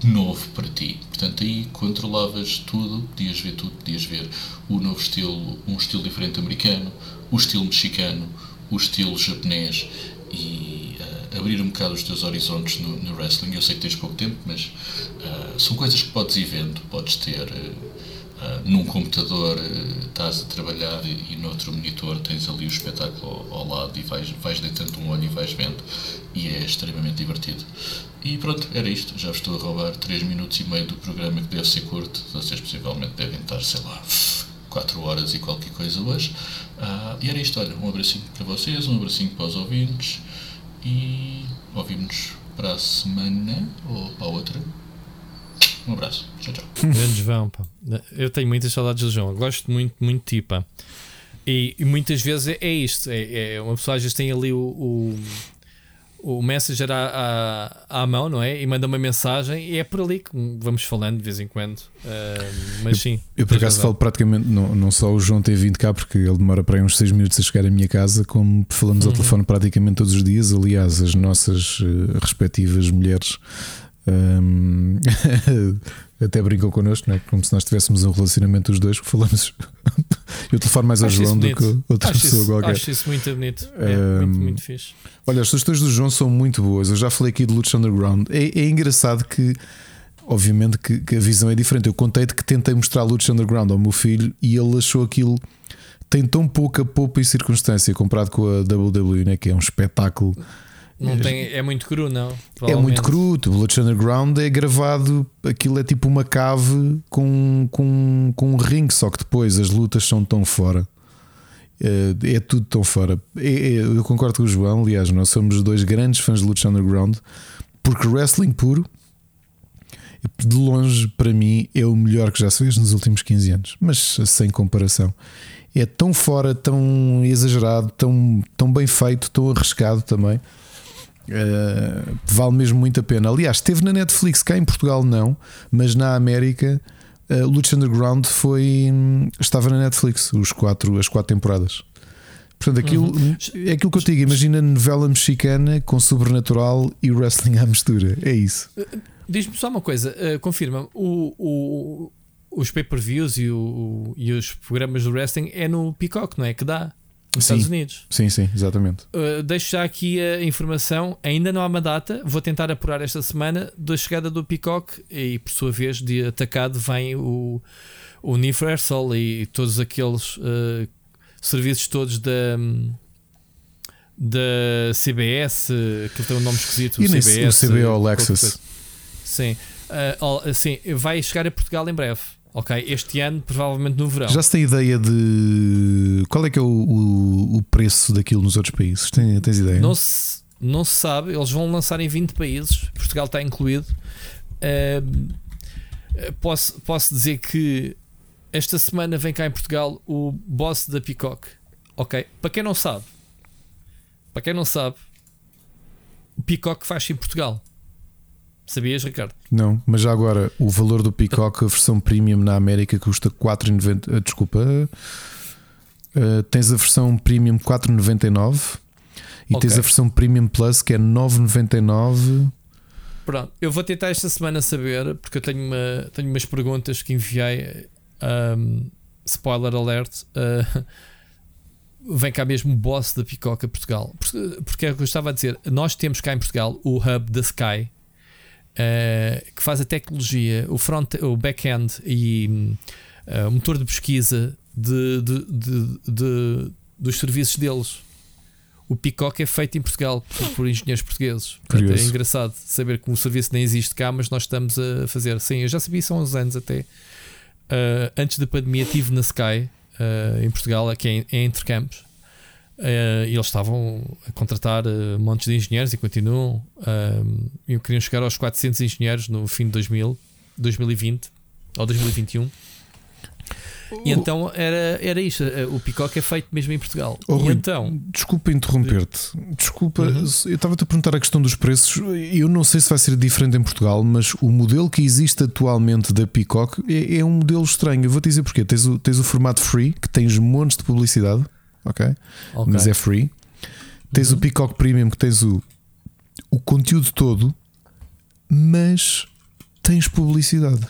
novo para ti. Portanto, aí controlavas tudo, podias ver tudo, podias ver o novo estilo, um estilo diferente americano, o estilo mexicano, o estilo japonês e uh, abrir um bocado os teus horizontes no, no, wrestling. Eu sei que tens pouco tempo, mas uh, são coisas que podes ir vendo, podes ter. Uh, Uh, num computador uh, estás a trabalhar e, e noutro monitor tens ali o espetáculo ao, ao, lado e vais, vais deitando um olho e vais vendo e é extremamente divertido. E pronto, era isto. Já estou a roubar 3 minutos e meio do programa que deve ser curto. Vocês possivelmente devem estar, sei lá, 4 horas e qualquer coisa hoje. Uh, e era isto, olha, um abracinho para vocês, um abracinho para os ouvintes e ouvimos para a semana ou para a outra. Um abraço. Tchau, tchau. Grande João, pá. Eu tenho muitas saudades do João. Eu gosto muito, muito de ti, pá. E, e muitas vezes é, isto. É, é, uma pessoa às vezes tem ali o, o, o Messenger à, à, à, mão, não é? E manda uma mensagem e é por ali que vamos falando de vez em quando. Uh, mas sim. Eu, eu por acaso falo praticamente, não, não só o João tem vindo cá, porque ele demora para aí uns 6 minutos a chegar à minha casa, como falamos uhum. ao telefone praticamente todos os dias. Aliás, as nossas uh, respectivas mulheres um, [LAUGHS] até brincam connosco, é? como se nós tivéssemos um relacionamento os dois que falamos. [LAUGHS] eu telefone mais ao João do que outra acho pessoa isso, qualquer. Acho isso muito bonito. É, um, muito, muito fixe. Olha, as sugestões do João são muito boas. Eu já falei aqui de Lucha Underground. É, é engraçado que, obviamente, que, que, a visão é diferente. Eu contei-te que tentei mostrar Lucha Underground ao meu filho e ele achou aquilo. Tem tão pouca poupa e circunstância comparado com a WWE, né? que é um espetáculo não tem, é muito cru, não? É muito cru. O Blood Underground é gravado, aquilo é tipo uma cave com, com, com um ringue, só que depois as lutas são tão fora. É, é tudo tão fora. É, é, eu concordo com o João, aliás, nós somos dois grandes fãs de Lucha Underground, porque wrestling puro, de longe, para mim, é o melhor que já se fez nos últimos 15 anos, mas sem comparação. É tão fora, tão exagerado, tão, tão bem feito, tão arriscado também. Uh, vale mesmo muito a pena. Aliás, esteve na Netflix, cá em Portugal não, mas na América, uh, Lucha Underground foi, estava na Netflix, os quatro, as quatro temporadas. Portanto, aquilo uhum. é aquilo que eu te digo. Imagina novela mexicana com sobrenatural e wrestling à mistura. É isso. Uh, diz-me só uma coisa, uh, confirma o, o, os pay-per-views e, e, os programas do wrestling é no Peacock, não é? Que dá nos sim, Estados Unidos. Sim, sim, exatamente. Uh, deixo já aqui a informação. Ainda não há uma data, vou tentar apurar esta semana da chegada do Peacock e, por sua vez, de atacado vem o, o Universal e todos aqueles uh, serviços todos da. Da CBS, que tem um nome esquisito, e o CBS. O CBO Lexus. Sim. Uh, sim, vai chegar a Portugal em breve. Ok, este ano, provavelmente no verão. Já se tem ideia de qual é que é o, o, o preço daquilo nos outros países? Tens, tens ideia? Não se, não se sabe, eles vão lançar em 20 países, Portugal está incluído. Uh, posso, posso dizer que esta semana vem cá em Portugal o boss da Peacock. Ok, para quem não sabe, para quem não sabe, o Peacock faz em Portugal. Sabias, Ricardo? Não, mas já agora o valor do Peacock, a versão premium na América custa 4,90. Uh, desculpa, uh, tens a versão premium 4,99 e okay. tens a versão premium plus que é 9,99. Pronto, eu vou tentar esta semana saber, porque eu tenho, uma, tenho umas perguntas que enviei. Um, spoiler alert. Uh, [LAUGHS] vem cá mesmo o boss da Picoca Portugal. Porque, porque é o que eu estava a dizer. Nós temos cá em Portugal o hub da Sky, uh, que faz a tecnologia, o front, o back-end e uh, o motor de pesquisa de, de, de, dos serviços deles. O Peacock é feito em Portugal por, por engenheiros portugueses. Portanto, é engraçado saber que o serviço nem existe cá, mas nós estamos a fazer. Sim, eu já sabia isso há uns anos até. Uh, antes da pandemia, estive na Sky em Portugal, aqui em, em Intercampos. Uh, e eles estavam a contratar uh, montes de engenheiros e continuam. E queriam chegar aos 400 engenheiros no fim de 2000, 2020 ou 2021. E então era, era isto. O Peacock é feito mesmo em Portugal. Oh, Rui, então, desculpa interromper-te. Desculpa, uhum. eu estava-te a perguntar a questão dos preços. Eu não sei se vai ser diferente em Portugal, mas o modelo que existe atualmente da Peacock é, é um modelo estranho. Eu vou-te dizer porquê. Tens o, tens o formato free, que tens montes de publicidade ok? okay. Mas é free. Tens uhum. o Peacock Premium que tens o, o conteúdo todo, mas tens publicidade.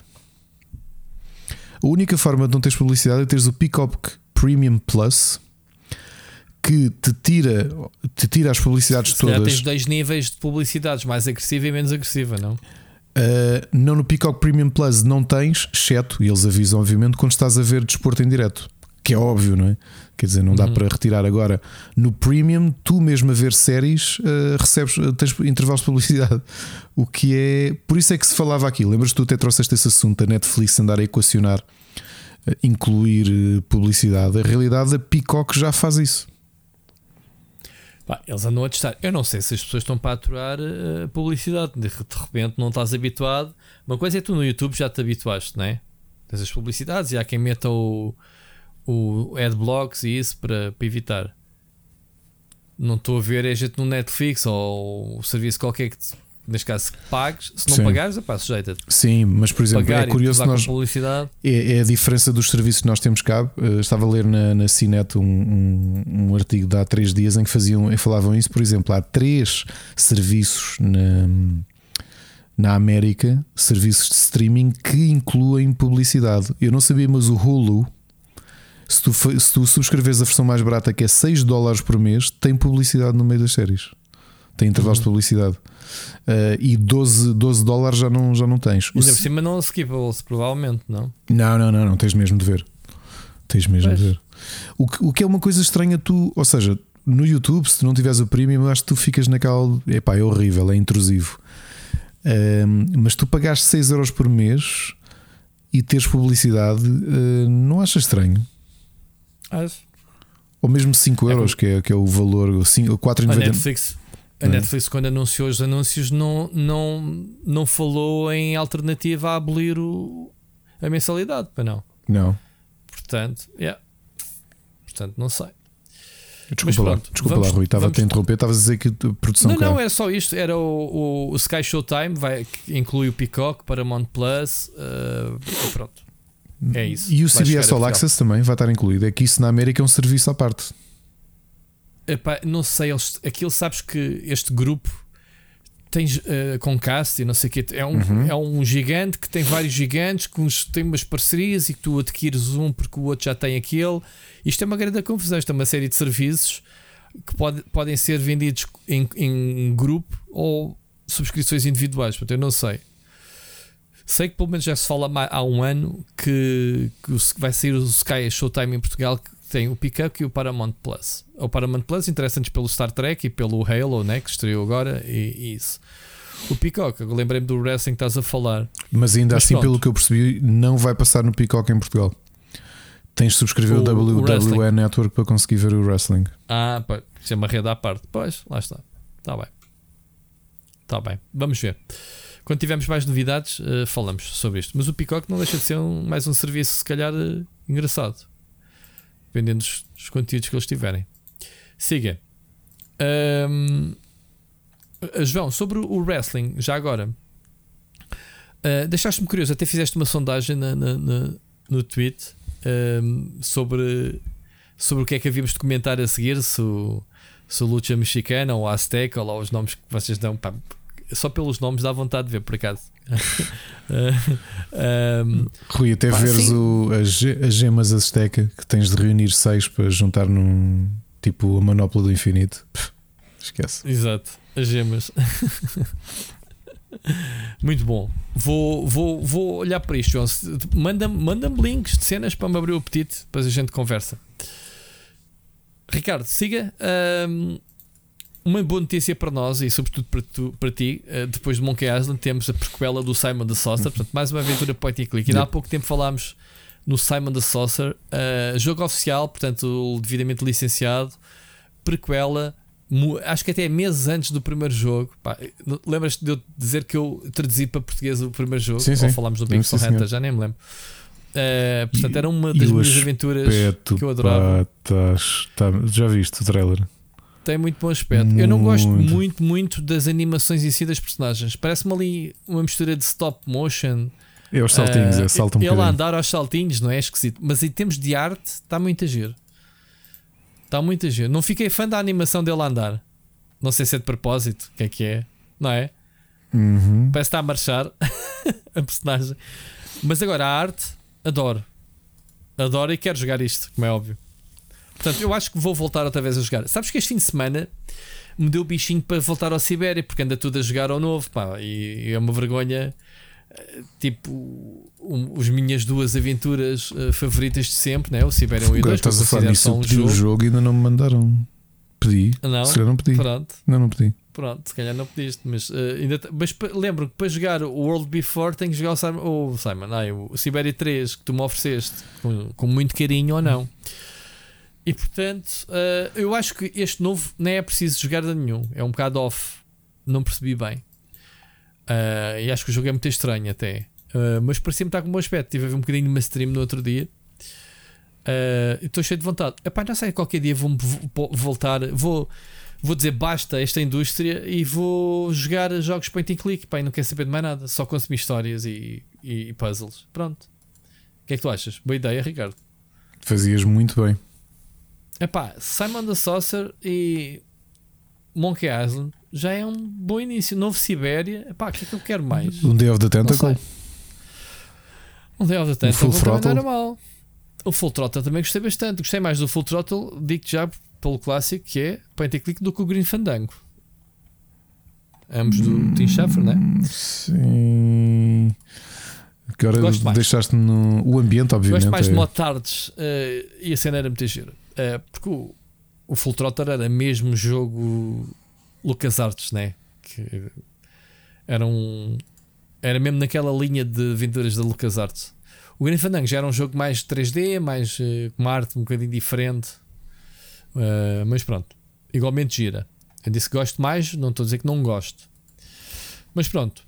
A única forma de não teres publicidade é teres o Peacock Premium Plus que te tira, te tira as publicidades Se todas. tens dois níveis de publicidades, mais agressiva e menos agressiva, não? Uh, não no Peacock Premium Plus não tens, exceto, e eles avisam obviamente, quando estás a ver desporto em direto, que é óbvio, não é? Quer dizer, não dá uhum. para retirar agora. No Premium, tu mesmo a ver séries, uh, recebes, tens intervalos de publicidade. O que é. Por isso é que se falava aqui. Lembras-te tu até trouxeste esse assunto, a Netflix andar a equacionar, uh, incluir publicidade. A realidade, a Peacock já faz isso. Bah, eles andam a testar. Eu não sei se as pessoas estão para aturar uh, publicidade. De, de, repente não estás habituado. Uma coisa é tu no YouTube já te habituaste, não é? Tens as publicidades e há quem meta o, o adblocks e isso para, para evitar. Não estou a ver é gente no Netflix ou o serviço qualquer que neste caso, pagues, se não Sim. pagares, é pá, sujeita-te. Sim, mas por exemplo, é curioso nós. Publicidade. É, é, a diferença dos serviços que nós temos cá. Uh, estava a ler na, na Cinet um, um, um, artigo de há três dias em que faziam, falavam isso. Por exemplo, há três serviços na, na América, serviços de streaming que incluem publicidade. Eu não sabia, mas o Hulu. Se tu, se tu subscreves a versão mais barata, que é 6 dólares por mês, tem publicidade no meio das séries. Tem intervalos uhum. de publicidade. Uh, e 12, 12 dólares já não, já não tens. Ainda por cima não skippable, provavelmente, não? Não, não, não, não, tens mesmo de ver. Tens mesmo pois. de ver. O que, o que é uma coisa estranha, tu, ou seja, no YouTube, se tu não tiveres o premium, acho que tu ficas naquela. Epá, é horrível, é intrusivo. Uh, mas tu pagaste 6 euros por mês e teres publicidade, uh, não achas estranho? Acho. Ou mesmo 5 é euros, que, é, que é o valor, 4,90. A Netflix a é? Netflix, quando anunciou os anúncios, não, não, não falou em alternativa a abolir o, a mensalidade, para não. Não. Portanto, yeah. Portanto, não sei. Desculpa lá, desculpa vamos, lá, Rui, estava a te interromper, estavas a dizer que a produção. Não, não, é só isto. Era o, o, o Sky Showtime, vai, que inclui o Peacock, Paramount Plus, uh, pronto. É isso. E o CBS All Access também vai estar incluído. É que isso na América é um serviço à parte. Epá, não sei, eles, aquilo sabes que este grupo tens uh, com cast e não sei o que é um, uhum. é um gigante que tem vários gigantes que uns têm umas parcerias e que tu adquires um porque o outro já tem aquele. Isto é uma grande confusão. Isto é uma série de serviços que pode, podem ser vendidos em, em grupo ou subscrições individuais. Portanto, eu não sei. Sei que pelo menos já se fala há um ano que, que vai sair o Sky Showtime em Portugal tem o Pickup e o Paramount Plus. O Paramount Plus interessantes pelo Star Trek e pelo Halo, né, que estreou agora, e, e isso. O Peacock, lembrei-me do wrestling que estás a falar. Mas ainda Mas assim, pronto. pelo que eu percebi, não vai passar no Peacock em Portugal. Tens de subscrever o, o WWE Network para conseguir ver o wrestling. Ah, pá, isso é uma rede à parte. Pois, lá está. Está bem. Está bem. Vamos ver. Quando tivermos mais novidades, uh, falamos sobre isto. Mas o Peacock não deixa de ser um, mais um serviço, se calhar, uh, engraçado dependendo dos, dos conteúdos que eles tiverem. Siga. Um, João, sobre o wrestling, já agora, uh, deixaste-me curioso, até fizeste uma sondagem na, na, na, no tweet um, sobre, sobre o que é que havíamos de comentar a seguir, se o, se o Lucha Mexicana ou Azteca ou lá os nomes que vocês dão. Pá, só pelos nomes dá vontade de ver, por acaso. [LAUGHS] um, Rui, até pá, veres o, as, as gemas Azteca que tens de reunir seis para juntar num tipo a manopla do infinito. esquece. Exato, as gemas. [LAUGHS] Muito bom. Vou, vou, vou olhar para isto, João. Manda-me manda links de cenas para me abrir o apetite, depois a gente conversa. Ricardo, siga. Um, uma boa notícia para nós e sobretudo para, tu, para ti, uh, depois de Monkey Island temos a prequela do Simon the Saucer, portanto mais uma aventura point and click. E há pouco tempo falámos no Simon the Saucer, uh, jogo oficial, portanto devidamente licenciado, prequela, acho que até meses antes do primeiro jogo. Lembras-te de eu dizer que eu traduzi para português o primeiro jogo? Sim, sim. Ou falámos no Pixel Hunter, já nem me lembro. Uh, portanto, era uma das minhas aventuras que eu adorava. Patas, tá, já viste o trailer? Tem muito bom aspecto. Muito. Eu não gosto muito, muito das animações em si das personagens. Parece-me ali uma mistura de stop motion. É os saltinhos, uh, é salta um Ele a andar aos saltinhos, não é? esquisito. Mas em termos de arte, está muito a giro. Está muito a giro. Não fiquei fã da animação dele a andar. Não sei se é de propósito, o que é que é, não é? Uhum. Parece estar a marchar [LAUGHS] a personagem. Mas agora a arte, adoro. Adoro e quero jogar isto, como é óbvio. Portanto, eu acho que vou voltar outra vez a jogar. Sabes que este fim de semana me deu o bichinho para voltar ao Sibéria, porque anda tudo a jogar ao novo, pá, e, é uma vergonha. Eh, tipo, um, as minhas duas aventuras uh, favoritas de sempre, né? o Sibéria 1 e 2. Estás a falar nisso, um jogo. o jogo e ainda não me mandaram. Pedi. Não, se não pedi. Pronto. Não, não pedi. Pronto, se calhar não pediste, mas, uh, ainda mas lembro que para jogar o World Before tenho que jogar o Simon, o, Simon ai, o Sibéria 3 que tu me ofereceste com, com muito carinho ou não. E portanto, uh, eu acho que este novo nem é preciso jogar de nenhum, é um bocado off, não percebi bem. Uh, e acho que o jogo é muito estranho até, mas parecia-me estar com um bom aspecto. Tive a ver um bocadinho de stream no outro dia. Estou cheio de vontade. Epá, não sei, qualquer dia vou voltar, vou vou dizer basta a esta indústria e vou jogar jogos point and click. Pá, não quero saber de mais nada, só consumir histórias e, e puzzles. Pronto. O que é que tu achas? Boa ideia, Ricardo. Fazias muito bem. Epá, Simon the Saucer e Monkey Island já é um bom início. Novo Sibéria, epá, o que é que eu quero mais? Um Day of the Tentacle. Um Day of the Tentacle. Full Throttle. Não era mal. O Full Throttle também gostei bastante. Gostei mais do Full Throttle, digo já pelo clássico que é point and click do que o Green Fandango. Ambos do hum, Tim Schafer, não é? Sim. Agora deixaste no o ambiente, obviamente. Gosto mais é... de motards uh, e a cena era muito gira. Uh, porque o, o Full Trotter era mesmo jogo LucasArts, né? Que era um. Era mesmo naquela linha de aventuras da LucasArts. O Green Fandango já era um jogo mais 3D, mais uh, com arte um bocadinho diferente. Uh, mas pronto, igualmente gira. Eu disse que gosto mais, não estou a dizer que não gosto. Mas pronto,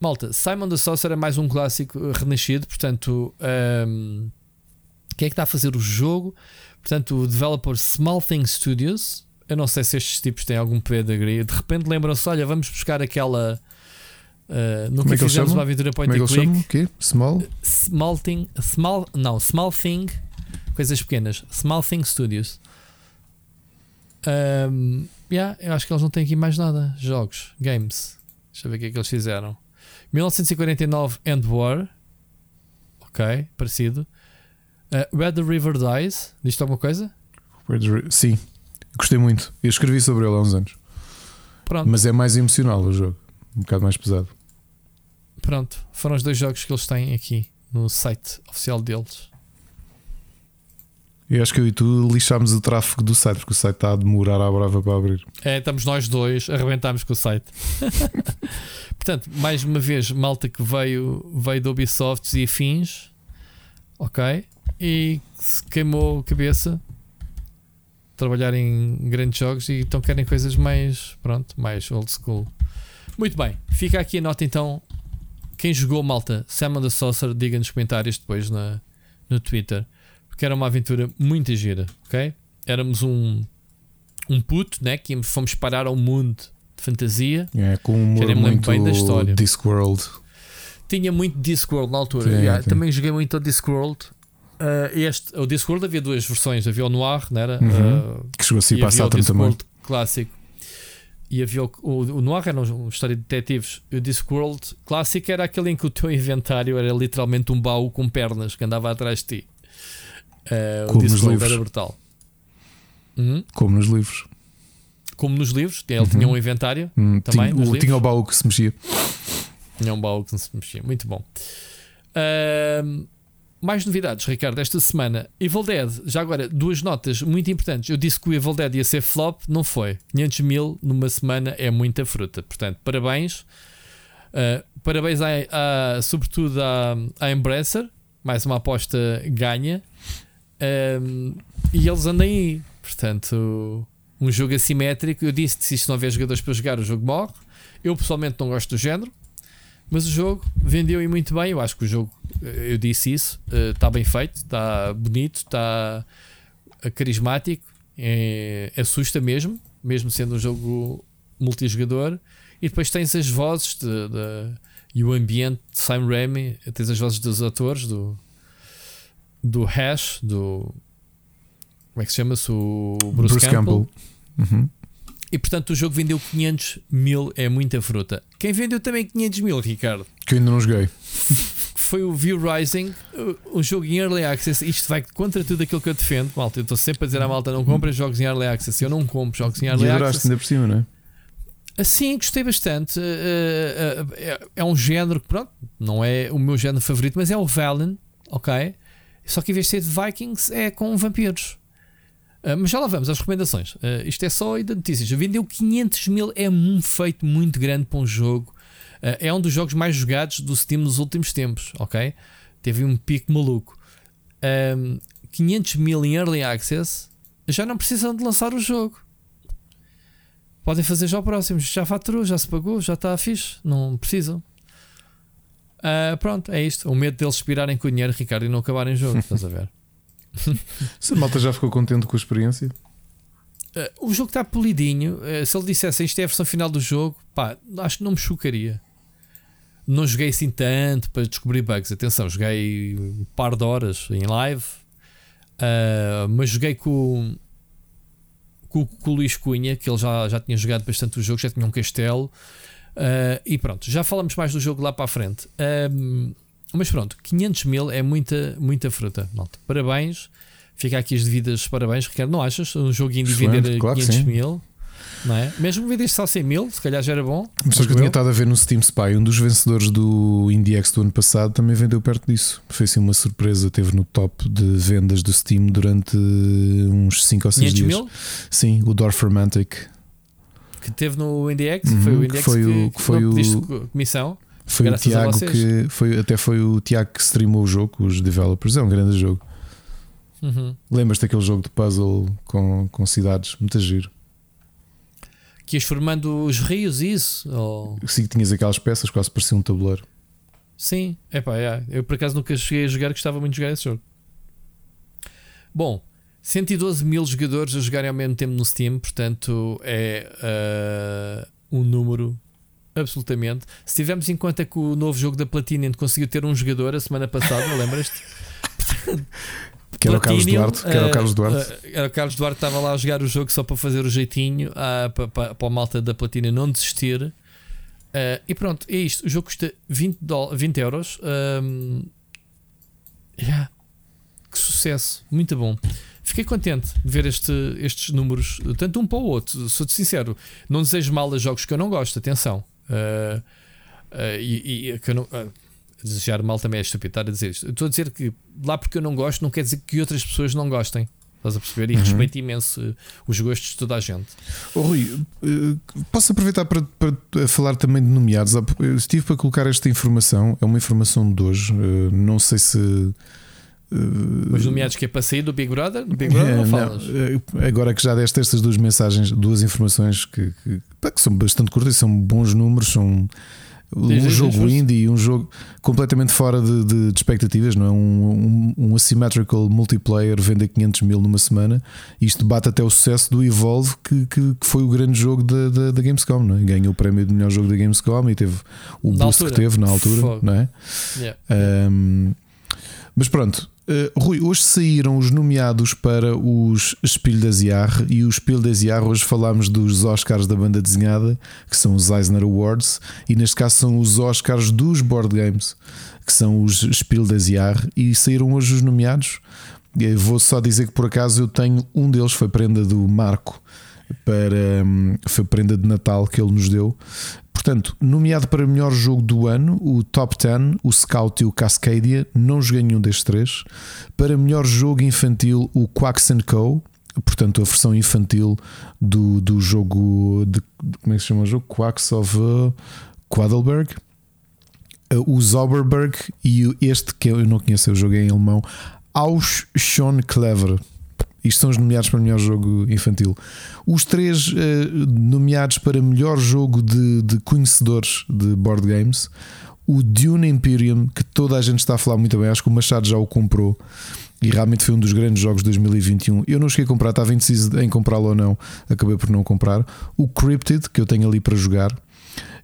malta, Simon the Saucer é mais um clássico renascido. Portanto, um, quem é que está a fazer o jogo? Portanto, o developer Small Thing Studios. Eu não sei se estes tipos têm algum pedigree. De repente lembram-se: olha, vamos buscar aquela. Uh, nunca é fizemos uma aventura point Como é que and click. Small? Small Thing. Small, não, Small Thing. Coisas pequenas. Small Thing Studios. Um, yeah, eu acho que eles não têm aqui mais nada. Jogos, games. Deixa eu ver o que é que eles fizeram. 1949 End War. Ok, parecido. Uh, Where the River Dies. Diz-te alguma coisa? Sim, gostei muito. Eu escrevi sobre ele há uns anos. Pronto. Mas é mais emocional o jogo. Um bocado mais pesado. Pronto, foram os dois jogos que eles têm aqui no site oficial deles. Eu acho que eu e tu lixámos o tráfego do site, porque o site está a demorar à brava para abrir. É, estamos nós dois, arrebentámos com o site. [LAUGHS] Portanto, mais uma vez, malta que veio, veio do Ubisoft e afins, ok? E se queimou a cabeça trabalhar em grandes jogos e então querem coisas mais, pronto, mais old school. Muito bem, fica aqui a nota então. Quem jogou malta, Sam the Saucer, diga nos comentários depois na, no Twitter porque era uma aventura muito gira, ok? Éramos um, um puto, né? Que fomos parar ao mundo de fantasia. É, com um humor muito bem da história. Discworld. Tinha muito Discworld na altura. Sim, yeah, também joguei muito Discworld. Uh, este, o Discworld havia duas versões: havia o Noir, não era? Uhum. Uh, que chegou assim para a Saturn também. clássico. E havia o, o, o Noir era uma história de detetives. O Discworld clássico era aquele em que o teu [LAUGHS] inventário era literalmente um baú com pernas que andava atrás de ti. Uh, Como o livros. era brutal. Uhum. Como nos livros. Como nos livros, ele uhum. tinha um inventário uhum. também. Tinha, o, tinha o baú que se mexia. Tinha um baú que se mexia, muito bom. Uh, mais novidades, Ricardo, esta semana. Evil Dead, já agora, duas notas muito importantes. Eu disse que o Evil Dead ia ser flop, não foi. 500 mil numa semana é muita fruta. Portanto, parabéns. Uh, parabéns, a, a, sobretudo à, à Embracer. Mais uma aposta ganha. Um, e eles andam aí. Portanto, um jogo assimétrico. Eu disse que se isto não houver jogadores para jogar, o jogo morre. Eu pessoalmente não gosto do género. Mas o jogo vendeu e muito bem. Eu acho que o jogo, eh, eu disse isso, está eh, bem feito, está bonito, está carismático, é, assusta mesmo, mesmo sendo um jogo multijogador. E depois tens as vozes de, de, e o ambiente de Sam Raimi, tens as vozes dos atores, do, do Hash, do. Como é que se chama-se? O Bruce, Bruce Campbell. Campbell. Uhum. E portanto o jogo vendeu 500 mil, é muita fruta. Quem vendeu também 500 mil, Ricardo? Que eu ainda não joguei. [LAUGHS] foi o View Rising, um jogo em Early Access. Isto vai contra tudo aquilo que eu defendo, malta. Eu estou sempre a dizer à malta: não comprem jogos em Early Access. Eu não compro jogos em Early e Access. ainda por cima, não é? Sim, gostei bastante. É, é um género que, pronto, não é o meu género favorito, mas é o Valen, ok? Só que em vez de ser de Vikings, é com vampiros. Uh, mas já lá vamos às recomendações. Uh, isto é só de notícias. Vendeu 500 mil, é um feito muito grande para um jogo. Uh, é um dos jogos mais jogados do Steam nos últimos tempos, ok? Teve um pico maluco. 500 mil em Early Access, já não precisam de lançar o jogo. Podem fazer já o próximo. Já faturou, já se pagou, já está fixe. Não precisam. pronto, é isto. O medo deles expirarem com o dinheiro, Ricardo, e não acabarem o jogo. Estás a ver? [LAUGHS] se a malta já ficou contente com a experiência. Uh, o jogo está polidinho. Uh, se ele dissesse isto é a versão final do jogo, pá, acho que não me chocaria. Não joguei assim tanto para descobrir bugs. Atenção, joguei um par de horas em live, uh, mas joguei com, com, com, o Luís Cunha, que ele já, já tinha jogado bastante o jogo, já tinha um castelo. e pronto, já falamos mais do jogo lá para a frente. Mas pronto, 500 mil é muita, muita fruta, malta. Parabéns. Fica aqui as devidas parabéns, Ricardo. Não achas? Um jogo indie vender claro 500 mil. Não é? Mesmo vendeste só 100 mil, se calhar já era bom. Mas que eu tinha estado a ver no Steam Spy, um dos vencedores do IndieX do ano passado também vendeu perto disso. Foi assim uma surpresa, teve no top de vendas do Steam durante uns 5 ou 6 dias. mil? Sim, o Dorfromantic. Que teve no IndieX? Uhum, foi o IndieX foi que, o, que foi o comissão? Foi o Tiago que foi, até foi o Tiago que streamou o jogo, os developers. É um grande jogo. Uhum. Lembras-te daquele jogo de puzzle com, com cidades? Muito giro. Que ias formando os rios, isso? Ou... Sim, tinhas aquelas peças, quase parecia um tabuleiro. Sim, é pá, é. eu por acaso nunca cheguei a jogar, gostava muito de jogar esse jogo. Bom, 112 mil jogadores a jogarem ao mesmo tempo no Steam, portanto é uh, um número absolutamente. Se tivermos em conta que o novo jogo da Platinum conseguiu ter um jogador a semana passada, lembras-te? [LAUGHS] Que era o Carlos Duarte. Que era o Carlos Duarte. Uh, era o Carlos Duarte estava lá a jogar o jogo só para fazer o jeitinho uh, para, para, para a malta da Platina não desistir. Uh, e pronto, é isto. O jogo custa 20, 20 euros. Um, yeah. Que sucesso, muito bom. Fiquei contente de ver este, estes números, tanto um para o outro. Sou-te sincero, não desejo mal a jogos que eu não gosto, atenção. Uh, uh, e, e que eu não, uh, desejar mal também é estúpido a dizer isto. Estou a dizer que lá porque eu não gosto, não quer dizer que outras pessoas não gostem. Estás a perceber? E uhum. respeito imenso os gostos de toda a gente. Oh, Rui, posso aproveitar para, para, falar também de nomeados? Eu estive para colocar esta informação, é uma informação de hoje. Não sei se mas nomeados que é para sair do Big Brother? Do Big Brother é, não falas? Não, eh, agora que já deste estas duas mensagens, duas informações que, que, que são bastante curtas, são bons números, são um jogo indie e um jogo completamente fora de, de, de expectativas, não é? Um, um, um, asymmetrical multiplayer vende 500 mil numa semana. Isto bate até o sucesso do Evolve, que, que, que foi o grande jogo da, da, da, Gamescom, não é? Ganhou o prémio de melhor jogo da Gamescom e teve o na boost altura. que teve na altura, Fogo. não é? Yeah. Um, mas pronto, Uh, Rui, hoje saíram os nomeados para os Spiel des Jahres e o Spiel des Jahres hoje falámos dos Oscars da banda desenhada, que são os Eisner Awards, e neste caso são os Oscars dos board games, que são os Spiel des Jahres, e saíram hoje os nomeados. Eu vou só dizer que por acaso eu tenho um deles, foi prenda do Marco para hum, foi prenda de Natal que ele nos deu Portanto, nomeado para melhor jogo do ano, o Top 10, o Scout e o Cascadia, não joguei nenhum destes três. Para melhor jogo infantil, o Quacks Co. Portanto, a versão infantil do, do jogo de, como é que se chama o jogo? Quacks of uh, Quadelberg. Uh, o Zauberberg e este que eu não conheço, eu joguei em alemão, Aus Schon Clever. Isto são os nomeados para melhor jogo infantil. Os três uh, nomeados para melhor jogo de, de, conhecedores de board games. O Dune Imperium, que toda a gente está a falar muito bem, acho que o Machado já o comprou e realmente foi um dos grandes jogos de 2021. Eu não cheguei a comprar, estava indeciso em comprá-lo ou não, acabei por não comprar. O Cryptid, que eu tenho ali para jogar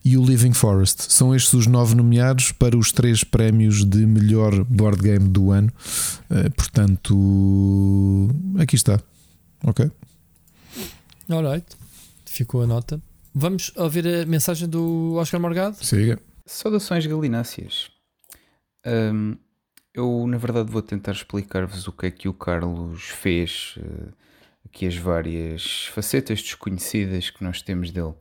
e o Living Forest. São estes os nove nomeados para os três prémios de melhor board game do ano. Uh, portanto, aqui está. Ok? Alright. Ficou a nota. Vamos ouvir a mensagem do Oscar Morgado? Siga. Saudações galináceas. Um, eu, na verdade, vou tentar explicar-vos o que é que o Carlos fez, uh, aqui as várias facetas desconhecidas que nós temos dele,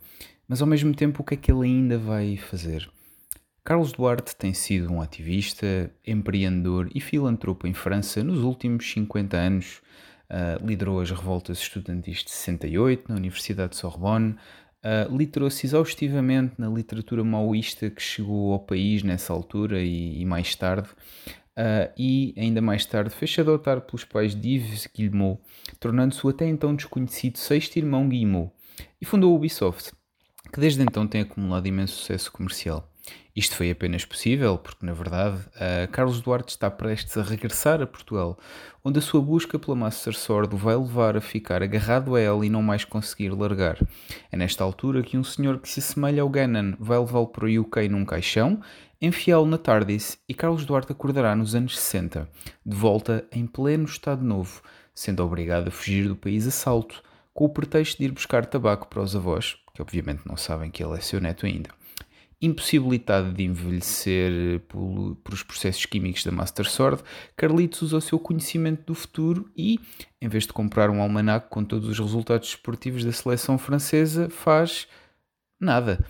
mas ao mesmo tempo o que é que ele ainda vai fazer. Carlos Duarte tem sido um ativista, empreendedor e filantropo em França nos últimos 50 anos. Uh, liderou as revoltas estudantis de 68 na Universidade de Sorbonne, uh, literou-se exaustivamente na literatura maoísta que chegou ao país nessa altura e, e mais tarde, uh, e ainda mais tarde fez-se adotar pelos pais de Yves Guillemot, tornando-se o até então desconhecido sexto irmão Guillemot, e fundou a Ubisoft, que desde então tem acumulado imenso sucesso comercial. Isto foi apenas possível porque, na verdade, Carlos Duarte está prestes a regressar a Portugal, onde a sua busca pela Master Sword vai levar a ficar agarrado a ela e não mais conseguir largar. É nesta altura que um senhor que se assemelha ao Ganon vai levá-lo para o UK num caixão, enfiá-lo na TARDIS e Carlos Duarte acordará nos anos 60, de volta em pleno Estado Novo, sendo obrigado a fugir do país a salto, com o pretexto de ir buscar tabaco para os avós, que obviamente não sabem que ele é seu neto ainda impossibilitado de envelhecer por, por, os processos químicos da Master Sword, Carlitos usa o seu conhecimento do futuro e, em vez de comprar um almanac com todos os resultados esportivos da seleção francesa, faz nada.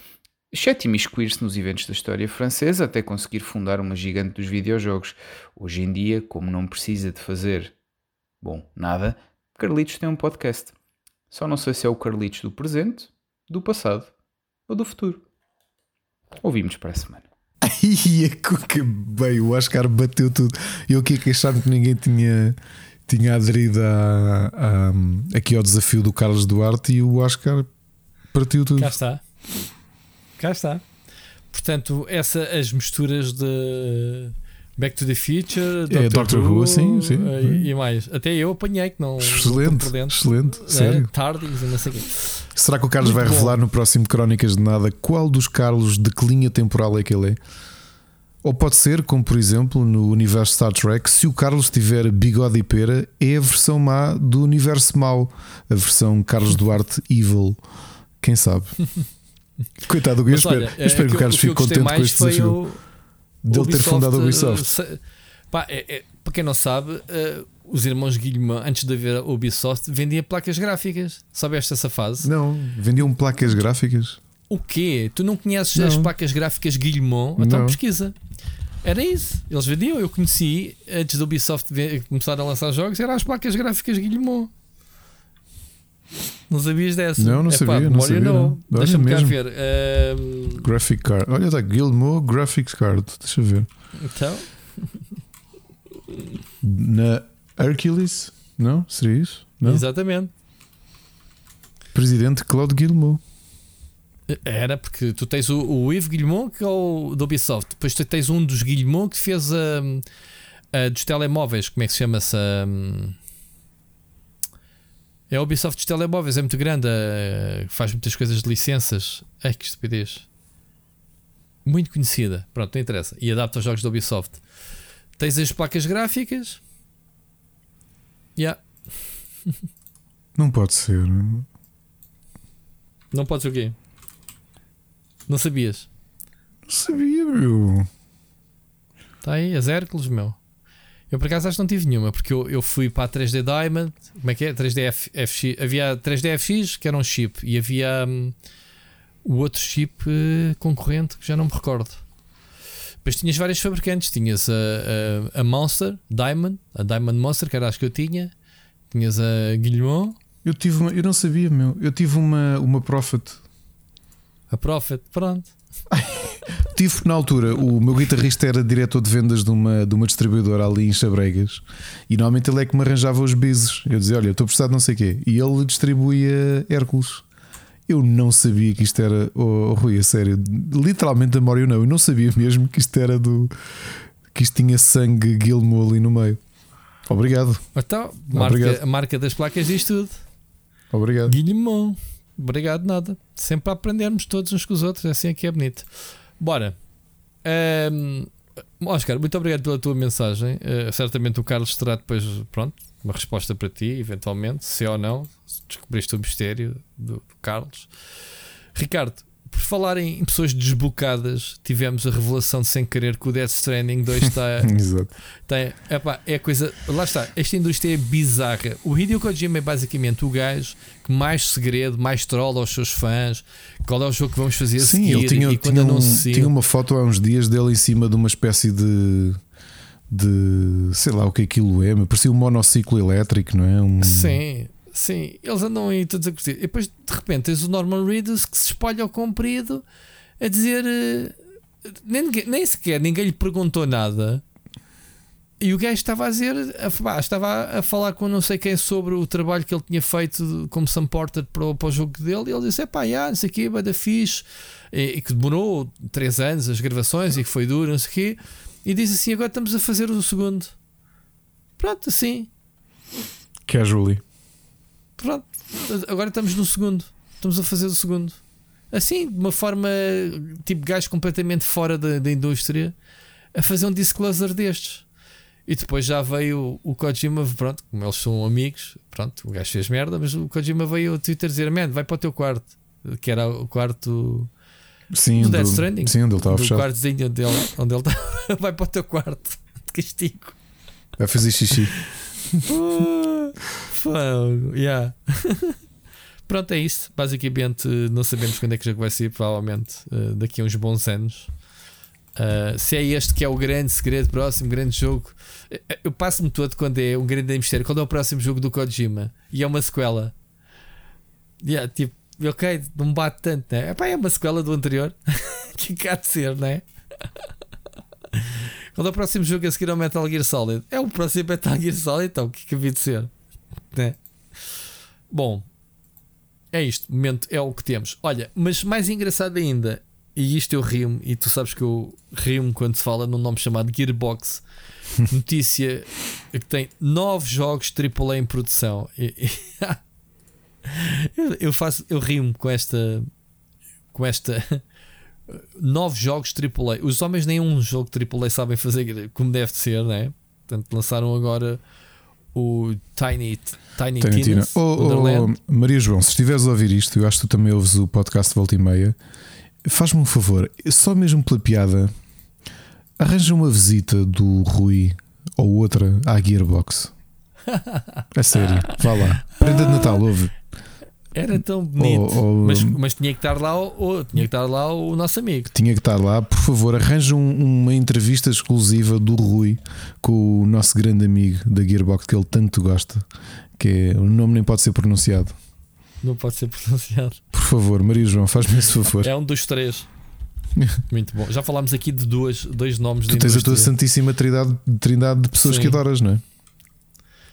Exceto imiscuir-se nos eventos da história francesa até conseguir fundar uma gigante dos videojogos. Hoje em dia, como não precisa de fazer, bom, nada, Carlitos tem um podcast. Só não sei se é o Carlitos do presente, do passado ou do futuro. Ouvimos para a semana. Ai, que bem, o Oscar bateu tudo. Eu aqui queixar-me que ninguém tinha, tinha aderido a, a, aqui ao desafio do Carlos Duarte e o Oscar partiu tudo. Cá está. Cá está. Portanto, essa, as misturas de Back to the Future, Doctor, é, Doctor Who, Who sim, sim, eh, e, e, mais. Até eu apanhei que não. Excelente, não excelente, é, sério. Tardes e não sei o quê. Será que o Carlos Muito vai bom. revelar no próximo Crónicas de Nada qual dos Carlos de que linha temporal é que ele é? Ou pode ser, como por exemplo no universo Star Trek, se o Carlos tiver bigode e pera, é a versão má do universo mau, a versão Carlos Duarte [LAUGHS] Evil. Quem sabe? [LAUGHS] Coitado, eu espero, olha, eu espero é que, que o Carlos fique contente com este desafio dele ter fundado a Ubisoft. Uh, pá, é, é, para quem não sabe, uh, os irmãos Guilherme, antes de haver a Ubisoft, vendiam placas gráficas. Sabeste essa fase? Não, vendiam placas gráficas. O quê? Tu não conheces não. as placas gráficas Guillemot? Então não. pesquisa. Era isso. Eles vendiam. Eu conheci, antes da Ubisoft começar a lançar jogos, eram as placas gráficas Guillemot. Não sabias dessa? Não, não sabia. Pá, não sabia. Não. Deixa-me cá ver. Uh... Graphic card. Olha, está Guillemot Graphics Card. Deixa ver. Então. [LAUGHS] Na Hercules? Não? Seria isso? Não? Exatamente. Presidente Claude Guillemot. Era porque tu tens o, o Yves Guillemot que é o do Ubisoft, depois tu tens um dos Guillemot que fez a, a dos telemóveis, como é que se chama-se? É a Ubisoft dos telemóveis, é muito grande, faz muitas coisas de licenças. Ai que estupidez! Muito conhecida, pronto, não interessa. E adapta os jogos da Ubisoft. Tens as placas gráficas, Yeah. [LAUGHS] Não pode ser. Não pode ser o quê? Não sabias? Não sabia, meu. Está aí, as Hércules, meu. Eu por acaso acho que não tive nenhuma, porque eu, eu fui para a 3D Diamond. Como é que é? 3D F, FX. Havia 3D FX, que era um chip, e havia um, o outro chip uh, concorrente, que já não me recordo. Depois tinhas vários fabricantes. Tinhas a, a, a, Monster Diamond, a Diamond Monster, que era acho que eu tinha. Tinhas a Guillemot. Eu tive uma, eu não sabia, meu. Eu tive uma, uma Prophet. A Prophet, pronto. [LAUGHS] tive na altura, o meu guitarrista era diretor de vendas de uma, de uma distribuidora ali em Chabregas e normalmente ele é que me arranjava os bises. Eu dizia: Olha, estou precisado de não sei o quê. E ele distribuía Hércules. Eu não sabia que isto era. Oh, Rui, a sério. Literalmente a memória não. Eu não sabia mesmo que isto era do. Que isto tinha sangue Gilmo ali no meio. Obrigado. Então, marca, Obrigado. a marca das placas diz tudo. Obrigado. Guilhermão. Obrigado, nada. Sempre a aprendermos todos uns com os outros. É assim é que é bonito. Bora. Um, Oscar, muito obrigado pela tua mensagem. Uh, certamente o Carlos terá depois, pronto, uma resposta para ti, eventualmente, se ou não. Descobriste o mistério do, do Carlos. Ricardo, falar em pessoas desbocadas, tivemos a revelação de sem querer que o Death Stranding 2 está. [LAUGHS] Exato. Tem, epá, é coisa. Lá está, esta indústria é bizarra. O Hideo Kojima é basicamente o gajo que mais segredo, mais troll aos seus fãs. Qual é o jogo que vamos fazer Sim, seguir? ele tinha, tinha, um, tinha uma foto há uns dias dele em cima de uma espécie de. de sei lá o que aquilo é, mas parecia um monociclo elétrico, não é? Um... Sim. Sim, eles andam aí todos a curtir. E depois de repente tens o Norman Reedus que se espalha ao comprido a dizer uh, nem, nem sequer ninguém lhe perguntou nada. E o gajo estava a dizer, a, estava a falar com não sei quem sobre o trabalho que ele tinha feito como Sam Porter para, o, para o jogo dele. E ele disse: é pá, já, não sei o quê, vai da fixe. E, e, que demorou 3 anos as gravações e que foi duro, não sei o quê. E diz assim: agora estamos a fazer o segundo. Pronto, assim. Casually. Pronto, agora estamos no segundo. Estamos a fazer o segundo. Assim, de uma forma tipo gajo completamente fora da, da indústria, a fazer um disclosure destes. E depois já veio o, Kojima, pronto, como eles são amigos, pronto, o gajo fez merda, mas o Kojima veio ao Twitter dizer: Man, vai para o teu quarto, que era o quarto sim, do Death Stranding. Sim, onde ele estava fechado. quartozinho onde ele, [LAUGHS] onde ele estava. vai para o teu quarto, de castigo. Vai fazer xixi. [LAUGHS] Fogo, yeah. [LAUGHS] Pronto, é isso. Basicamente, não sabemos quando é que jogo vai sair, provavelmente uh, daqui a uns bons anos. Uh, se é este que é o grande segredo, próximo grande jogo, eh, eu passo-me todo quando é um grande mistério. Quando é o próximo jogo do Kojima e é uma sequela, yeah, tipo, ok, não bate tanto, né? Epá, é uma sequela do anterior, [LAUGHS] que cá de ser, né? Quando é o próximo jogo a seguir ao Metal Gear Solid? É o próximo Metal Gear Solid, então o que, é que havia de ser? Né? Bom, é isto, momento é o que temos. Olha, mas mais engraçado ainda, e isto eu rio e tu sabes que eu rio quando se fala num nome chamado Gearbox. [LAUGHS] Notícia que tem nove jogos AAA em produção. [LAUGHS] eu faço, eu rio com esta, com esta nove jogos AAA. Os homens nem um jogo AAA sabem fazer como deve ser, né? Portanto, lançaram agora o Tiny, Tiny, Tiny Tina. Oh, oh, Maria João, se estiveres a ouvir isto, eu acho que tu também ouves o podcast Volta e Meia. Faz-me um favor, só mesmo pela piada, arranja uma visita do Rui ou outra à Gearbox. [LAUGHS] É sério, vá lá. Prenda de Natal, ouve. Era tão bonito. Oh, oh, mas, mas, tinha que estar lá o, tinha que estar lá o nosso amigo. Tinha que estar lá, por favor, arranja um, uma entrevista exclusiva do Rui com o nosso grande amigo da Gearbox que ele tanto gosta. Que é, o nome nem pode ser pronunciado. Não pode ser pronunciado. Por favor, Maria João, faz-me esse favor. É um dos três. Muito bom. Já falámos aqui de duas, dois nomes Tu tens a tua santíssima trindade, trindade de pessoas Sim. que adoras, não é?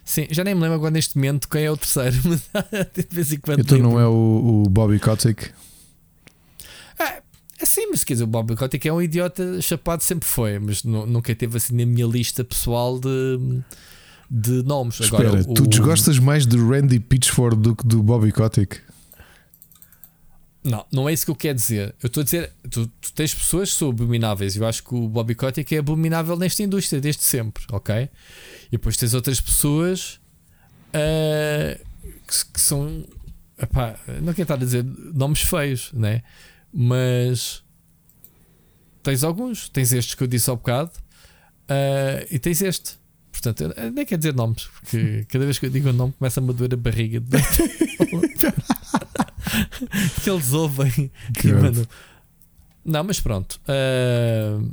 Sim, já nem me lembro agora neste momento quem é o terceiro, [LAUGHS] mas de vez em quando. Então não é o, o Bobby Kotick? Ah, é sim, mas quer dizer, o Bobby Kotick é um idiota chapado, sempre foi, mas nunca teve assim na minha lista pessoal de, de nomes. Espera, agora, tu o... desgostas mais de Randy Pitchford do que do Bobby Kotick? Não, não é isso que eu quero dizer. Eu estou a dizer, tu, tu tens pessoas que são abomináveis. Eu acho que o Bobby Kotick é abominável nesta indústria desde sempre, ok? E depois tens outras pessoas uh, que, que, são. Epá, não quero estar a dizer nomes feios, né? Mas tens alguns. Tens estes que eu disse há bocado uh, e tens este. Portanto, eu nem quero dizer nomes, porque [LAUGHS] cada vez que eu digo um nome começa-me a doer a barriga. [LAUGHS] [LAUGHS] que eles ouvem. Que. Não, mas pronto. Uh...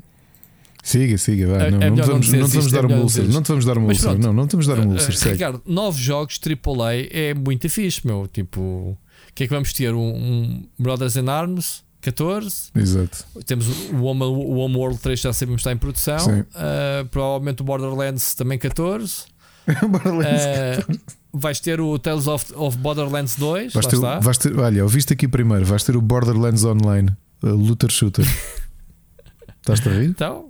Siga, siga, vai. É, não, é não, vamos, não, vamos dar uma úlcera. Não te vamos dar uma úlcera. Não, não te vamos dar uma úlcera. Uh, Ricardo, nove jogos AAA é muito fixe, meu. Tipo, o que é que vamos ter? Um, um Brothers in Arms 14. Exato. Temos o Home, o Home World 3, já sabemos que está em produção. Uh, provavelmente o Borderlands também 14. [LAUGHS] Borderlands uh, vais ter o Tales of, of Borderlands 2. Vais ter, vais ter, olha, ouviste aqui primeiro. Vais ter o Borderlands Online, Looter Shooter. [LAUGHS] Estás-te a rir? Então,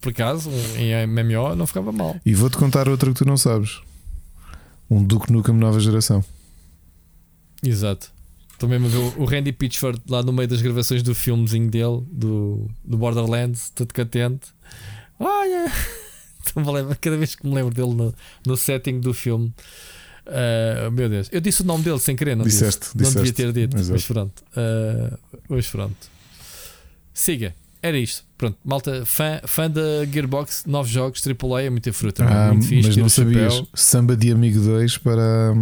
por acaso, em MMO não ficava mal. E vou-te contar outra que tu não sabes: um Duke Nukem nova geração. Exato. Estou mesmo a ver o Randy Pitchford lá no meio das gravações do filmezinho dele, do, do Borderlands, todo contente. Olha! [LAUGHS] Cada vez que me lembro dele no, no setting do filme. Uh, meu Deus, eu disse o nome dele sem querer, não disseste, disse. Disseste. Não devia ter dito, Exato. mas pronto. Uh, mas pronto. siga. Era isto. Pronto, malta, fã, fã da Gearbox, novos jogos, AAA, é muita fruta. Ah, muito fixe, mas não sabias. Chapéu. Samba de Amigo 2 para,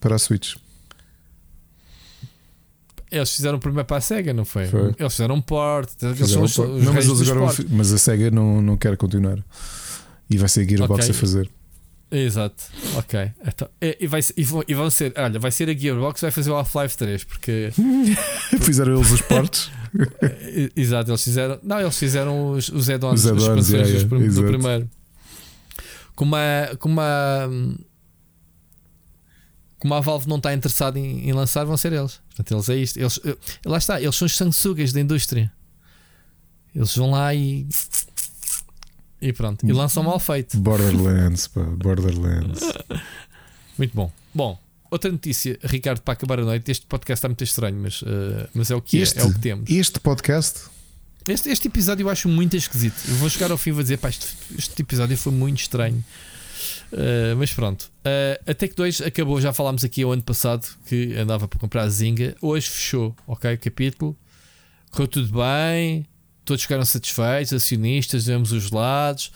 para a Switch. Eles fizeram primeiro para a SEGA, não foi? foi. Eles fizeram um port. Fizeram os, port. não, mas, agora mas a SEGA não, não quer continuar. E vai ser a Gearbox okay. a fazer. Exato, ok. Então, e, vai, e, vão, e vão ser, olha, vai ser a Gearbox vai fazer o Half-Life 3 porque [LAUGHS] fizeram eles os portos. [LAUGHS] exato, eles fizeram, não, eles fizeram os, os add-ons, as expansões yeah, yeah, do, do primeiro. Como a, como a como a Valve não está interessada em, em, lançar, vão ser eles. Portanto, eles é isto. Eles, eh, lá está, eles são os sanguessugas da indústria. Eles vão lá e e pronto, e lançam mal feito. Borderlands, pá, Borderlands. [LAUGHS] muito bom. Bom, outra notícia, Ricardo, para acabar a noite. Este podcast está muito estranho, mas, uh, mas é o que este, é, é o que temos. Este podcast. Este, este episódio eu acho muito esquisito. Eu vou chegar ao fim e vou dizer, pá, este, este episódio foi muito estranho. Uh, mas pronto, uh, a Tech 2 acabou, já falámos aqui o ano passado que andava para comprar a Zinga. Hoje fechou, ok? Capítulo, correu tudo bem, todos ficaram satisfeitos, acionistas, vemos os lados,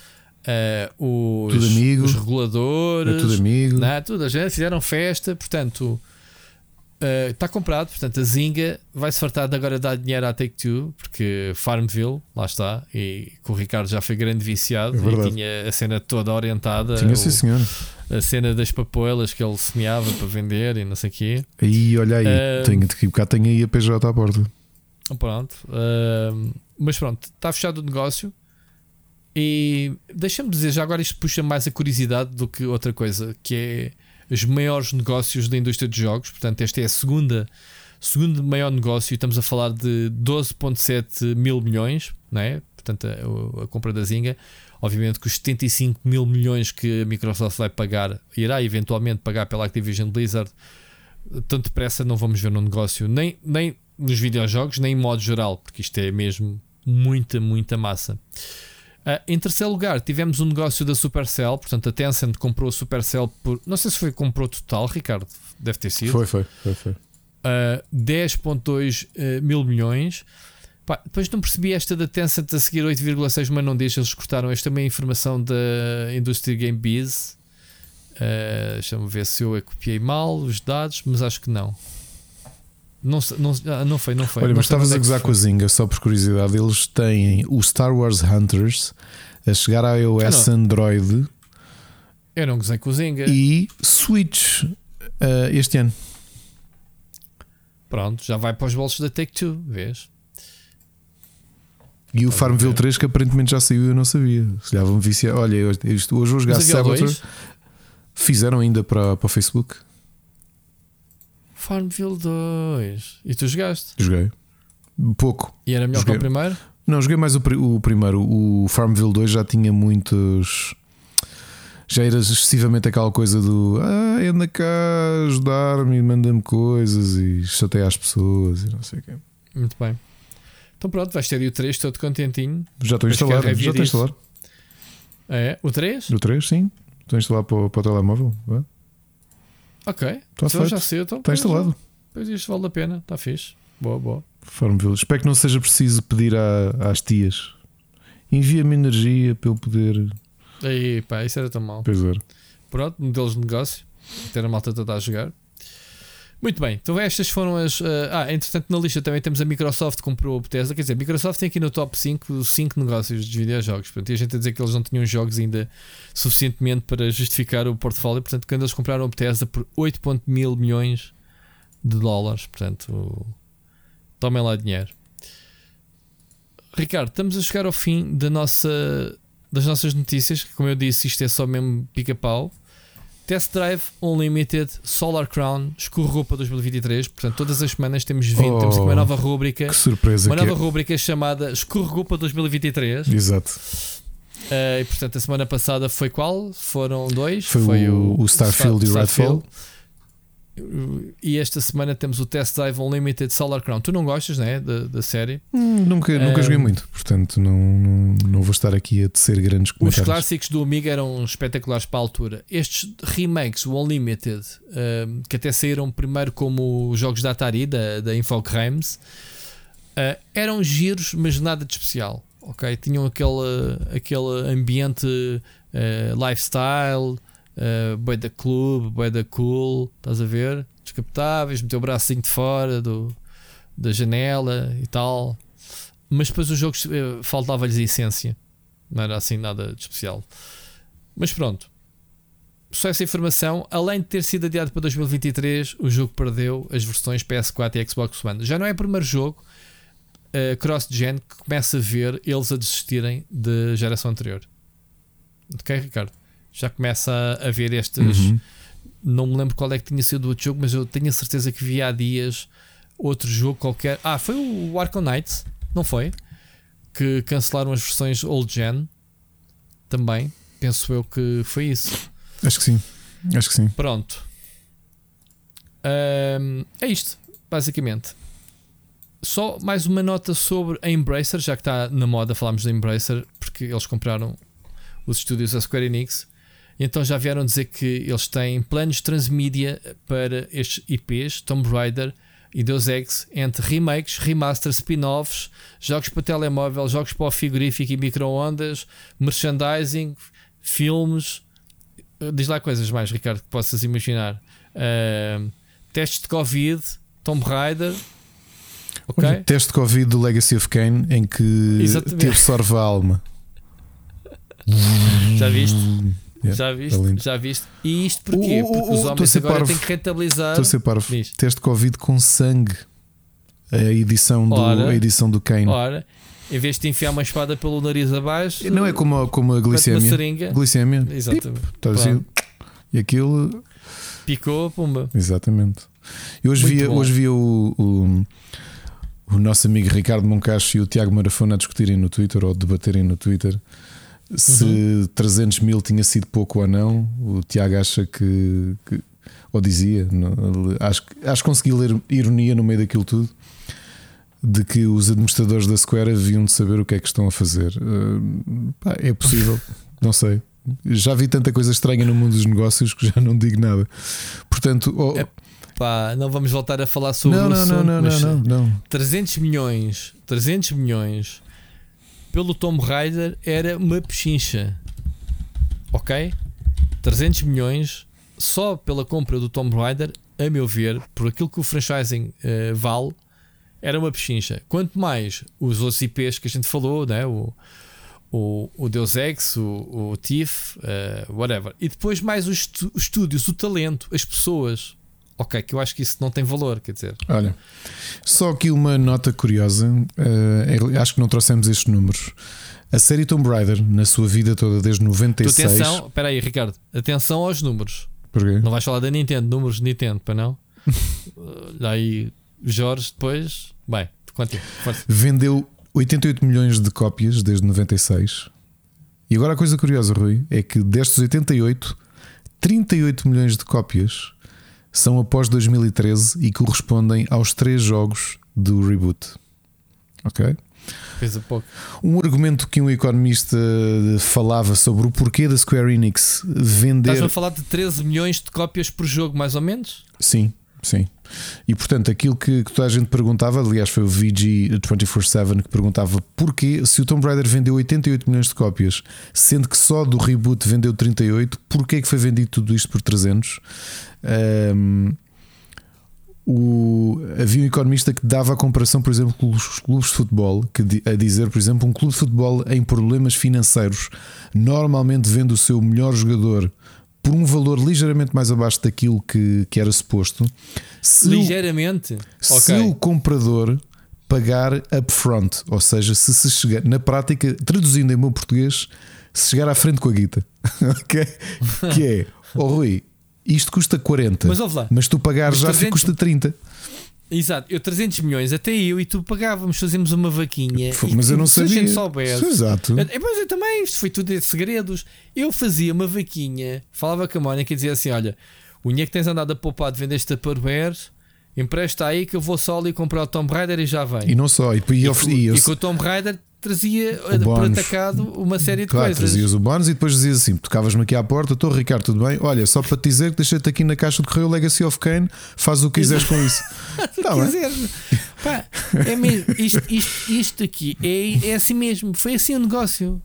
uh, os, os, reguladores, é tudo amigo. Não, tudo, a gente fizeram festa, portanto. Uh, está comprado, portanto a Zinga vai-se fartar de agora dar dinheiro à Take Two, porque Farmville, lá está, e com o Ricardo já foi grande viciado é e tinha a cena toda orientada. Tinha, sim, senhor. A cena das papoelas que ele semeava para vender e não sei o quê. Aí, olha aí, uh, tenho, cá tenho aí a PJ à porta. Pronto. Uh, mas pronto, está fechado o negócio. E deixa-me dizer, já agora isto puxa mais a curiosidade do que outra coisa, que é os maiores negócios da indústria de jogos. Portanto, esta é a segunda, segundo maior negócio. Estamos a falar de 12,7 mil milhões, não é? Portanto, a, a, compra da Zinga. Obviamente que os 75 mil milhões que a Microsoft vai pagar, irá eventualmente pagar pela Activision Blizzard, tanto depressa não vamos ver no negócio, nem, nem nos videojogos, nem em modo geral, porque isto é mesmo muita, muita massa. Uh, em terceiro lugar, tivemos um negócio da Supercell, portanto, a Tencent comprou a Supercell por. Não sei se foi comprou total, Ricardo, deve ter sido. Foi, foi, foi. foi. Uh, 10,2 uh, mil milhões. Pá, depois não percebi esta da Tencent a seguir 8,6, mas não deixa, eles cortaram. Esta também é informação da Industry Game Biz. Uh, Deixa-me ver se eu a copiei mal os dados, mas acho que não. Não, não, ah, não foi, não foi. Olha, mas estavas a é gozar com a Zinga, só por curiosidade. Eles têm o Star Wars Hunters a chegar à iOS Android. Eu não gozei com o Zinga. E Switch uh, este ano. Pronto, já vai para os bolsos da Take Two, vês? E o Farmville 3 que aparentemente já saiu eu não sabia. Se lhe vão viciar. Olha, isto, hoje vou jogar Saboteur. Fizeram ainda para, para o Facebook. Farmville 2. E tu jogaste? Joguei. Pouco. E era melhor joguei. que o primeiro? Não, joguei mais o, o primeiro. O Farmville 2 já tinha muitos. Já era excessivamente aquela coisa do ah, anda cá ajudar-me e manda-me coisas e chateia as pessoas e não sei o quê. Muito bem. Então pronto, vais ter aí o 3 todo contentinho. Já estou instalado. Já estou instalado. É? O 3? O 3, sim. Estou a instalar para, para o telemóvel. Vai. Ok. Está então já sei, então. Está instalado. Pois isto vale a pena, está fixe. Boa, boa. Farmville. Espero que não seja preciso pedir à, às tias. Envia-me energia para eu poder. Aí, pá, isso era tão mal. Pois era. Pronto, modelos de negócio. Ter a malta a jogar. Muito bem, então estas foram as. Uh, ah, entretanto, na lista também temos a Microsoft que comprou a Bethesda. Quer dizer, a Microsoft tem aqui no top 5 5 negócios de videojogos. Portanto, e a gente a dizer que eles não tinham jogos ainda suficientemente para justificar o portfólio. Portanto, quando eles compraram a Bethesda por 8,1 mil milhões de dólares. Portanto, tomem lá dinheiro. Ricardo, estamos a chegar ao fim da nossa, das nossas notícias. Como eu disse, isto é só mesmo pica-pau. Test Drive Unlimited Solar Crown escorregou para 2023. Portanto, todas as semanas temos vindo, oh, temos uma nova rúbrica. Que surpresa! Uma nova é. rúbrica chamada Escorregou para 2023. Exato. Uh, e portanto, a semana passada foi qual? Foram dois? Foi, foi o, o, Starfield Star, e o Redfall. E esta semana temos o Test Drive Unlimited Solar Crown. Tu não gostas, né? Da, da série? Hum, nunca, nunca joguei muito, portanto não, não, vou estar aqui a tecer grandes comentários. Os clássicos do Amiga eram espetaculares para a altura. Estes remakes, o Unlimited, que até saíram primeiro como jogos da Atari, da, da Infogrames, Uh, eram giros, mas nada de especial. Ok? Tinham aquele, aquele ambiente uh, lifestyle, uh, da clube, boi da cool, estás a ver? Descapotáveis, meter o bracinho de fora do, da janela e tal. Mas depois os jogos uh, faltava-lhes a essência, não era assim nada de especial. Mas pronto, só essa informação, além de ter sido adiado para 2023, o jogo perdeu as versões PS4 e Xbox One. Já não é o primeiro jogo uh, cross-gen que começa a ver eles a desistirem da geração anterior. Ok, Ricardo? Já começa a, ver estes. Uhum. Não me lembro qual é que tinha sido o outro jogo, mas eu tenho a certeza que vi há dias outro jogo qualquer. Ah, foi o Arkham Knight, não foi? Que cancelaram as versões old gen também. Penso eu que foi isso. Acho que sim. Acho que sim. Pronto. Um, é isto, basicamente. Só mais uma nota sobre a Embracer, já que está na moda falarmos da Embracer, porque eles compraram os estúdios da Square Enix. Então já vieram dizer que eles têm planos transmídia para estes IPs, Tomb Raider e Deus Ex, entre remakes, remasters, spin-offs, jogos para telemóvel, jogos para o frigorífico e micro-ondas, merchandising, filmes, Diz lá coisas mais, Ricardo, que possas imaginar. Uh, testes de Covid, Tomb Raider. Okay? teste de Covid do Legacy of Kane em que Exatamente. te absorve a alma. [LAUGHS] Já viste? Yeah, já viste? Tá já viste? E isto porquê? Porque os homens agora parvo. têm que rentabilizar. Estou a ser parvo. Teste Covid com sangue. A edição do, ora, a edição do Kane. Ora, em vez de enfiar uma espada pelo nariz abaixo, não é como, como a glicemia. Seringa. Glicemia. Exatamente. Pip, tá assim, e aquilo picou, pumba. Exatamente. E hoje via, hoje via o, o, o, nosso amigo Ricardo Moncacho e o Tiago Marafona a discutirem no Twitter ou debaterem no Twitter se uhum. 300 mil tinha sido pouco ou não. O Tiago acha que, que ou dizia, não, acho, acho que consegui ler ironia no meio daquilo tudo de que os administradores da Square haviam de saber o que é que estão a fazer. Uh, pá, é possível, [LAUGHS] não sei. Já vi tanta coisa estranha no mundo dos negócios que já não digo nada. Portanto, oh, é, pá, não vamos voltar a falar sobre não, não, assunto, não, não, não, não, não. 300 milhões, 300 milhões pelo Tomb Raider era uma pechincha. Ok? 300 milhões só pela compra do Tomb Raider, a meu ver, por aquilo que o franchising uh, vale, era uma pechincha. Quanto mais os outros IPs que a gente falou, né? o, o, o Deus Ex, o, o TIFF, uh, whatever. E depois mais os, os estúdios, o talento, as pessoas. Ok, que eu acho que isso não tem valor, quer dizer. Olha, só aqui uma nota curiosa, uh, acho que não trouxemos estes números. A série Tomb Raider, na sua vida toda, desde 96. atenção, espera aí, Ricardo, atenção aos números. Porquê? Não vais falar da Nintendo, números de Nintendo, para não? [LAUGHS] Daí Jorge depois. Bem, continua. Vendeu 88 milhões de cópias desde 96. E agora a coisa curiosa, Rui, é que destes 88, 38 milhões de cópias são após 2013 e correspondem aos três jogos do reboot. Ok? Fez a pouco. Um argumento que um economista falava sobre o porquê da Square Enix vender. Estás a falar de 13 milhões de cópias por jogo, mais ou menos? Sim, sim. E portanto, aquilo que, que toda a gente perguntava, aliás, foi o VG247 que perguntava porquê, se o Tomb Raider vendeu 88 milhões de cópias, sendo que só do reboot vendeu 38, porquê que foi vendido tudo isto por 300? Um, o, havia um economista que dava a comparação, por exemplo, com os clubes de futebol, que, a dizer, por exemplo, um clube de futebol em problemas financeiros normalmente vende o seu melhor jogador por um valor ligeiramente mais abaixo daquilo que, que era suposto. Se ligeiramente? O, se okay. o comprador pagar upfront, ou seja, se se chegar, na prática, traduzindo em meu português, se chegar à frente com a guita, [LAUGHS] okay? que é, oh Rui, isto custa 40, mas, mas tu pagares já 300... custa 30. Exato, eu 300 milhões, até eu e tu pagávamos, fazíamos uma vaquinha. Mas eu não sabia. Se a gente soubesse. Exato. Eu, mas eu também, isto foi tudo de segredos. Eu fazia uma vaquinha, falava com a Mónica e dizia assim: Olha, o dinheiro que tens andado a poupar de vender esta Tupperware, empresta aí que eu vou só ali comprar o Tomb Raider e já vem. E não só, e, e, e, com, e com o Tomb Raider trazia por atacado uma série de claro, coisas. trazias o bónus e depois dizias assim: tocavas-me aqui à porta, estou Ricardo, tudo bem? Olha, só para te dizer que deixei-te aqui na caixa de correio Legacy of Kane, faz o que quiseres com isso. [LAUGHS] tá quiseres. Pá, é mesmo, isto, isto, isto aqui é, é assim mesmo, foi assim o um negócio.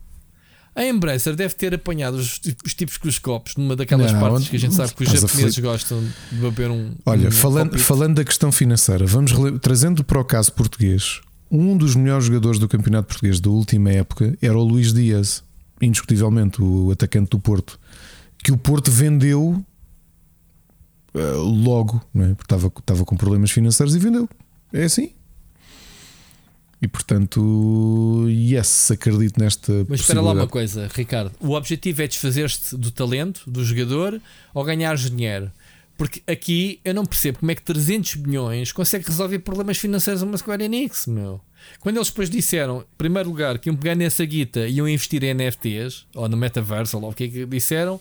A Embracer deve ter apanhado os, os tipos com os copos numa daquelas não, partes que a gente sabe que os japoneses gostam de beber um. Olha, um falando, falando da questão financeira, vamos trazendo para o caso português. Um dos melhores jogadores do campeonato português da última época era o Luís Dias, indiscutivelmente, o atacante do Porto, que o Porto vendeu uh, logo, não é? porque estava, estava com problemas financeiros e vendeu. É assim. E portanto, yes, acredito nesta. Mas espera lá uma coisa, Ricardo. O objetivo é desfazer-te do talento do jogador ou ganhar dinheiro? Porque aqui eu não percebo como é que 300 milhões consegue resolver problemas financeiros a uma Square Enix, meu. Quando eles depois disseram, em primeiro lugar, que iam pegar nessa guita e iam investir em NFTs ou no metaverso, ou lá o que é que disseram,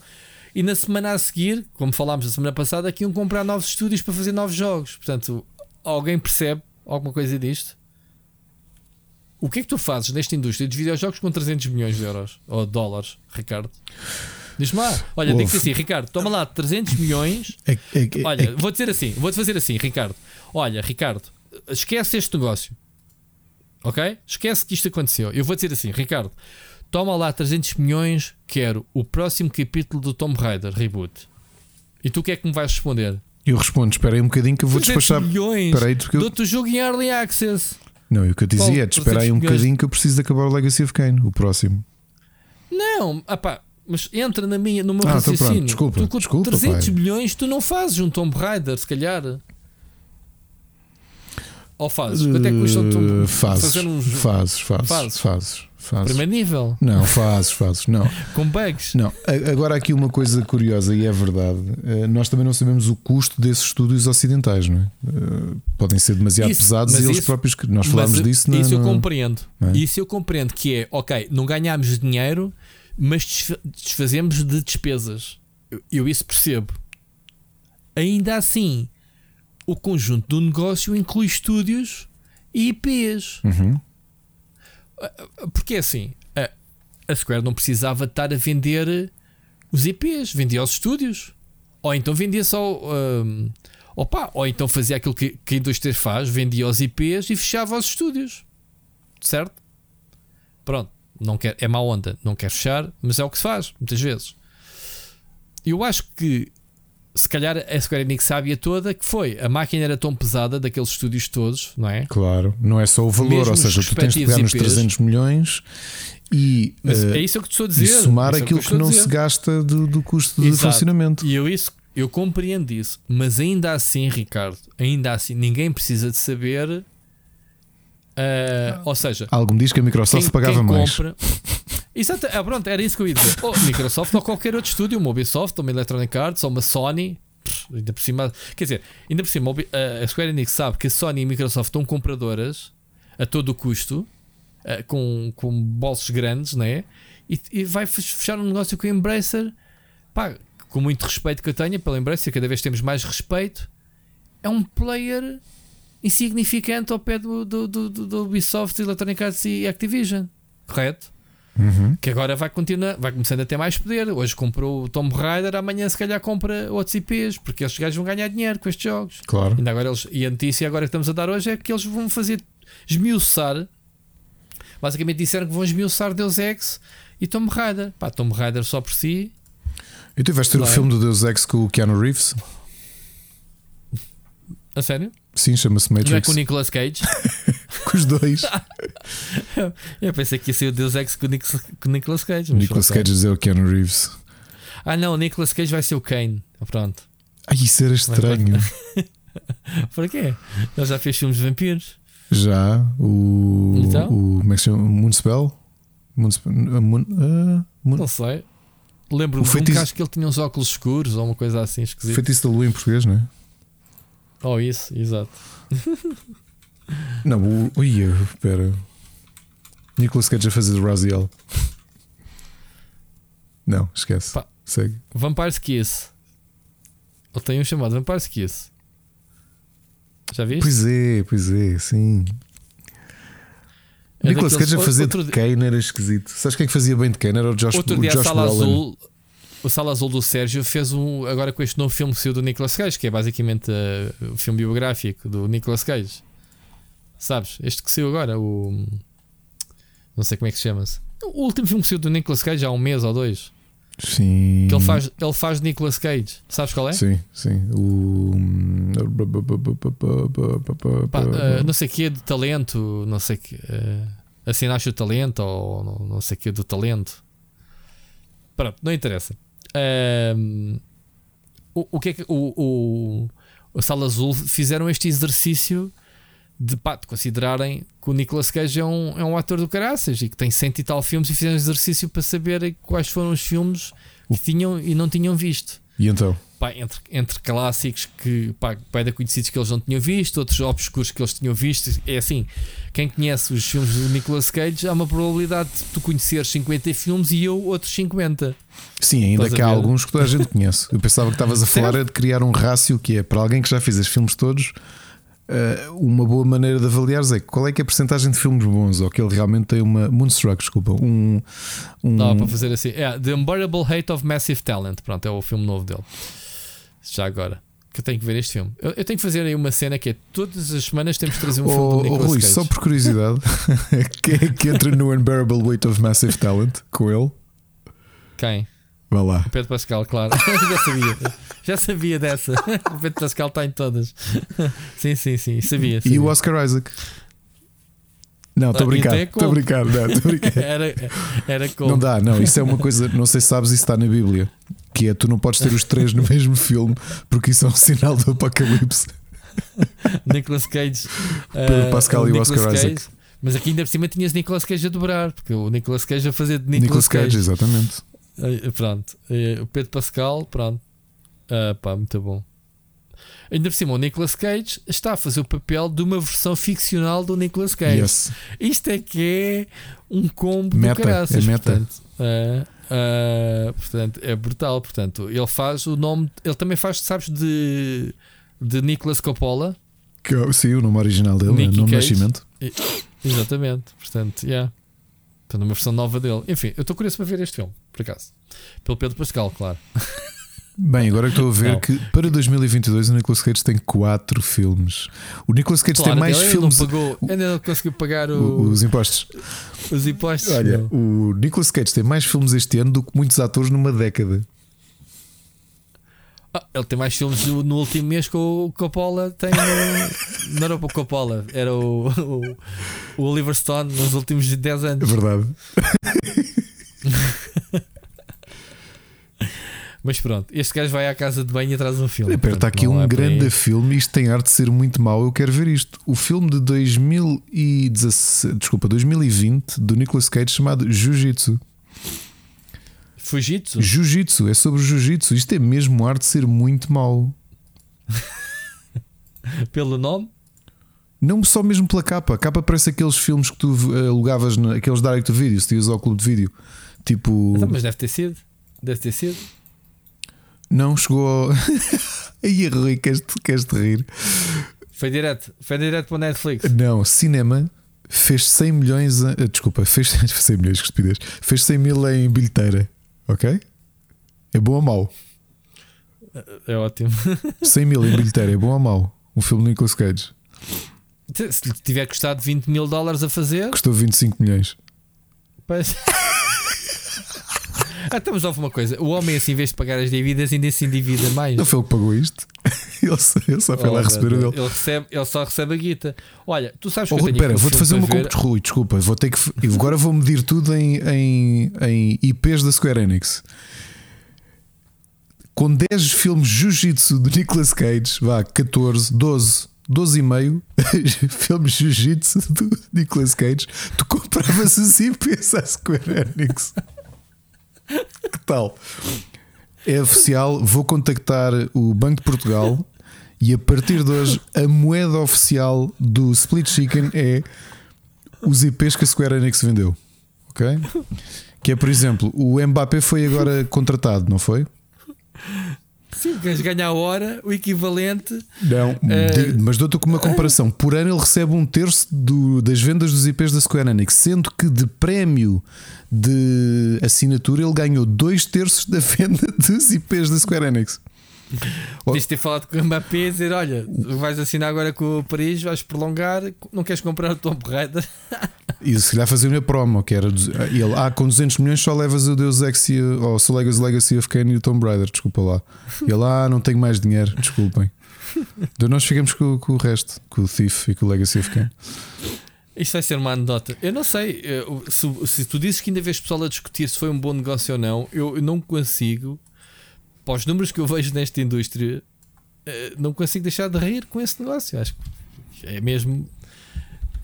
e na semana a seguir, como falámos na semana passada, que iam comprar novos estúdios para fazer novos jogos. Portanto, alguém percebe alguma coisa disto? O que é que tu fazes nesta indústria de videojogos com 300 milhões de euros ou dólares, Ricardo? Diz-me lá, olha, que ser assim, Ricardo, toma lá 300 milhões. É, é, é, olha, vou dizer assim, vou-te fazer assim, Ricardo. Olha, Ricardo, esquece este negócio, ok? Esquece que isto aconteceu. Eu vou dizer assim, Ricardo, toma lá 300 milhões, quero o próximo capítulo do Tomb Raider reboot. E tu o que é que me vais responder? Eu respondo, espera aí um bocadinho que eu vou despachar. milhões, Espera eu... dou-te o jogo em Early Access. Não, e o que eu dizia é de esperar aí um bocadinho que eu preciso de acabar o Legacy of Kane, o próximo. Não, apá, mas entra na minha, no meu ah, raciocínio. Então pronto, desculpa, tu com desculpa, 300 pai. milhões tu não fazes um Tomb Raider, se calhar. Ou fazes? Quanto é que custa um Tomb uh, fazes, uns... fazes, fazes, fazes, fazes, fazes. Primeiro nível? Não, fazes, fazes, não. [LAUGHS] Com bugs? Não. Agora aqui uma coisa curiosa e é verdade. Eh, nós também não sabemos o custo desses estúdios ocidentais, não é? Eh, podem ser demasiado isso, pesados e eles isso, próprios. Nós falámos disso. Isso eu compreendo. É? Isso eu compreendo que é, ok, não ganhámos dinheiro, mas desfazemos de despesas. Eu, eu isso percebo. Ainda assim o conjunto do negócio inclui estúdios e IPs. Uhum. Porque é assim, a Square não precisava estar a vender os IPs, vendia aos estúdios. Ou então vendia só. Um, opa, ou então fazia aquilo que, que a indústria faz, vendia os IPs e fechava os estúdios. Certo? Pronto, não quer, é má onda, não quer fechar, mas é o que se faz, muitas vezes. Eu acho que se calhar a Square Enix sabia toda que foi a máquina era tão pesada daqueles estúdios todos, não é? Claro, não é só o valor, Mesmo ou seja, tu tens de pegar nos 300 milhões e, uh, é isso que estou a dizer. E somar é aquilo que, que não se gasta do, do custo Exato. de funcionamento. E eu isso eu compreendo isso, mas ainda assim, Ricardo, ainda assim, ninguém precisa de saber. Uh, ou seja, algo me diz que a Microsoft quem, pagava quem mais. Compra, [LAUGHS] Exato, é, pronto, era isso que eu ia dizer. [LAUGHS] Ou Microsoft ou qualquer outro estúdio, uma Ubisoft, uma Electronic Arts ou uma Sony. Ainda por cima, quer dizer, ainda por cima, a Square Enix sabe que a Sony e a Microsoft estão compradoras a todo o custo, com, com bolsos grandes, né? E, e vai fechar um negócio com a Embracer, pá, com muito respeito que eu tenho pela Embracer, cada vez temos mais respeito. É um player insignificante ao pé do, do, do, do Ubisoft, Electronic Arts e Activision, correto? Uhum. Que agora vai continuar, vai começando a ter mais poder. Hoje comprou o Tomb Raider, amanhã se calhar compra outros IPs, porque estes gajos vão ganhar dinheiro com estes jogos. Claro. Ainda agora eles, e a notícia agora que estamos a dar hoje é que eles vão fazer esmiuçar. Basicamente disseram que vão esmiuçar Deus Ex e Tomb Raider. Pá, Tomb Raider só por si. E tu vais ter o é? filme do Deus Ex com o Keanu Reeves? A sério? Sim, chama-se Matrix. Não é com o Nicolas Cage? [LAUGHS] com os dois. [LAUGHS] eu pensei que ia ser o Deus Ex com o Nicolas Cage. Nicolas Cage dizer o Keanu Reeves. Ah, não, o Nicolas Cage vai ser o Kane. Pronto. Ai, isso era estranho. [LAUGHS] Para quê? Ele já fez filmes de vampiros. Já. O. Então? o como é que se chama? Moonspell? Moonspell uh, moon, uh, moon... Não sei. Lembro-me feitiço... que acho que ele tinha uns óculos escuros ou uma coisa assim esquisita. Feitiço da lua em português, não é? Oh, isso, exato. [LAUGHS] Não, o. Ui, espera. Nicolas Cage a fazer Raziel. Não, esquece. Pá, Segue. Vampire's Kiss. Ele tem um chamado Vampire's Kiss. Já viste? Pois é, pois é, sim. É Nicolas Cage a fazer de Kane era esquisito. Sabes quem é que fazia bem de Kane? Era o Josh, outro o dia Josh a Sala Brolin. Azul, o Sala Azul do Sérgio fez um. Agora com este novo filme que saiu do Nicolas Cage, que é basicamente uh, o filme biográfico do Nicolas Cage. Sabes? Este que saiu agora, o. Não sei como é que se chama-se. O último filme que saiu do Nicolas Cage há um mês ou dois. Sim. Que ele faz, ele faz Nicolas Cage. Sabes qual é? Sim, sim. O. Pá, uh, não sei o que de talento, não sei que. Uh, assim nasce o talento, ou não, não sei o que do talento. Pronto, não interessa. O, o que é que. O, o, Sala Azul fizeram este exercício de, pá, de considerarem que o Nicolas Cage é um, é um ator do caraças e que tem cento e tal filmes e fizeram exercício para saber quais foram os filmes que tinham e não tinham visto. E então? Pá, entre, entre clássicos que pá, pá, conhecidos que eles não tinham visto, outros obscuros que eles tinham visto. É assim, quem conhece os filmes do Nicolas Cage, há uma probabilidade de tu conheceres 50 filmes e eu outros 50. Sim, ainda que há alguns que toda a gente conhece. Eu pensava que estavas a [LAUGHS] falar de criar um rácio que é para alguém que já fez os filmes todos Uh, uma boa maneira de avaliar é qual é que é a porcentagem de filmes bons ou que ele realmente tem uma Moonstruck, desculpa, um, um... Não, para fazer assim, é The Unbearable Hate of Massive Talent, pronto, é o filme novo dele. Já agora, que eu tenho que ver este filme. Eu, eu tenho que fazer aí uma cena que é todas as semanas temos que trazer um oh, filme do Nicolas oh, Rui, Cage. só por curiosidade, [LAUGHS] quem é que entra no Unbearable Weight of Massive Talent com ele? Quem? Vá lá. O Pedro Pascal, claro. [LAUGHS] Já sabia. Já sabia dessa. [LAUGHS] O Pedro Pascal está em todas. [LAUGHS] Sim, sim, sim. Sabia. sabia. E o Oscar Isaac. Não, estou a brincar. Estou a brincar. era, era como. Não dá, não. Isso é uma coisa. Não sei se sabes, isso está na Bíblia. Que é tu não podes ter os três no mesmo filme porque isso é um sinal do apocalipse. Nicolas Cage. Pedro Pascal uh, e o Oscar Cage, Isaac. Mas aqui ainda por cima tinhas Nicolas Cage a dobrar, porque o Nicolas Cage a fazer de Nicolas, Nicolas Cage. Cage. Exatamente. Pronto, o Pedro Pascal, pronto. Ah, pá, muito bom. Ainda por cima, o Nicolas Cage está a fazer o papel de uma versão ficcional do Nicolas Cage. Yes. Isto é que é um combo meta, do caraças. É meta. Portanto, uh, uh, portanto, é brutal. Portanto, ele faz o nome. Ele também faz, sabes, de, de Nicolas Coppola. Que, sim, o nome original dele, é o nome de nascimento. Exatamente. Portanto, yeah. Portanto, uma versão nova dele. Enfim, eu estou curioso para ver este filme, por acaso. Pelo Pedro Pascal, claro. [LAUGHS] Bem, agora estou a ver não. que para 2022 o Nicolas Cage tem 4 filmes. O Nicolas Cage claro, tem mais filmes. Não pagou, ainda não conseguiu pagar o... os impostos. Os impostos. Olha, não. o Nicolas Cage tem mais filmes este ano do que muitos atores numa década. Ah, ele tem mais filmes no, no, último mês que o Coppola tem. No, [LAUGHS] não era o Coppola, era o, o, o, Oliver Stone nos últimos 10 anos. É verdade. [LAUGHS] [LAUGHS] Mas pronto, este gajo vai à casa de banho e traz um filme. Espera, está aqui um grande filme. Isto tem arte de ser muito mau. Eu quero ver isto. O filme de 2017, desculpa, 2020 do Nicolas Cage chamado Jiu-Jitsu. Fujitsu? Jiu-Jitsu, é sobre Jiu-Jitsu. Isto é mesmo arte de ser muito mau. [LAUGHS] Pelo nome? Não só mesmo pela capa. A capa parece aqueles filmes que tu uh, alugavas, na, aqueles direct vídeo, se tinhas ao clube de vídeo. Tipo. Então, mas deve ter sido. Deve ter sido. Não chegou ao. [LAUGHS] Aí, Rui, queres-te queres -te rir? Foi direto, foi direto para o Netflix. Não, cinema fez 100 milhões. A, desculpa, fez [LAUGHS] 100 milhões, que estupidez. Fez 100 mil em bilheteira. Ok? É bom ou mau? É ótimo. [LAUGHS] 100 mil em bilheteira, é bom ou mau? Um filme de Nicolas Cage. Se tiver custado 20 mil dólares a fazer, custou 25 milhões. Pois. Ah, estamos a uma coisa: o homem, assim, em vez de pagar as dívidas, ainda se endivida mais. Não foi ele que pagou isto. [LAUGHS] Ele só, foi oh, lá receber o dele. Ele, recebe, ele só recebe a guita. Olha, tu sabes oh, que oh, eu Espera, vou-te fazer uma ver... Rui, desculpa. Vou ter que, agora vou medir tudo em, em, em IPs da Square Enix. Com 10 filmes Jiu-Jitsu de Nicolas Cage, vá, 14, 12. 12,5 filmes Jiu-Jitsu do Nicolas Cage, tu compravas os IPs à Square Enix. [LAUGHS] que tal? É oficial, vou contactar o Banco de Portugal e a partir de hoje a moeda oficial do Split Chicken é os IPs que a Square Enix vendeu. Ok? Que é, por exemplo, o Mbappé foi agora contratado, não foi? Sim, queres ganhar a hora, o equivalente. Não, uh... mas dou-te uma comparação. Por ano ele recebe um terço do, das vendas dos IPs da Square Enix, sendo que de prémio de assinatura ele ganhou dois terços da [LAUGHS] venda dos IPs da Square Enix. Podias ter falado com o Mbappé e dizer: Olha, vais assinar agora com o Paris, vais prolongar, não queres comprar o Tomb Raider? [LAUGHS] E se calhar fazer uma promo, que era ele, ah, com 200 milhões só levas o Deus Ex ou só Legacy, Legacy of Kane e o Tomb Raider, desculpa lá. E ele, ah, não tenho mais dinheiro, desculpem. [LAUGHS] Então nós ficamos com, com, o resto, com o Thief e com o Legacy of Kane. Isto vai ser uma anedota. Eu não sei se, se tu dizes que ainda vês pessoal a discutir se foi um bom negócio ou não, eu não consigo para os números que eu vejo nesta indústria, eh, não consigo deixar de rir com esse negócio. Acho que é mesmo.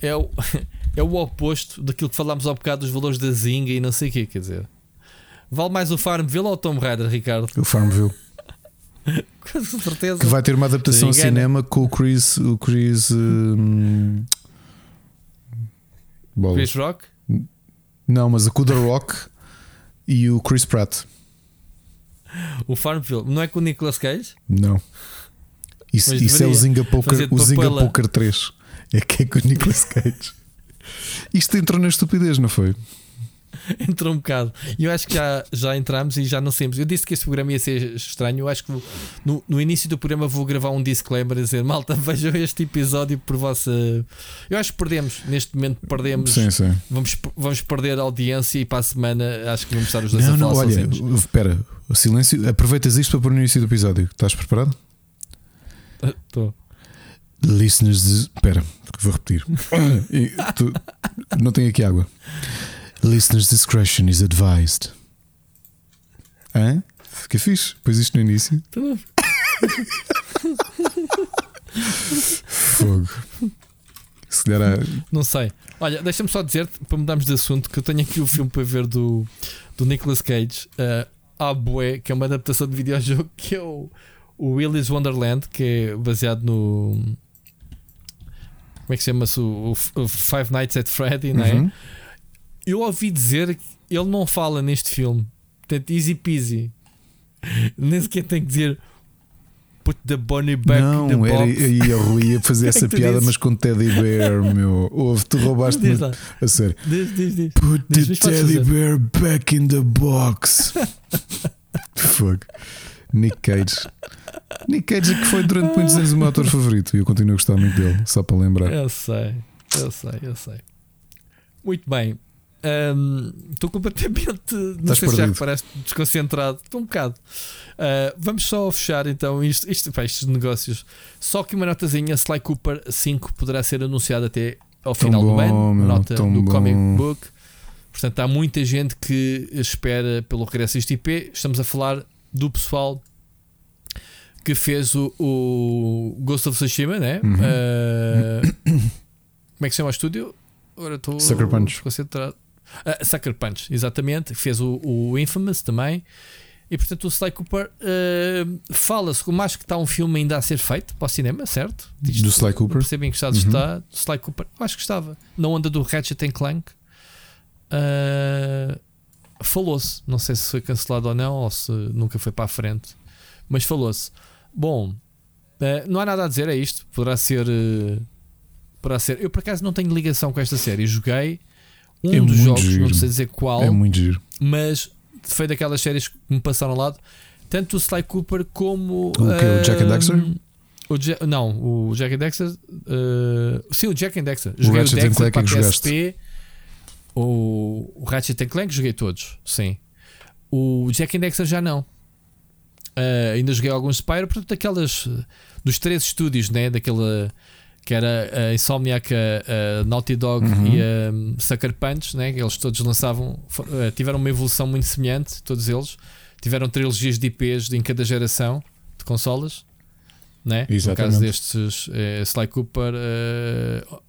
É o, [LAUGHS] é o oposto daquilo que falámos há bocado dos valores da Zinga e não sei o quê. Quer dizer, vale mais o Farmville ou o Tomb Raider, Ricardo? O Farmville. [LAUGHS] com certeza. Que vai ter uma adaptação ao cinema com o Chris. O Chris. Um... Chris Rock? Não, mas o The Rock e o Chris Pratt. [LAUGHS] O Farmville não é com o Nicolas Cage? Não. Isso, isso é o Zinga Poker, o Zinga Poker 3. É que é com o Nicolas [LAUGHS] Cage. Isto entrou na estupidez, não foi? entrou um bocado. Eu acho que já, já entramos e já não sabemos. Eu disse que este programa ia ser estranho. Eu acho que no, no início do programa vou gravar um disclaimer a dizer: Malta, [LAUGHS] vejam este episódio por vossa. Eu acho que perdemos, neste momento perdemos. Sim, sim. Vamos, vamos perder a audiência e para a semana acho que vamos estar os dois não, a falar não, olha, Espera, o silêncio. Aproveitas isto para pôr no início do episódio. Estás preparado? Estou. Listeners. Espera, vou repetir. [LAUGHS] tu, não tenho aqui água. Listener's discretion is advised. Hã? Fica fixe. Pôs isto no início. Fogo. Se calhar. Não sei. Olha, deixa-me só dizer-te, para mudarmos de assunto, que eu tenho aqui o filme para ver do, do Nicolas Cage, uh, Abue, que é uma adaptação de videojogo, que é o, o Willy's Wonderland, que é baseado no. Como é que chama-se? O, o, Five Nights at Freddy, não é? Uhum eu ouvi dizer que ele não fala neste filme. Portanto, easy peasy. Nem sequer tem que dizer put the bunny back não, in the era, box. Ia, Rui ia fazer [LAUGHS] essa piada, mas com Teddy Bear, meu. Ouve, tu roubaste me a sério. Diz, diz, diz. Put diz, the Teddy Bear back in the box. [LAUGHS] Fogo. Nick Cage. Nick Cage é que foi durante muitos anos o meu ator favorito e eu continuo a gostar muito dele, só para lembrar. Eu sei, eu sei, eu sei. Muito bem. Estou um, completamente. Não Estás sei perdido. se já reparaste desconcentrado. Estou um bocado. Uh, vamos só fechar então isto, isto, pá, estes negócios. Só que uma notazinha: Sly Cooper 5 poderá ser anunciado até ao final bom, do ano. Meu, nota do bom. comic book. Portanto, há muita gente que espera pelo regresso deste IP. Estamos a falar do pessoal que fez o, o Ghost of Tsushima, né? Uhum. Uh, [COUGHS] como é que se chama o estúdio? Agora estou Sucker Punch. concentrado. Uh, Sucker Punch, exatamente. Fez o, o Infamous também. E portanto o Sly Cooper uh, fala-se como acho que está um filme ainda a ser feito para o cinema, certo? do Sly Cooper. Percebem que uhum. está do Sly Cooper. Acho que estava. Na onda do Ratchet Clank. Uh, falou-se. Não sei se foi cancelado ou não, ou se nunca foi para a frente. Mas falou-se. Bom, uh, não há nada a dizer, é isto. Poderá ser. poderá ser. Eu por acaso não tenho ligação com esta série. Joguei um é dos jogos, giro. não sei dizer qual, é muito giro. mas foi daquelas séries que me passaram ao lado, tanto o Sly Cooper como o, que, o Jack and Dexter. O ja não, o Jack and Dexter. Uh, sim, o Jack and Dexter. Joguei o, o Dexter Clank para a PSP. O, o Ratchet Clank joguei todos, sim. O Jack and Dexter já não. Uh, ainda joguei alguns Spyro, portanto, daquelas dos três estúdios, né? Daquela que era a Insomniac, a, a Naughty Dog uhum. e a um, Sucker Punch, né? eles todos lançavam, uh, tiveram uma evolução muito semelhante, todos eles. Tiveram trilogias de IPs em cada geração de consolas. Né? No caso destes, uh, Sly Cooper, uh,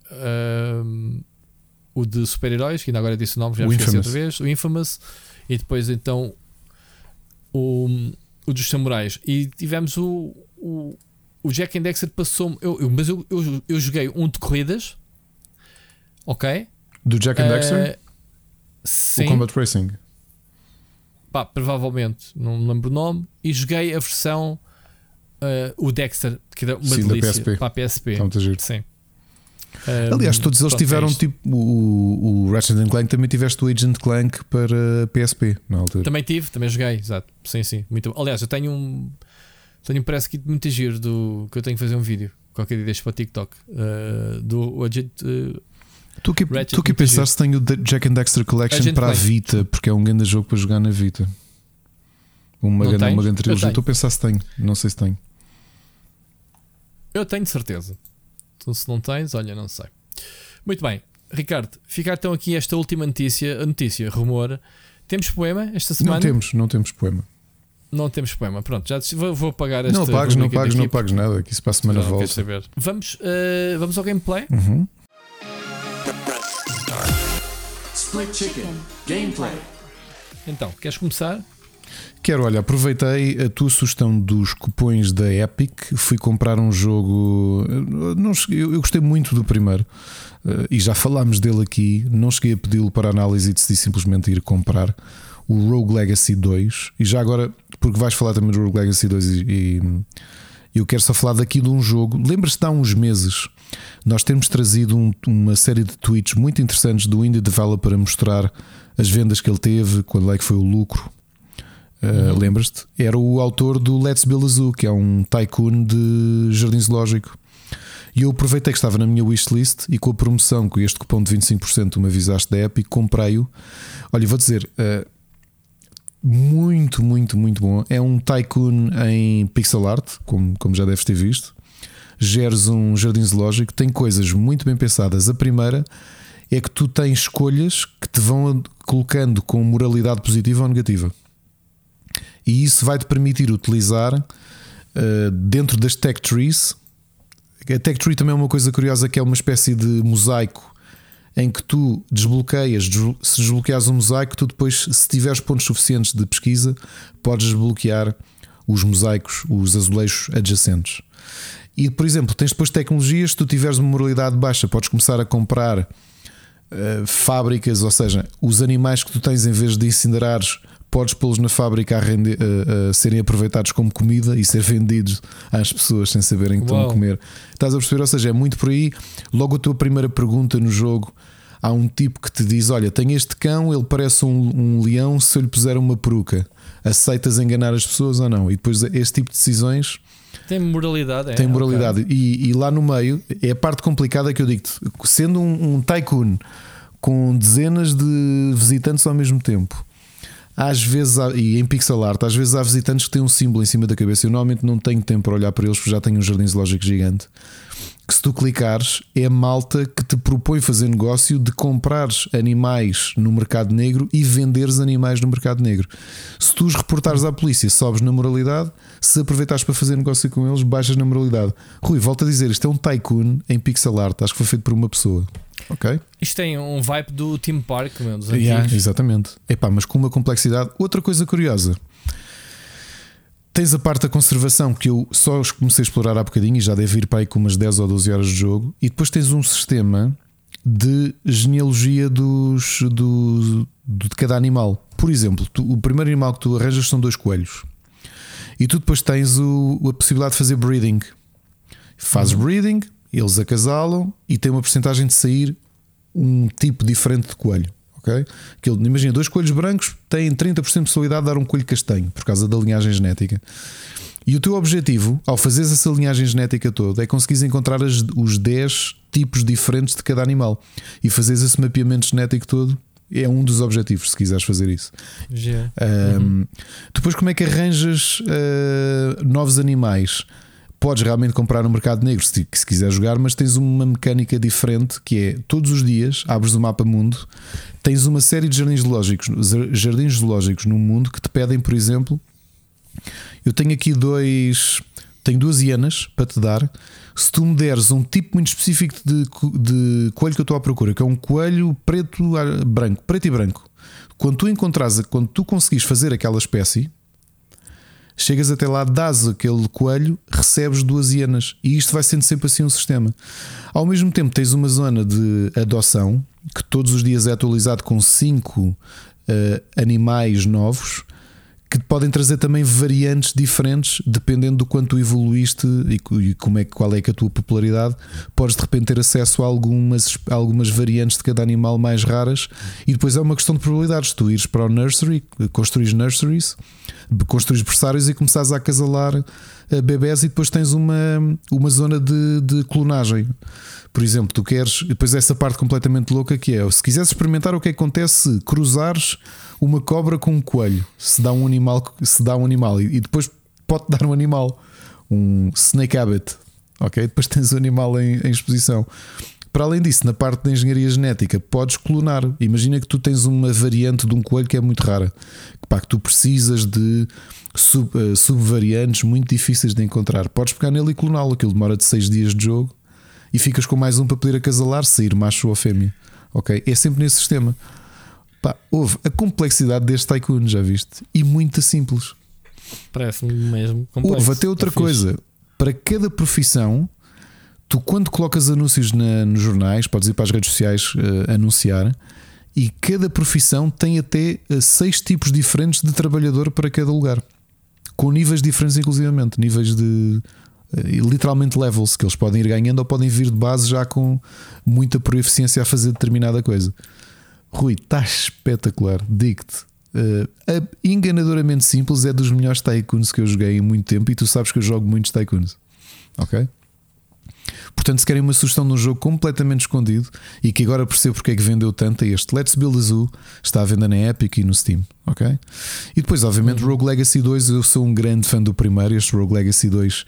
o de super-heróis, que ainda agora disse o nome, já esqueci outra vez, o Infamous, e depois então o, o dos samurais. E tivemos o, o o Jack and Dexter passou-me. Eu, eu, mas eu, eu, eu, joguei um de corridas. Ok? Do Jack and uh, Dexter? Eh, sim. O Combat Racing? Pá, provavelmente. Não me lembro o nome. E joguei a versão o Dexter, que dá uma Sim, delícia PSP. para a PSP. Então, Sim. Aliás, todos eles tiveram tipo o, o Ratchet Clank também tiveste o Agent Clank para PSP na altura. Também tive, também joguei, exato. Sim, sim. Muito Aliás, eu tenho um tenho um press kit muito giro do que eu tenho que fazer um vídeo. Qualquer dia deixo para o TikTok uh, do Agent. Uh, tu que, tu que pensaste tenho o Jack and Dexter Collection Agent para Clank. a Vita, porque é um grande jogo para jogar na Vita. Uma, grande, uma grande trilogia. Tu pensaste tenho, não sei se tenho. Eu tenho certeza. Então, se não tens, olha, não sei. Muito bem, Ricardo, ficar então aqui esta última notícia, a notícia, rumor. Temos poema esta semana? Não temos, não temos poema. Não temos poema. Pronto, já vou, vou apagar esta Não pagues, não pagues, não pagues nada. Que isso para a semana não, volta. Saber. Vamos, uh, vamos ao gameplay. Uhum. Split Chicken Gameplay. Então, queres começar? Quero, olha, aproveitei a tua sugestão dos cupões da Epic, fui comprar um jogo. Não, eu gostei muito do primeiro eh, e já falámos dele aqui. Não cheguei a pedi-lo para análise e decidi simplesmente ir comprar o Rogue Legacy 2. E já agora, porque vais falar também do Rogue Legacy 2 e, e eu quero só falar daqui de um jogo. Lembras-te há uns meses nós temos trazido um, uma série de tweets muito interessantes do indie developer a mostrar as vendas que ele teve, quando é que foi o lucro Uh, Lembras-te? Era o autor do Let's Build a Zoo, que é um tycoon de jardim zoológico. E eu aproveitei que estava na minha wishlist e com a promoção, com este cupom de 25%, tu me avisaste da Epic, comprei-o. Olha, vou dizer, uh, muito, muito, muito bom. É um tycoon em pixel art, como, como já deves ter visto. Geres um jardim zoológico, tem coisas muito bem pensadas. A primeira é que tu tens escolhas que te vão colocando com moralidade positiva ou negativa e isso vai te permitir utilizar uh, dentro das tech trees. A tech tree também é uma coisa curiosa que é uma espécie de mosaico em que tu desbloqueias, se desbloqueares um mosaico, tu depois, se tiveres pontos suficientes de pesquisa, podes desbloquear os mosaicos, os azulejos adjacentes. E, por exemplo, tens depois tecnologias, se tu tiveres uma moralidade baixa, podes começar a comprar uh, fábricas, ou seja, os animais que tu tens em vez de incinerares podes pô-los na fábrica a, render, a, a, serem aproveitados como comida e ser vendidos às pessoas sem saberem que estão a comer. Estás a perceber? Ou seja, é muito por aí. Logo a tua primeira pergunta no jogo. Há um tipo que te diz: Olha, tem este cão, ele parece um, um leão. Se eu lhe puser uma peruca, aceitas enganar as pessoas ou não? E depois este tipo de decisões tem moralidade, é? Tem moralidade. Okay. E, e, lá no meio é a parte complicada que eu digo sendo um, um tycoon com dezenas de visitantes ao mesmo tempo às vezes, há, e em pixel art, às vezes há visitantes que têm um símbolo em cima da cabeça. Eu normalmente não tenho tempo para olhar para eles porque já tenho um jardim zoológico gigante. Que se tu clicares, é a malta que te propõe fazer negócio de comprares animais no mercado negro e venderes animais no mercado negro. Se tu os reportares à polícia, sobes na moralidade. Se aproveitares para fazer negócio com eles, baixas na moralidade. Rui, volto a dizer, isto é um tycoon em pixel art. Acho que foi feito por uma pessoa. Ok. Isto tem um vibe do Team Park, meu, dos yeah, Exatamente. Epá, mas com uma complexidade. Outra coisa curiosa. Tens a parte da conservação que eu só comecei a explorar há bocadinho e já deve ir para aí com umas 10 ou 12 horas de jogo. E depois tens um sistema de genealogia dos, do, de cada animal. Por exemplo, tu, o primeiro animal que tu arranjas são dois coelhos. E tu depois tens o, a possibilidade de fazer breeding. Fazes uhum. breeding, eles acasalam e tem uma porcentagem de sair um tipo diferente de coelho. Okay? Imagina, dois coelhos brancos têm 30% de possibilidade de dar um coelho castanho por causa da linhagem genética. E o teu objetivo, ao fazeres essa linhagem genética toda, é conseguires encontrar as, os 10 tipos diferentes de cada animal e fazeres esse mapeamento genético todo. É um dos objetivos, se quiseres fazer isso. Yeah. Um, uhum. Depois, como é que arranjas uh, novos animais? podes realmente comprar no mercado negro se, se quiser jogar, mas tens uma mecânica diferente que é todos os dias abres o mapa mundo, tens uma série de jardins zoológicos, jardins zoológicos no mundo que te pedem, por exemplo, eu tenho aqui dois, tenho duas hienas para te dar. Se tu me deres um tipo muito específico de, de coelho que eu estou à procura, que é um coelho preto, branco, preto e branco, quando tu encontrares, quando tu conseguires fazer aquela espécie, chegas até lá, dás aquele coelho, recebes duas hienas. E isto vai sendo sempre assim um sistema. Ao mesmo tempo, tens uma zona de adoção que todos os dias é atualizado com cinco uh, animais novos que podem trazer também variantes diferentes dependendo do quanto evoluíste e, como é, qual é, que é a tua popularidade. Podes de repente ter acesso a algumas, algumas variantes de cada animal mais raras e depois é uma questão de probabilidades. Tu ires para o nursery, construís nurseries, construís berçários e começares a acasalar eh, bebés e depois tens uma, uma zona de, de clonagem. Por exemplo, tu queres, depois essa parte completamente louca que é, se quiseres experimentar o que acontece se cruzares uma cobra com um coelho, se dá um animal, se dá um animal e, depois pode dar um animal, um snake habit, ok? Depois tens o animal em, em exposição. Para além disso, na parte da engenharia genética, podes clonar. Imagina que tu tens uma variante de um coelho que é muito rara, que, pá, que tu precisas de sub, uh, subvariantes muito difíceis de encontrar. Podes pegar nele e cloná-lo. Aquilo demora de 6 dias de jogo e ficas com mais um para poder acasalar, sair macho ou fêmea. Ok? É sempre nesse sistema. Pá, houve a complexidade deste Tycoon, já viste? E muito simples. Parece-me mesmo complexo. Houve até outra é coisa. Para cada profissão, tu quando colocas anúncios na, nos jornais, podes ir para as redes sociais uh, anunciar, e cada profissão tem até uh, seis tipos diferentes de trabalhador para cada lugar, com níveis diferentes, inclusivamente, níveis de eh, literalmente levels que eles podem ir ganhando ou podem vir de base já com muita proeficiência a fazer determinada coisa. Rui, está espetacular, digo-te. Uh, enganadoramente simples, é dos melhores tycoons que eu joguei em muito tempo e tu sabes que eu jogo muitos tycoons. Ok? Portanto, se querem uma sugestão de um jogo completamente escondido e que agora percebo porque é que vendeu tanto, é este Let's Build Azul está à venda na Epic e no Steam. Ok? E depois, obviamente, uhum. Rogue Legacy 2. Eu sou um grande fã do primeiro. Este Rogue Legacy 2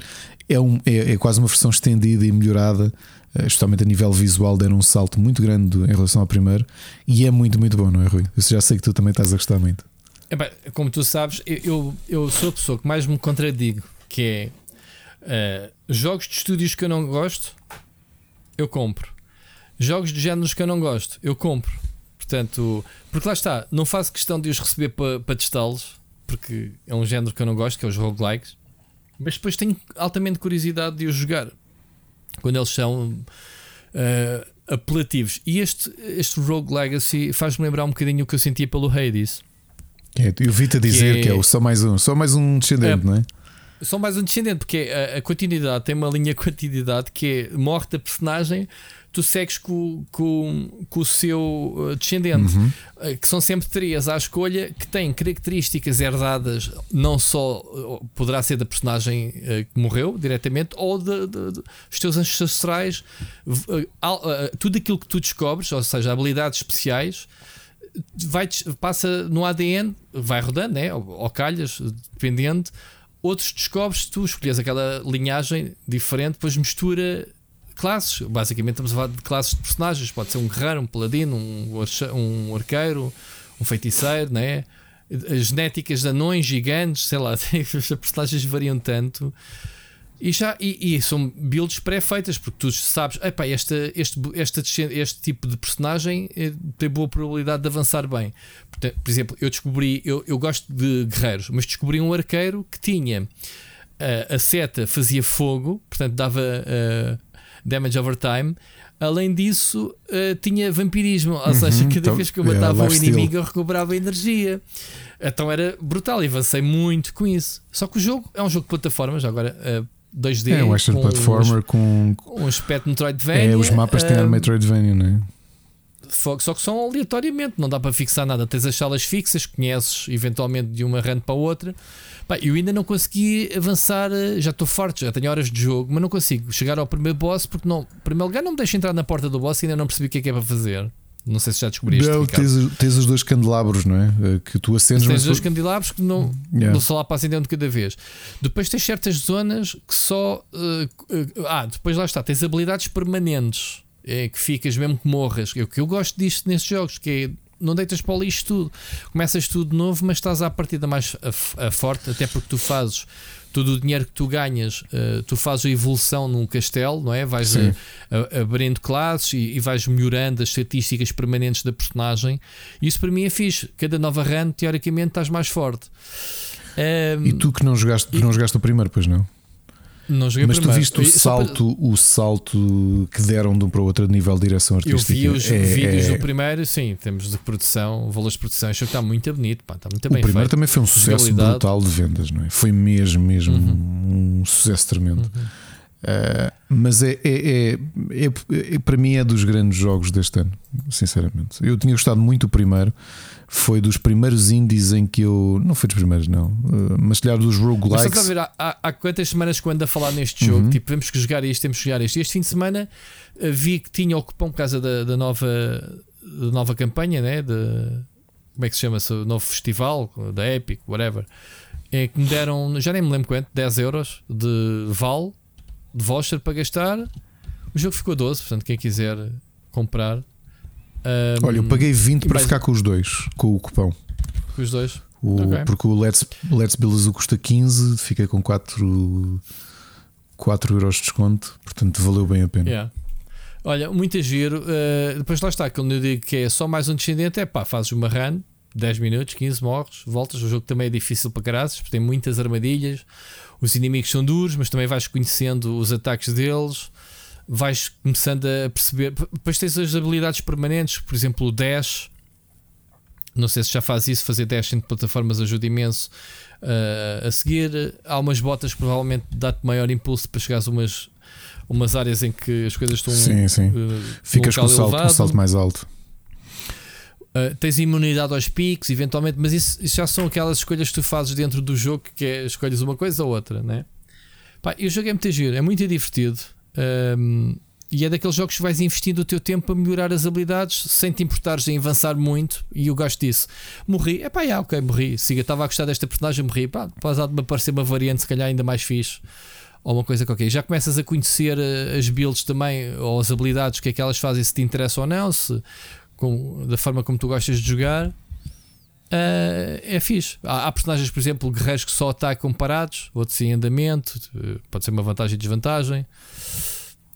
é, um, é, é quase uma versão estendida e melhorada, eh, especialmente a nível visual, deram um salto muito grande em relação ao primeiro e é muito, muito bom, não é, Rui? Eu já sei que tu também estás a gostar muito. É como tu sabes, eu, eu sou a pessoa que mais me contradigo, que é uh, jogos de estúdios que eu não gosto, eu compro. Jogos de géneros que eu não gosto, eu compro. Portanto, porque lá está, não faço questão de os receber para pa testá-los, porque é um género que eu não gosto, que é os roguelikes. Mas depois tenho altamente curiosidade de os jogar quando eles são uh, apelativos. E este, este Rogue Legacy faz-me lembrar um bocadinho o que eu sentia pelo Hades. É, eu vi-te dizer que é, que é o só mais um, só mais um descendente, é, não é? Só mais um descendente, porque a, a continuidade tem uma linha continuidade que é morte da personagem, tu segues com, com, com o seu uh, descendente, uhum. Uh, que são sempre três à escolha, que têm características herdadas, não só uh, poderá ser da personagem que morreu diretamente, ou de, de, de, dos teus ancestrais, tudo aquilo que tu descobres, ou seja, habilidades especiais. Vai, passa no ADN, vai rodando, né? ou, ou calhas, dependendo. Outros descobres, tu escolhes aquela linhagem diferente, depois mistura classes. Basicamente, estamos a falar de classes de personagens. Pode ser um guerreiro, um paladino, um, um arqueiro, um feiticeiro, né? As genéticas de anões gigantes, sei lá, [LAUGHS] as personagens variam tanto. E, já, e, e são builds pré-feitas, porque tu sabes, epá, este, este, este, tipo de personagem eh, tem boa probabilidade de avançar bem. Portanto, por exemplo, eu descobri, eu, eu gosto de guerreiros, mas descobri um arqueiro que tinha uh, a seta fazia fogo, portanto dava uh, damage over time. Além disso, uh, tinha vampirismo, ou uhum, seja, cada então, vez que eu matava é, um inimigo eu recuperava energia. Então era brutal e avancei muito com isso. Só que o jogo é um jogo de plataforma, já agora uh, 2D. É um action com platformer com um aspecto Metroidvania. É, os mapas têm uh, Metroidvania, não é? Só que são aleatoriamente, não dá para fixar nada. Tens as salas fixas, conheces eventualmente de uma run para outra. Pá, eu ainda não consegui avançar, eh, já estou forte, já tenho horas de jogo, mas não consigo chegar ao primeiro boss porque não, em primeiro lugar não me deixa entrar na porta do boss e ainda não percebi o que é que é para fazer. Não sei se já descobriste. Tens, tens, os dois candelabros, não é? Eh, que tu acendes. Tens os dois candelabros que não, yeah. não só lá para acender um de cada vez. Depois tens certas zonas que só. Uh, uh, ah, depois lá está, tens habilidades permanentes. É, que ficas mesmo que morras. É o que eu gosto disto nesses jogos, que é não deitas para o lixo tudo. Começas tudo de novo, mas estás à partida mais a, a forte, até porque tu fazes todo o dinheiro que tu ganhas, uh, tu fazes a evolução num castelo, não é? Vais a, a, abrindo classes e, e, vais melhorando as estatísticas permanentes da personagem. Isso para mim é fixe. Cada nova run, teoricamente, estás mais forte. Um, e tu que não jogaste, e, não jogaste o primeiro, pois não? Não joguei Mas primeiro. tu viste o salto, para... o salto que deram de um para o outro a nível de direção artística? Eu vi os é, vídeos é... do primeiro, sim, temos de produção, valores de produção, acho que está muito bonito, pá, está muito o bem O primeiro feito. também foi um sucesso brutal de vendas, não é? Foi mesmo, mesmo uhum. um sucesso tremendo. Uhum. Uh, mas é, é, é, é, para mim é dos grandes jogos deste ano, sinceramente. Eu tinha gostado muito do primeiro, foi dos primeiros indies em que eu. Não foi dos primeiros, não, uh, mas calhar dos roguelikes. Mas ver, há, há, quantas semanas que eu ando a falar neste jogo? Uhum. Tipo, temos que jogar isto, temos que jogar isto. Este fim de semana uh, vi que tinha o cupom por causa da, da nova, da nova campanha, né? De, como é que se chama-se? O novo festival da Epic, whatever. É que me deram, já nem me lembro quanto, 10 euros de Val de voucher para gastar. O jogo ficou 12, portanto, quem quiser comprar. Um, Olha, eu paguei 20 para ficar com os dois, com o cupão. Com os dois? O, okay. Porque o Let's, Let's Build custa 15, fiquei com 4, 4 euros de desconto, portanto valeu bem a pena. Yeah. Olha, muito giro. Uh, depois lá está, quando eu digo que é só mais um descendente, é pá, fazes uma run, 10 minutos, 15 morres, voltas. O jogo também é difícil para caraças, porque tem muitas armadilhas os inimigos são duros, mas também vais conhecendo os ataques deles, vais começando a perceber. Depois tens as habilidades permanentes, por exemplo, o dash. Não sei se já faz isso, fazer dash entre plataformas ajuda imenso. Uh, a seguir, há umas botas que provavelmente dá-te maior impulso para chegares a umas, umas áreas em que as coisas estão. Sim, sim. Uh, Ficas com o salto, um salto mais alto. Uh, tens imunidade aos picos, eventualmente, mas isso, isso, já são aquelas escolhas que tu fazes dentro do jogo, que é escolhes uma coisa ou outra, né? Pá, e o jogo é muito giro, é muito divertido. Um, e é daqueles jogos que vais investindo o teu tempo a melhorar as habilidades sem te importares em avançar muito. E eu gosto disso. Morri, é pá, yeah, ok, morri. Siga, estava a gostar desta personagem, morri. Pá, apesar de me aparecer uma variante, se calhar ainda mais fixe. Ou uma coisa qualquer. Já começas a conhecer eh, as builds também, ou as habilidades, o que é que elas fazem, se te interessa ou não. Se com, da forma como tu gostas de jogar, uh, é fixe. Há, há, personagens, por exemplo, guerreiros que só atacam parados, outros em andamento, uh, pode ser uma vantagem e desvantagem.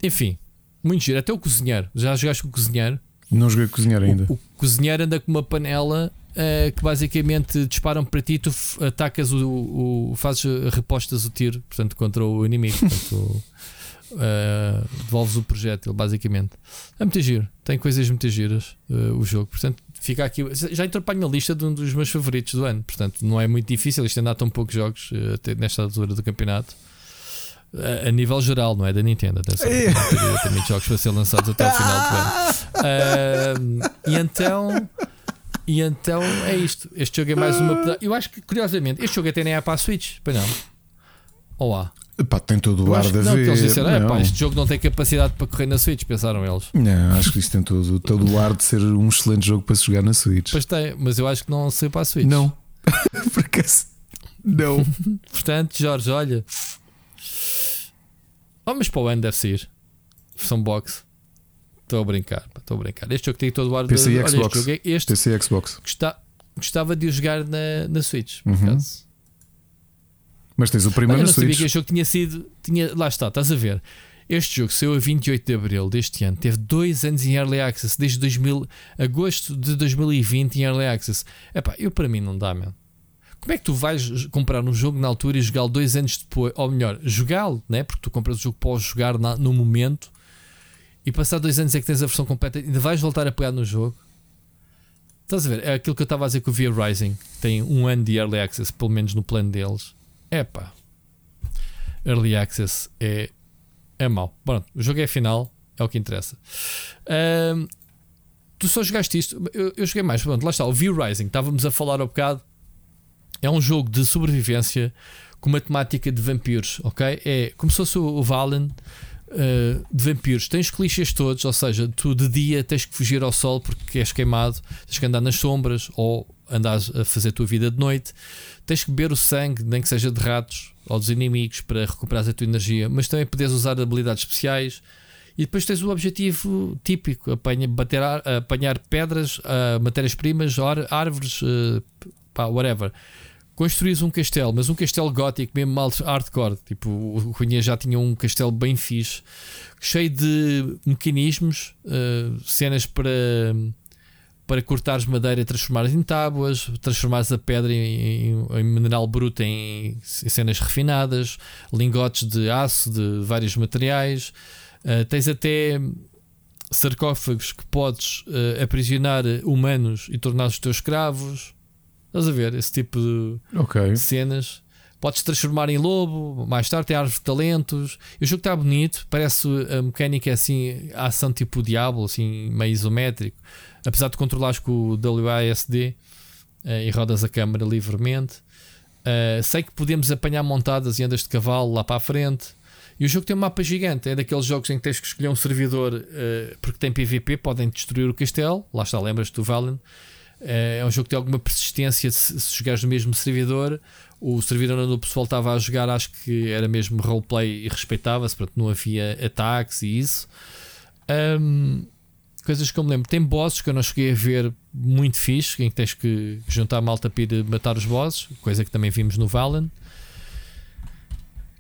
Enfim, muito giro. Até o cozinheiro. Já jogaste com o cozinheiro? Não joguei com o cozinheiro ainda. O, o cozinheiro anda com uma panela uh, que basicamente disparam para ti, tu atacas o, o, fazes repostas o tiro, portanto, contra o inimigo. Portanto, [LAUGHS] uh, devolves o projétil, basicamente. É muito giro, tem coisas muito giras uh, o jogo. Portanto, fica aqui. Já entrou para a minha lista de um dos meus favoritos do ano. Portanto, não é muito difícil. Isto ainda há tão poucos jogos uh, até nesta altura do campeonato. A nível geral, não é da Nintendo, atenção. Tem muitos jogos para ser lançados até ao final do ano. e então. E então é isto. Este jogo é mais uma. Eu acho que, curiosamente, este jogo até nem é para a Switch. Pois não. Ou há? Pá, tem todo o ar de não, haver. Eles disseram, é, pá, este jogo não tem capacidade para correr na Switch, pensaram eles. Não, acho que isto tem todo, todo o ar de ser um excelente jogo para se jogar na Switch. Pois tem, mas eu acho que não saiu para a Switch. Não. [LAUGHS] Porque não. [LAUGHS] Portanto, Jorge, olha. Mas para o ano deve sair. Versão box. Estou a brincar, estou a brincar. Este jogo tem todo o ar PC de. Olha, Xbox. Este, é este PC Xbox. Gostava de o jogar na, na Switch, por uhum. acaso. Mas tens o primeiro Olha, eu não sabia que este jogo tinha sido. Tinha, lá está, estás a ver. Este jogo saiu a 28 de Abril deste ano, teve dois anos em Early Access, desde 2000, agosto de 2020 em Early Access. Epá, eu para mim não dá, mano. Como é que tu vais comprar um jogo na altura e jogá-lo dois anos depois? Ou melhor, jogá-lo, né? porque tu compras o jogo para jogar na, no momento e passar dois anos é que tens a versão completa e ainda vais voltar a pegar no jogo. Estás a ver? É aquilo que eu estava a dizer com o Via Rising. Tem um ano de Early Access, pelo menos no plano deles. É pá. Early Access é, é mau. Pronto, o jogo é final, é o que interessa. Um, tu só jogaste isto. Eu, eu joguei mais. Pronto, lá está. O View Rising, estávamos a falar há bocado. É um jogo de sobrevivência com uma temática de vampiros, ok? É como se fosse o Valen uh, de vampiros. Tens clichês todos, ou seja, tu de dia tens que fugir ao sol porque és queimado, tens que andar nas sombras ou andares a fazer a tua vida de noite tens que beber o sangue, nem que seja de ratos ou dos inimigos, para recuperar a tua energia, mas também podes usar habilidades especiais. E depois tens o objetivo típico: apanha, bater, apanhar pedras, uh, matérias-primas, árvores, uh, pá, whatever. Construís um castelo, mas um castelo gótico, mesmo mal hardcore. Tipo, o Cunha já tinha um castelo bem fixe, cheio de mecanismos, uh, cenas para para cortares madeira e transformares em tábuas, transformares a pedra em, em, em mineral bruto em, em, cenas refinadas, lingotes de aço de vários materiais. Uh, tens até sarcófagos que podes uh, aprisionar humanos e tornar os teus escravos. Estás a ver? Esse tipo de okay. cenas. Podes transformar em lobo, mais tarde tem árvore de talentos. O jogo está bonito, parece a mecânica assim, a ação tipo Diablo, assim, meio isométrico. Apesar de controlares com o WASD uh, eh, e rodas a câmera livremente. Uh, sei que podemos apanhar montadas e andas de cavalo lá para a frente. E o jogo tem um mapa gigante. É daqueles jogos em que tens que escolher um servidor uh, porque tem PVP, podem destruir o castelo. Lá está, lembras-te do Valen. É um jogo que tem alguma persistência se, se jogares no mesmo servidor o servidor onde o pessoal estava a jogar, acho que era mesmo roleplay e respeitava-se, portanto não havia ataques e isso. Um, coisas que eu me lembro. Tem bosses que eu não cheguei a ver muito fixe, em que tens que juntar a malta para ir matar os bosses, coisa que também vimos no Valen.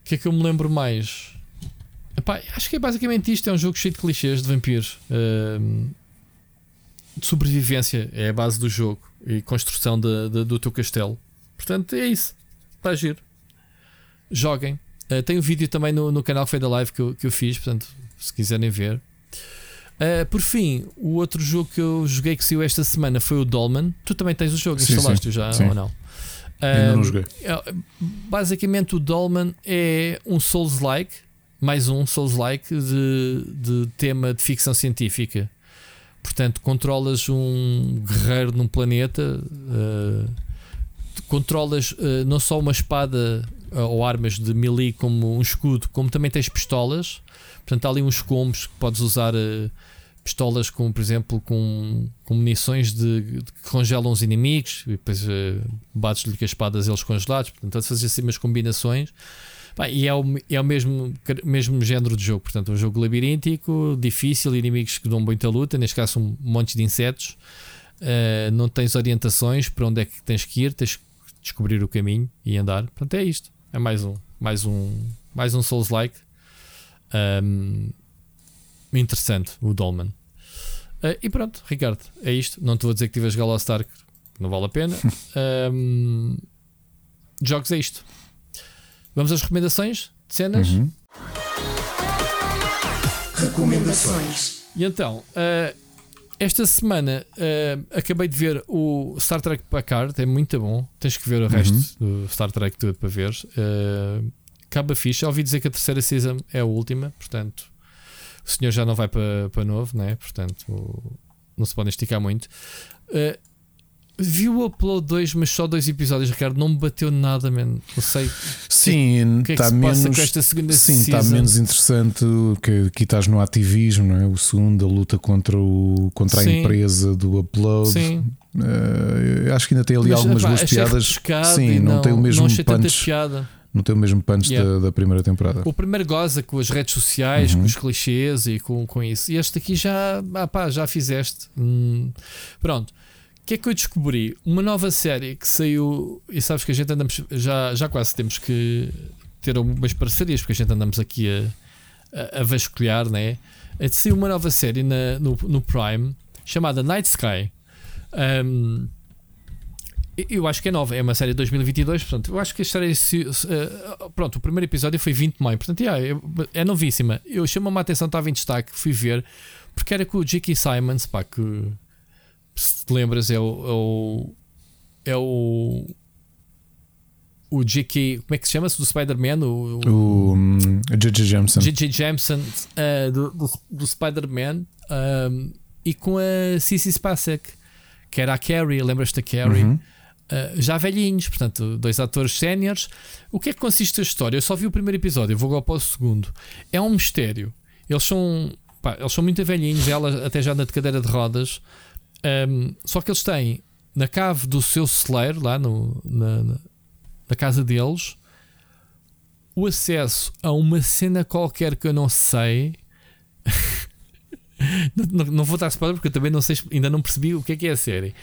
O que é que eu me lembro mais? Epá, acho que é basicamente isto: é um jogo cheio de clichês de vampiros. Um, de sobrevivência é a base do jogo e construção de, de, do teu castelo. Portanto, é isso. Está giro. Joguem. Uh, tem um vídeo também no, no canal da live que eu, que eu fiz, portanto, se quiserem ver. Uh, por fim, o outro jogo que eu joguei que saiu esta semana foi o Dolman. Tu também tens o jogo, instalaste já sim. ou não? Ainda não joguei. É, basicamente, o Dolman é um Souls-like, mais um Souls-like de, de tema de ficção científica. Portanto, controlas um guerreiro num planeta. Uh, controlas uh, não só uma espada uh, ou armas de melee como um escudo, como também tens pistolas. Portanto, há ali uns combos que podes usar pistolas com, por exemplo, com, com munições de, de, que congelam os inimigos e depois bates-lhe com as espadas eles congelados. Portanto, fazer assim umas combinações. E é o, é o mesmo, mesmo género de jogo. Portanto, um jogo labiríntico, difícil, inimigos que dão muita luta. Neste caso, um monte de insetos. Uh, não tens orientações para onde é que tens que ir, tens que descobrir o caminho e andar. Portanto, é isto. É mais um, mais um, mais um Souls-like. Um, interessante, o Dolman. Uh, e pronto, Ricardo, é isto. Não estou a dizer que tive a jogar Lost Ark, não vale a pena. Um, [LAUGHS] jogos é isto. Vamos às recomendações de cenas. Uhum. Recomendações. E então, uh, esta semana uh, acabei de ver o Star Trek Packard, é muito bom. Tens que ver o resto uhum. do Star Trek tudo para ver. Uh, Caba ficha. Ouvi dizer que a terceira season é a última, portanto, o senhor já não vai para, para novo, né? portanto, não se pode esticar muito. Uh, Vi o Upload 2, mas só dois episódios, Ricardo. Não me bateu nada, mano. Não sei. Sim, está é menos. sim, está menos interessante que aqui estás no ativismo, não é? O segundo, a luta contra, o, contra a empresa do Upload. Sim. Uh, acho que ainda tem ali mas, algumas boas piadas. Sim, não, não, tem o mesmo não punch. Não tem o mesmo punch yeah. da, da, primeira temporada. O primeiro goza com as redes sociais, uhum. com os clichês e com, com isso. E este aqui já, ah, pá, já fizeste. Hum, pronto que é que eu descobri? Uma nova série que saiu, e sabes que a gente andamos, já, já quase temos que ter algumas parcerias, porque a gente andamos aqui a, a, a vasculhar, né? É saiu uma nova série na, no, no Prime chamada Night Sky. Um, eu acho que é nova, é uma série de 2022, portanto, eu acho que a série. Uh, pronto, o primeiro episódio foi 20 de maio, portanto, yeah, é, é novíssima. Eu chamo-me a atenção, estava em destaque, fui ver, porque era com o J.K. Simons, pá, que se te lembras, é o. É o, é o, o J.K. Como é que se chama-se? Do Spider-Man? O, o J.J. Jameson. J.J. Jameson uh, do, do, do Spider-Man um, e com a Cici Spacek, que era a Carrie. Lembras-te da Carrie? Uhum. Uh, já velhinhos, portanto, dois atores séniores. O que é que consiste a história? Eu só vi o primeiro episódio, eu vou agora para o segundo. É um mistério. Eles são, pá, eles são muito velhinhos, ela até já anda de cadeira de rodas. Um, só que eles têm na cave do seu celeiro, lá no, na, na, casa deles, o acesso a uma cena qualquer que eu não sei. [LAUGHS] não, não, vou dar spoiler porque eu também não sei, ainda não percebi o que é que é a série.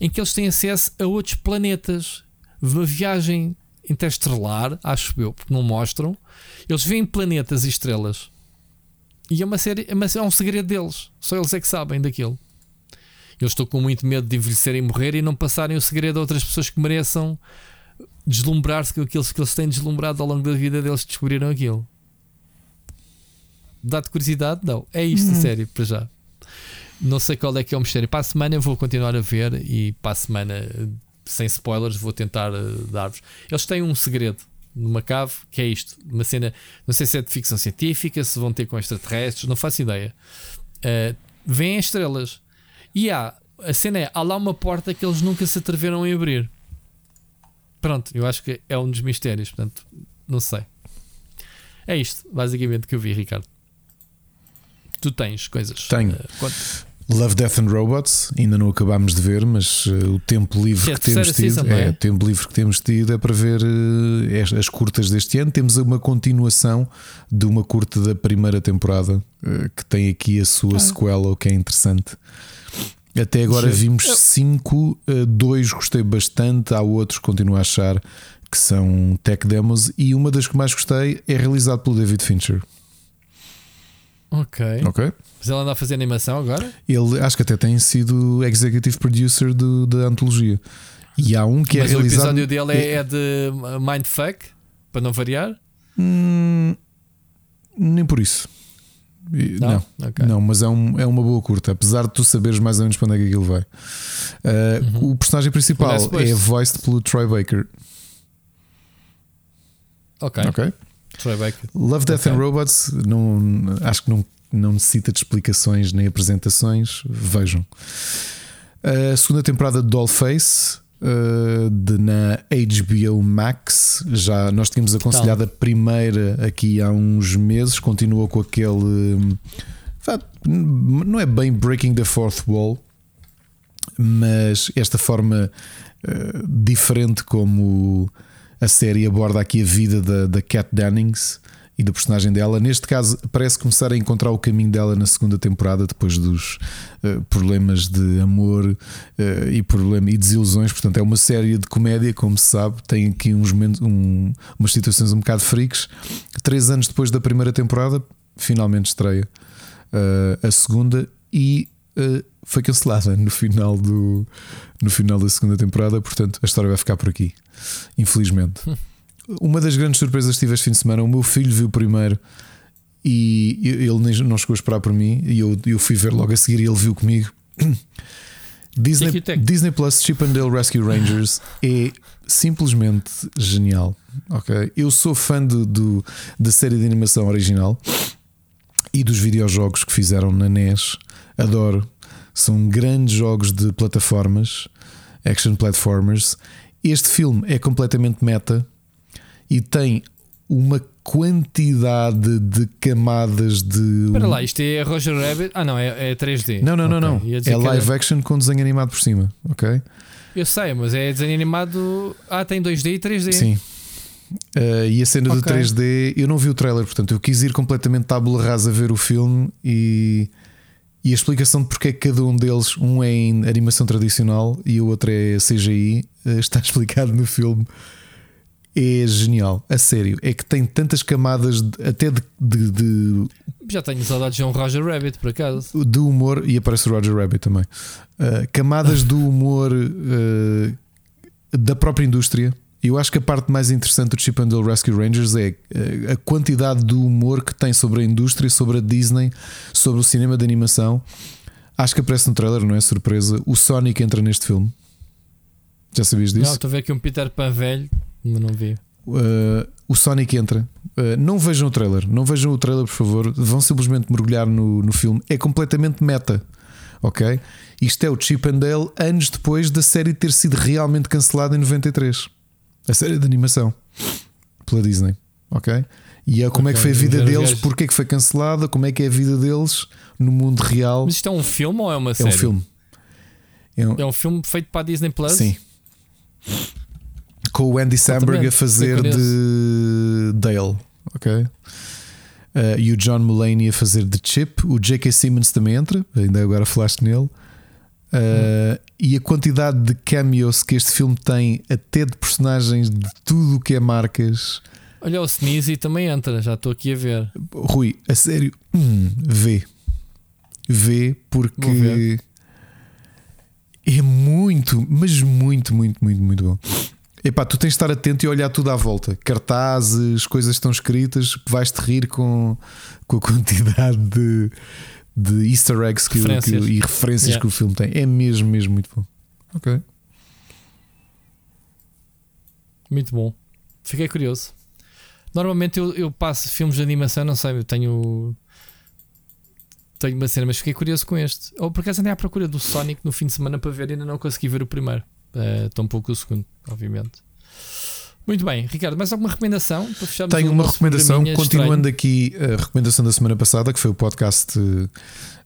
Em que eles têm acesso a outros planetas, uma viagem interestelar, acho eu, porque não mostram. Eles veem planetas e estrelas. E é uma série, é, uma, é um segredo deles. Só eles é que sabem daquilo. Eu estou com muito medo de envelhecer e morrer e não passarem o segredo a outras pessoas que mereçam deslumbrar-se com aquilo que eles têm deslumbrado ao longo da vida deles descobriram aquilo. Dá-te curiosidade? Não. É isto, hum. sério, para já. Não sei qual é que é o mistério. Para a semana eu vou continuar a ver e para a semana, sem spoilers, vou tentar uh, dar-vos. Eles têm um segredo numa cave que é isto: uma cena, não sei se é de ficção científica, se vão ter com extraterrestres, não faço ideia. Uh, vêm estrelas e há a cena é: há lá uma porta que eles nunca se atreveram a abrir. Pronto, eu acho que é um dos mistérios, portanto, não sei. É isto, basicamente, que eu vi, Ricardo. Tu tens coisas. Tenho. Uh, Love, Death and Robots, ainda não acabámos de ver, mas uh, o tempo livre que, é que temos tido, season, é, é? o tempo livre que temos tido é para ver uh, as curtas deste ano. Temos uma continuação de uma curta da primeira temporada uh, que tem aqui a sua ah. sequela, o que é interessante. Até agora Sim. vimos cinco, dois gostei bastante, há outros que continuo a achar que são tech demos e uma das que mais gostei é realizado pelo David Fincher. Ok. Ok. Mas ele anda a fazer animação agora? Ele acho que até tem sido executive producer do, da antologia. E há um que é Mas é realizado. O episódio dele é, é de Mindfuck, para não variar? Hum, nem por isso. Não, não, okay. não, mas é, um, é uma boa curta, apesar de tu saberes mais ou menos para onde é que aquilo vai. Uh, uhum. O personagem principal é voiced pelo Troy Baker. Ok. Ok. Troy Baker. Love, Death okay. and Robots, não, acho que não, não necessita de explicações nem apresentações. Vejam. A segunda temporada de Dollface, uh, de, na HBO Max. Já nós tínhamos aconselhado a primeira aqui há uns meses. Continua com aquele. não é bem breaking the fourth wall, mas esta forma uh, diferente como a série aborda aqui a vida da, da Kat Dennings e do personagem dela. Neste caso, parece começar a encontrar o caminho dela na segunda temporada, depois dos uh, problemas de amor uh, e, problema, e desilusões. Portanto, é uma série de comédia, como se sabe, tem aqui uns um, umas situações um bocado freaks. Três anos depois da primeira temporada, finalmente estreia uh, a segunda e foi cancelada no final, do, no final da segunda temporada. Portanto, a história vai ficar por aqui, infelizmente. [LAUGHS] Uma das grandes surpresas que tive este fim de semana, o meu filho viu primeiro e ele não chegou a esperar por mim e eu, eu fui ver logo a seguir e ele viu comigo. [CLEARS THROAT] Disney, Disney Plus Chip and Dale Rescue Rangers [LAUGHS] é simplesmente genial. Ok, eu sou fã do, do, da série de animação original e dos videojogos que fizeram na NES. Adoro. São grandes jogos de plataformas, action platformers. Este filme é completamente meta e tem uma quantidade de camadas de. Espera lá, isto é Roger Rabbit? Ah, não, é, é 3D. Não, não, okay. não, não. É live era... action com desenho animado por cima, ok? Eu sei, mas é desenho animado. Ah, tem 2D e 3D. Sim. Uh, e a cena okay. do 3D, eu não vi o trailer, portanto, eu quis ir completamente tábula rasa a ver o filme e, e a explicação de porque é que cada um deles, um é em animação tradicional e o outro é CGI, uh, está [LAUGHS] explicado no filme é genial, a sério. É que tem tantas camadas de, até de, de, de, Já tenho saudades de um Roger Rabbit, por acaso. De humor, e aparece o Roger Rabbit também. Uh, camadas do humor uh, da própria indústria. Eu acho que a parte mais interessante do Chip and Dale Rescue Rangers é uh, a quantidade do humor que tem sobre a indústria, sobre a Disney, sobre o cinema de animação. Acho que aparece no trailer, não é surpresa. O Sonic entra neste filme. Já sabias disso? Não, estou a ver aqui um Peter Pan velho Ainda não vi. Uh, o Sonic entra. Uh, não vejam o trailer, não vejam o trailer, por favor. Vão simplesmente mergulhar no, no filme. É completamente meta. Ok? Isto é o Chip and Dale anos depois da série ter sido realmente cancelada em 93. A série de animação pela Disney. Ok? E é como okay, é que foi a vida deles, porque é que foi cancelada, como é que é a vida deles no mundo real. Mas isto é um filme ou é uma série? É um filme. É um, é um filme feito para a Disney Plus? Sim com o Andy Samberg a fazer de Dale, ok? Uh, e o John Mulaney a fazer de Chip. O J.K. Simmons também entra, ainda agora falaste nele. Uh, hum. E a quantidade de cameos que este filme tem, até de personagens de tudo o que é marcas. Olha, o Sneezy também entra, já estou aqui a ver. Rui, a sério, hum, vê. Vê porque É muito, mas muito, muito, muito, muito bom. Epá, tu tens de estar atento e olhar tudo à volta. Cartazes, coisas estão escritas, vais-te rir com, com a quantidade de, de easter eggs que, referências. Que, e referências yeah. que o filme tem. É mesmo, mesmo muito bom. Ok. Muito bom. Fiquei curioso. Normalmente eu, eu passo filmes de animação, não sei, eu tenho. Tenho uma cena, mas fiquei curioso com este. Ou por acaso andei à procura do Sonic no fim de semana para ver e ainda não consegui ver o primeiro. Uh, tão pouco o segundo, obviamente. Muito bem, Ricardo, mais alguma recomendação para fecharmos Tenho uma recomendação, continuando estranho. aqui a recomendação da semana passada, que foi o podcast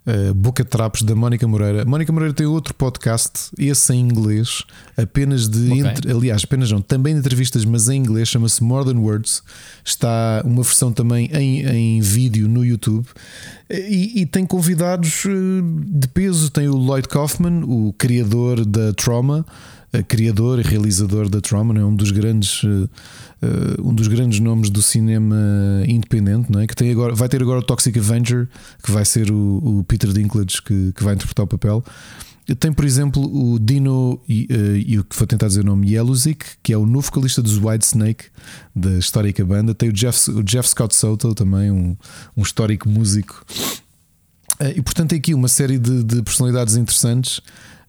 uh, Boca de Trapos da Mónica Moreira. Mónica Moreira tem outro podcast, esse em inglês, apenas de. Okay. Entre, aliás, apenas não, também de entrevistas, mas em inglês, chama-se More Than Words. Está uma versão também em, em vídeo no YouTube. E, e, tem convidados eh, de peso. Tem o Lloyd Kaufman, o criador da Trauma, criador e realizador da Trauma, é um dos grandes. Uh, um dos grandes nomes do cinema independente, não é? que tem agora, vai ter agora o Toxic Avenger, que vai ser o, o Peter Dinklage que, que vai interpretar o papel. Tem, por exemplo, o Dino e, o que vou tentar dizer o nome Yellowsick, que é o novo vocalista dos White Snake, da histórica banda. Tem o Jeff, o Jeff Scott Soto, também um, um histórico músico. E portanto, tem aqui uma série de, de personalidades interessantes.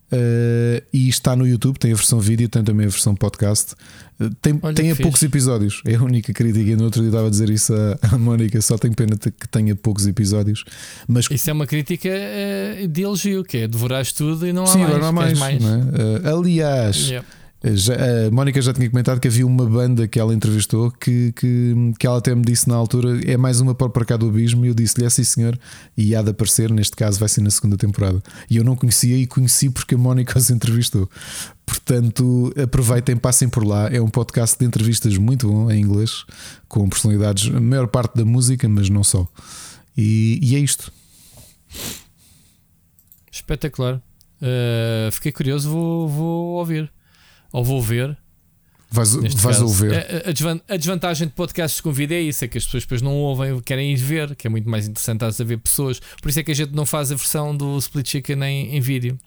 Uh, e está no YouTube, tem a versão vídeo, tem também a versão podcast. Uh, tem tem a poucos episódios, é a única crítica. No outro dia estava a dizer isso à, à [LAUGHS] Mónica, só tenho pena que tenha poucos episódios. Mas isso é uma crítica uh, de elogio, que é devoraste tudo e não há Sim, mais. Não há mais, mais. Não é? aliás, yep. Já, a Mónica já tinha comentado que havia uma banda que ela entrevistou que, que, que ela até me disse na altura é mais uma para cá do abismo e eu disse-lhe é sim senhor e há de aparecer, neste caso vai ser na segunda temporada e eu não conhecia e conheci porque a Mónica os entrevistou. Portanto aproveitem, passem por lá. É um podcast de entrevistas muito bom em inglês com personalidades, a maior parte da música mas não só. E, e é isto. Espetacular. Uh, fiquei curioso, vou, vou ouvir ou vou ver. Vais, vais ouvir. A, a, desvantagem de podcasts com vídeo é isso: é que as pessoas depois não ouvem, querem ir ver, que é muito mais interessante a ver pessoas. Por isso é que a gente não faz a versão do Split Chicken em, em vídeo,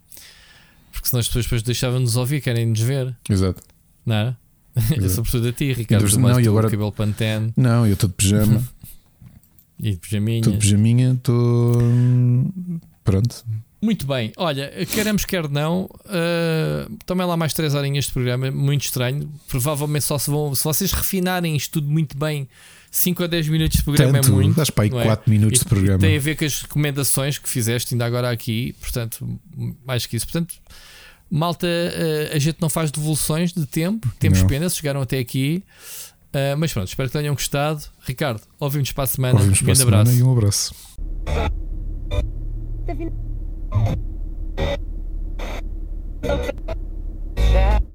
porque senão as pessoas depois deixavam-nos ouvir, querem nos ver. Exato. Não é? [LAUGHS] Eu sou professor de ti, Ricardo. Não, não, e agora... cabelo pantene. Não, eu estou de pijama. [LAUGHS] e de pijaminha. Estou de pijaminha, estou. Pronto. Muito bem, olha, queremos quer não, uh, tomem lá mais 3 horinhas de programa, muito estranho. Provavelmente só se vão, se vocês refinarem isto tudo muito bem, 5 a 10 minutos de programa é Tanto, é muito. Dás para aí 4 é? minutos e, de programa. Tem a ver com as recomendações que fizeste ainda agora aqui, portanto, mais que isso. Portanto, malta, uh, a gente não faz devoluções de tempo, temos não. pena se chegaram até aqui. Uh, mas pronto, espero que tenham gostado. Ricardo, ouvimos para a semana. Ouvimos um grande abraço. E um abraço. Yeah.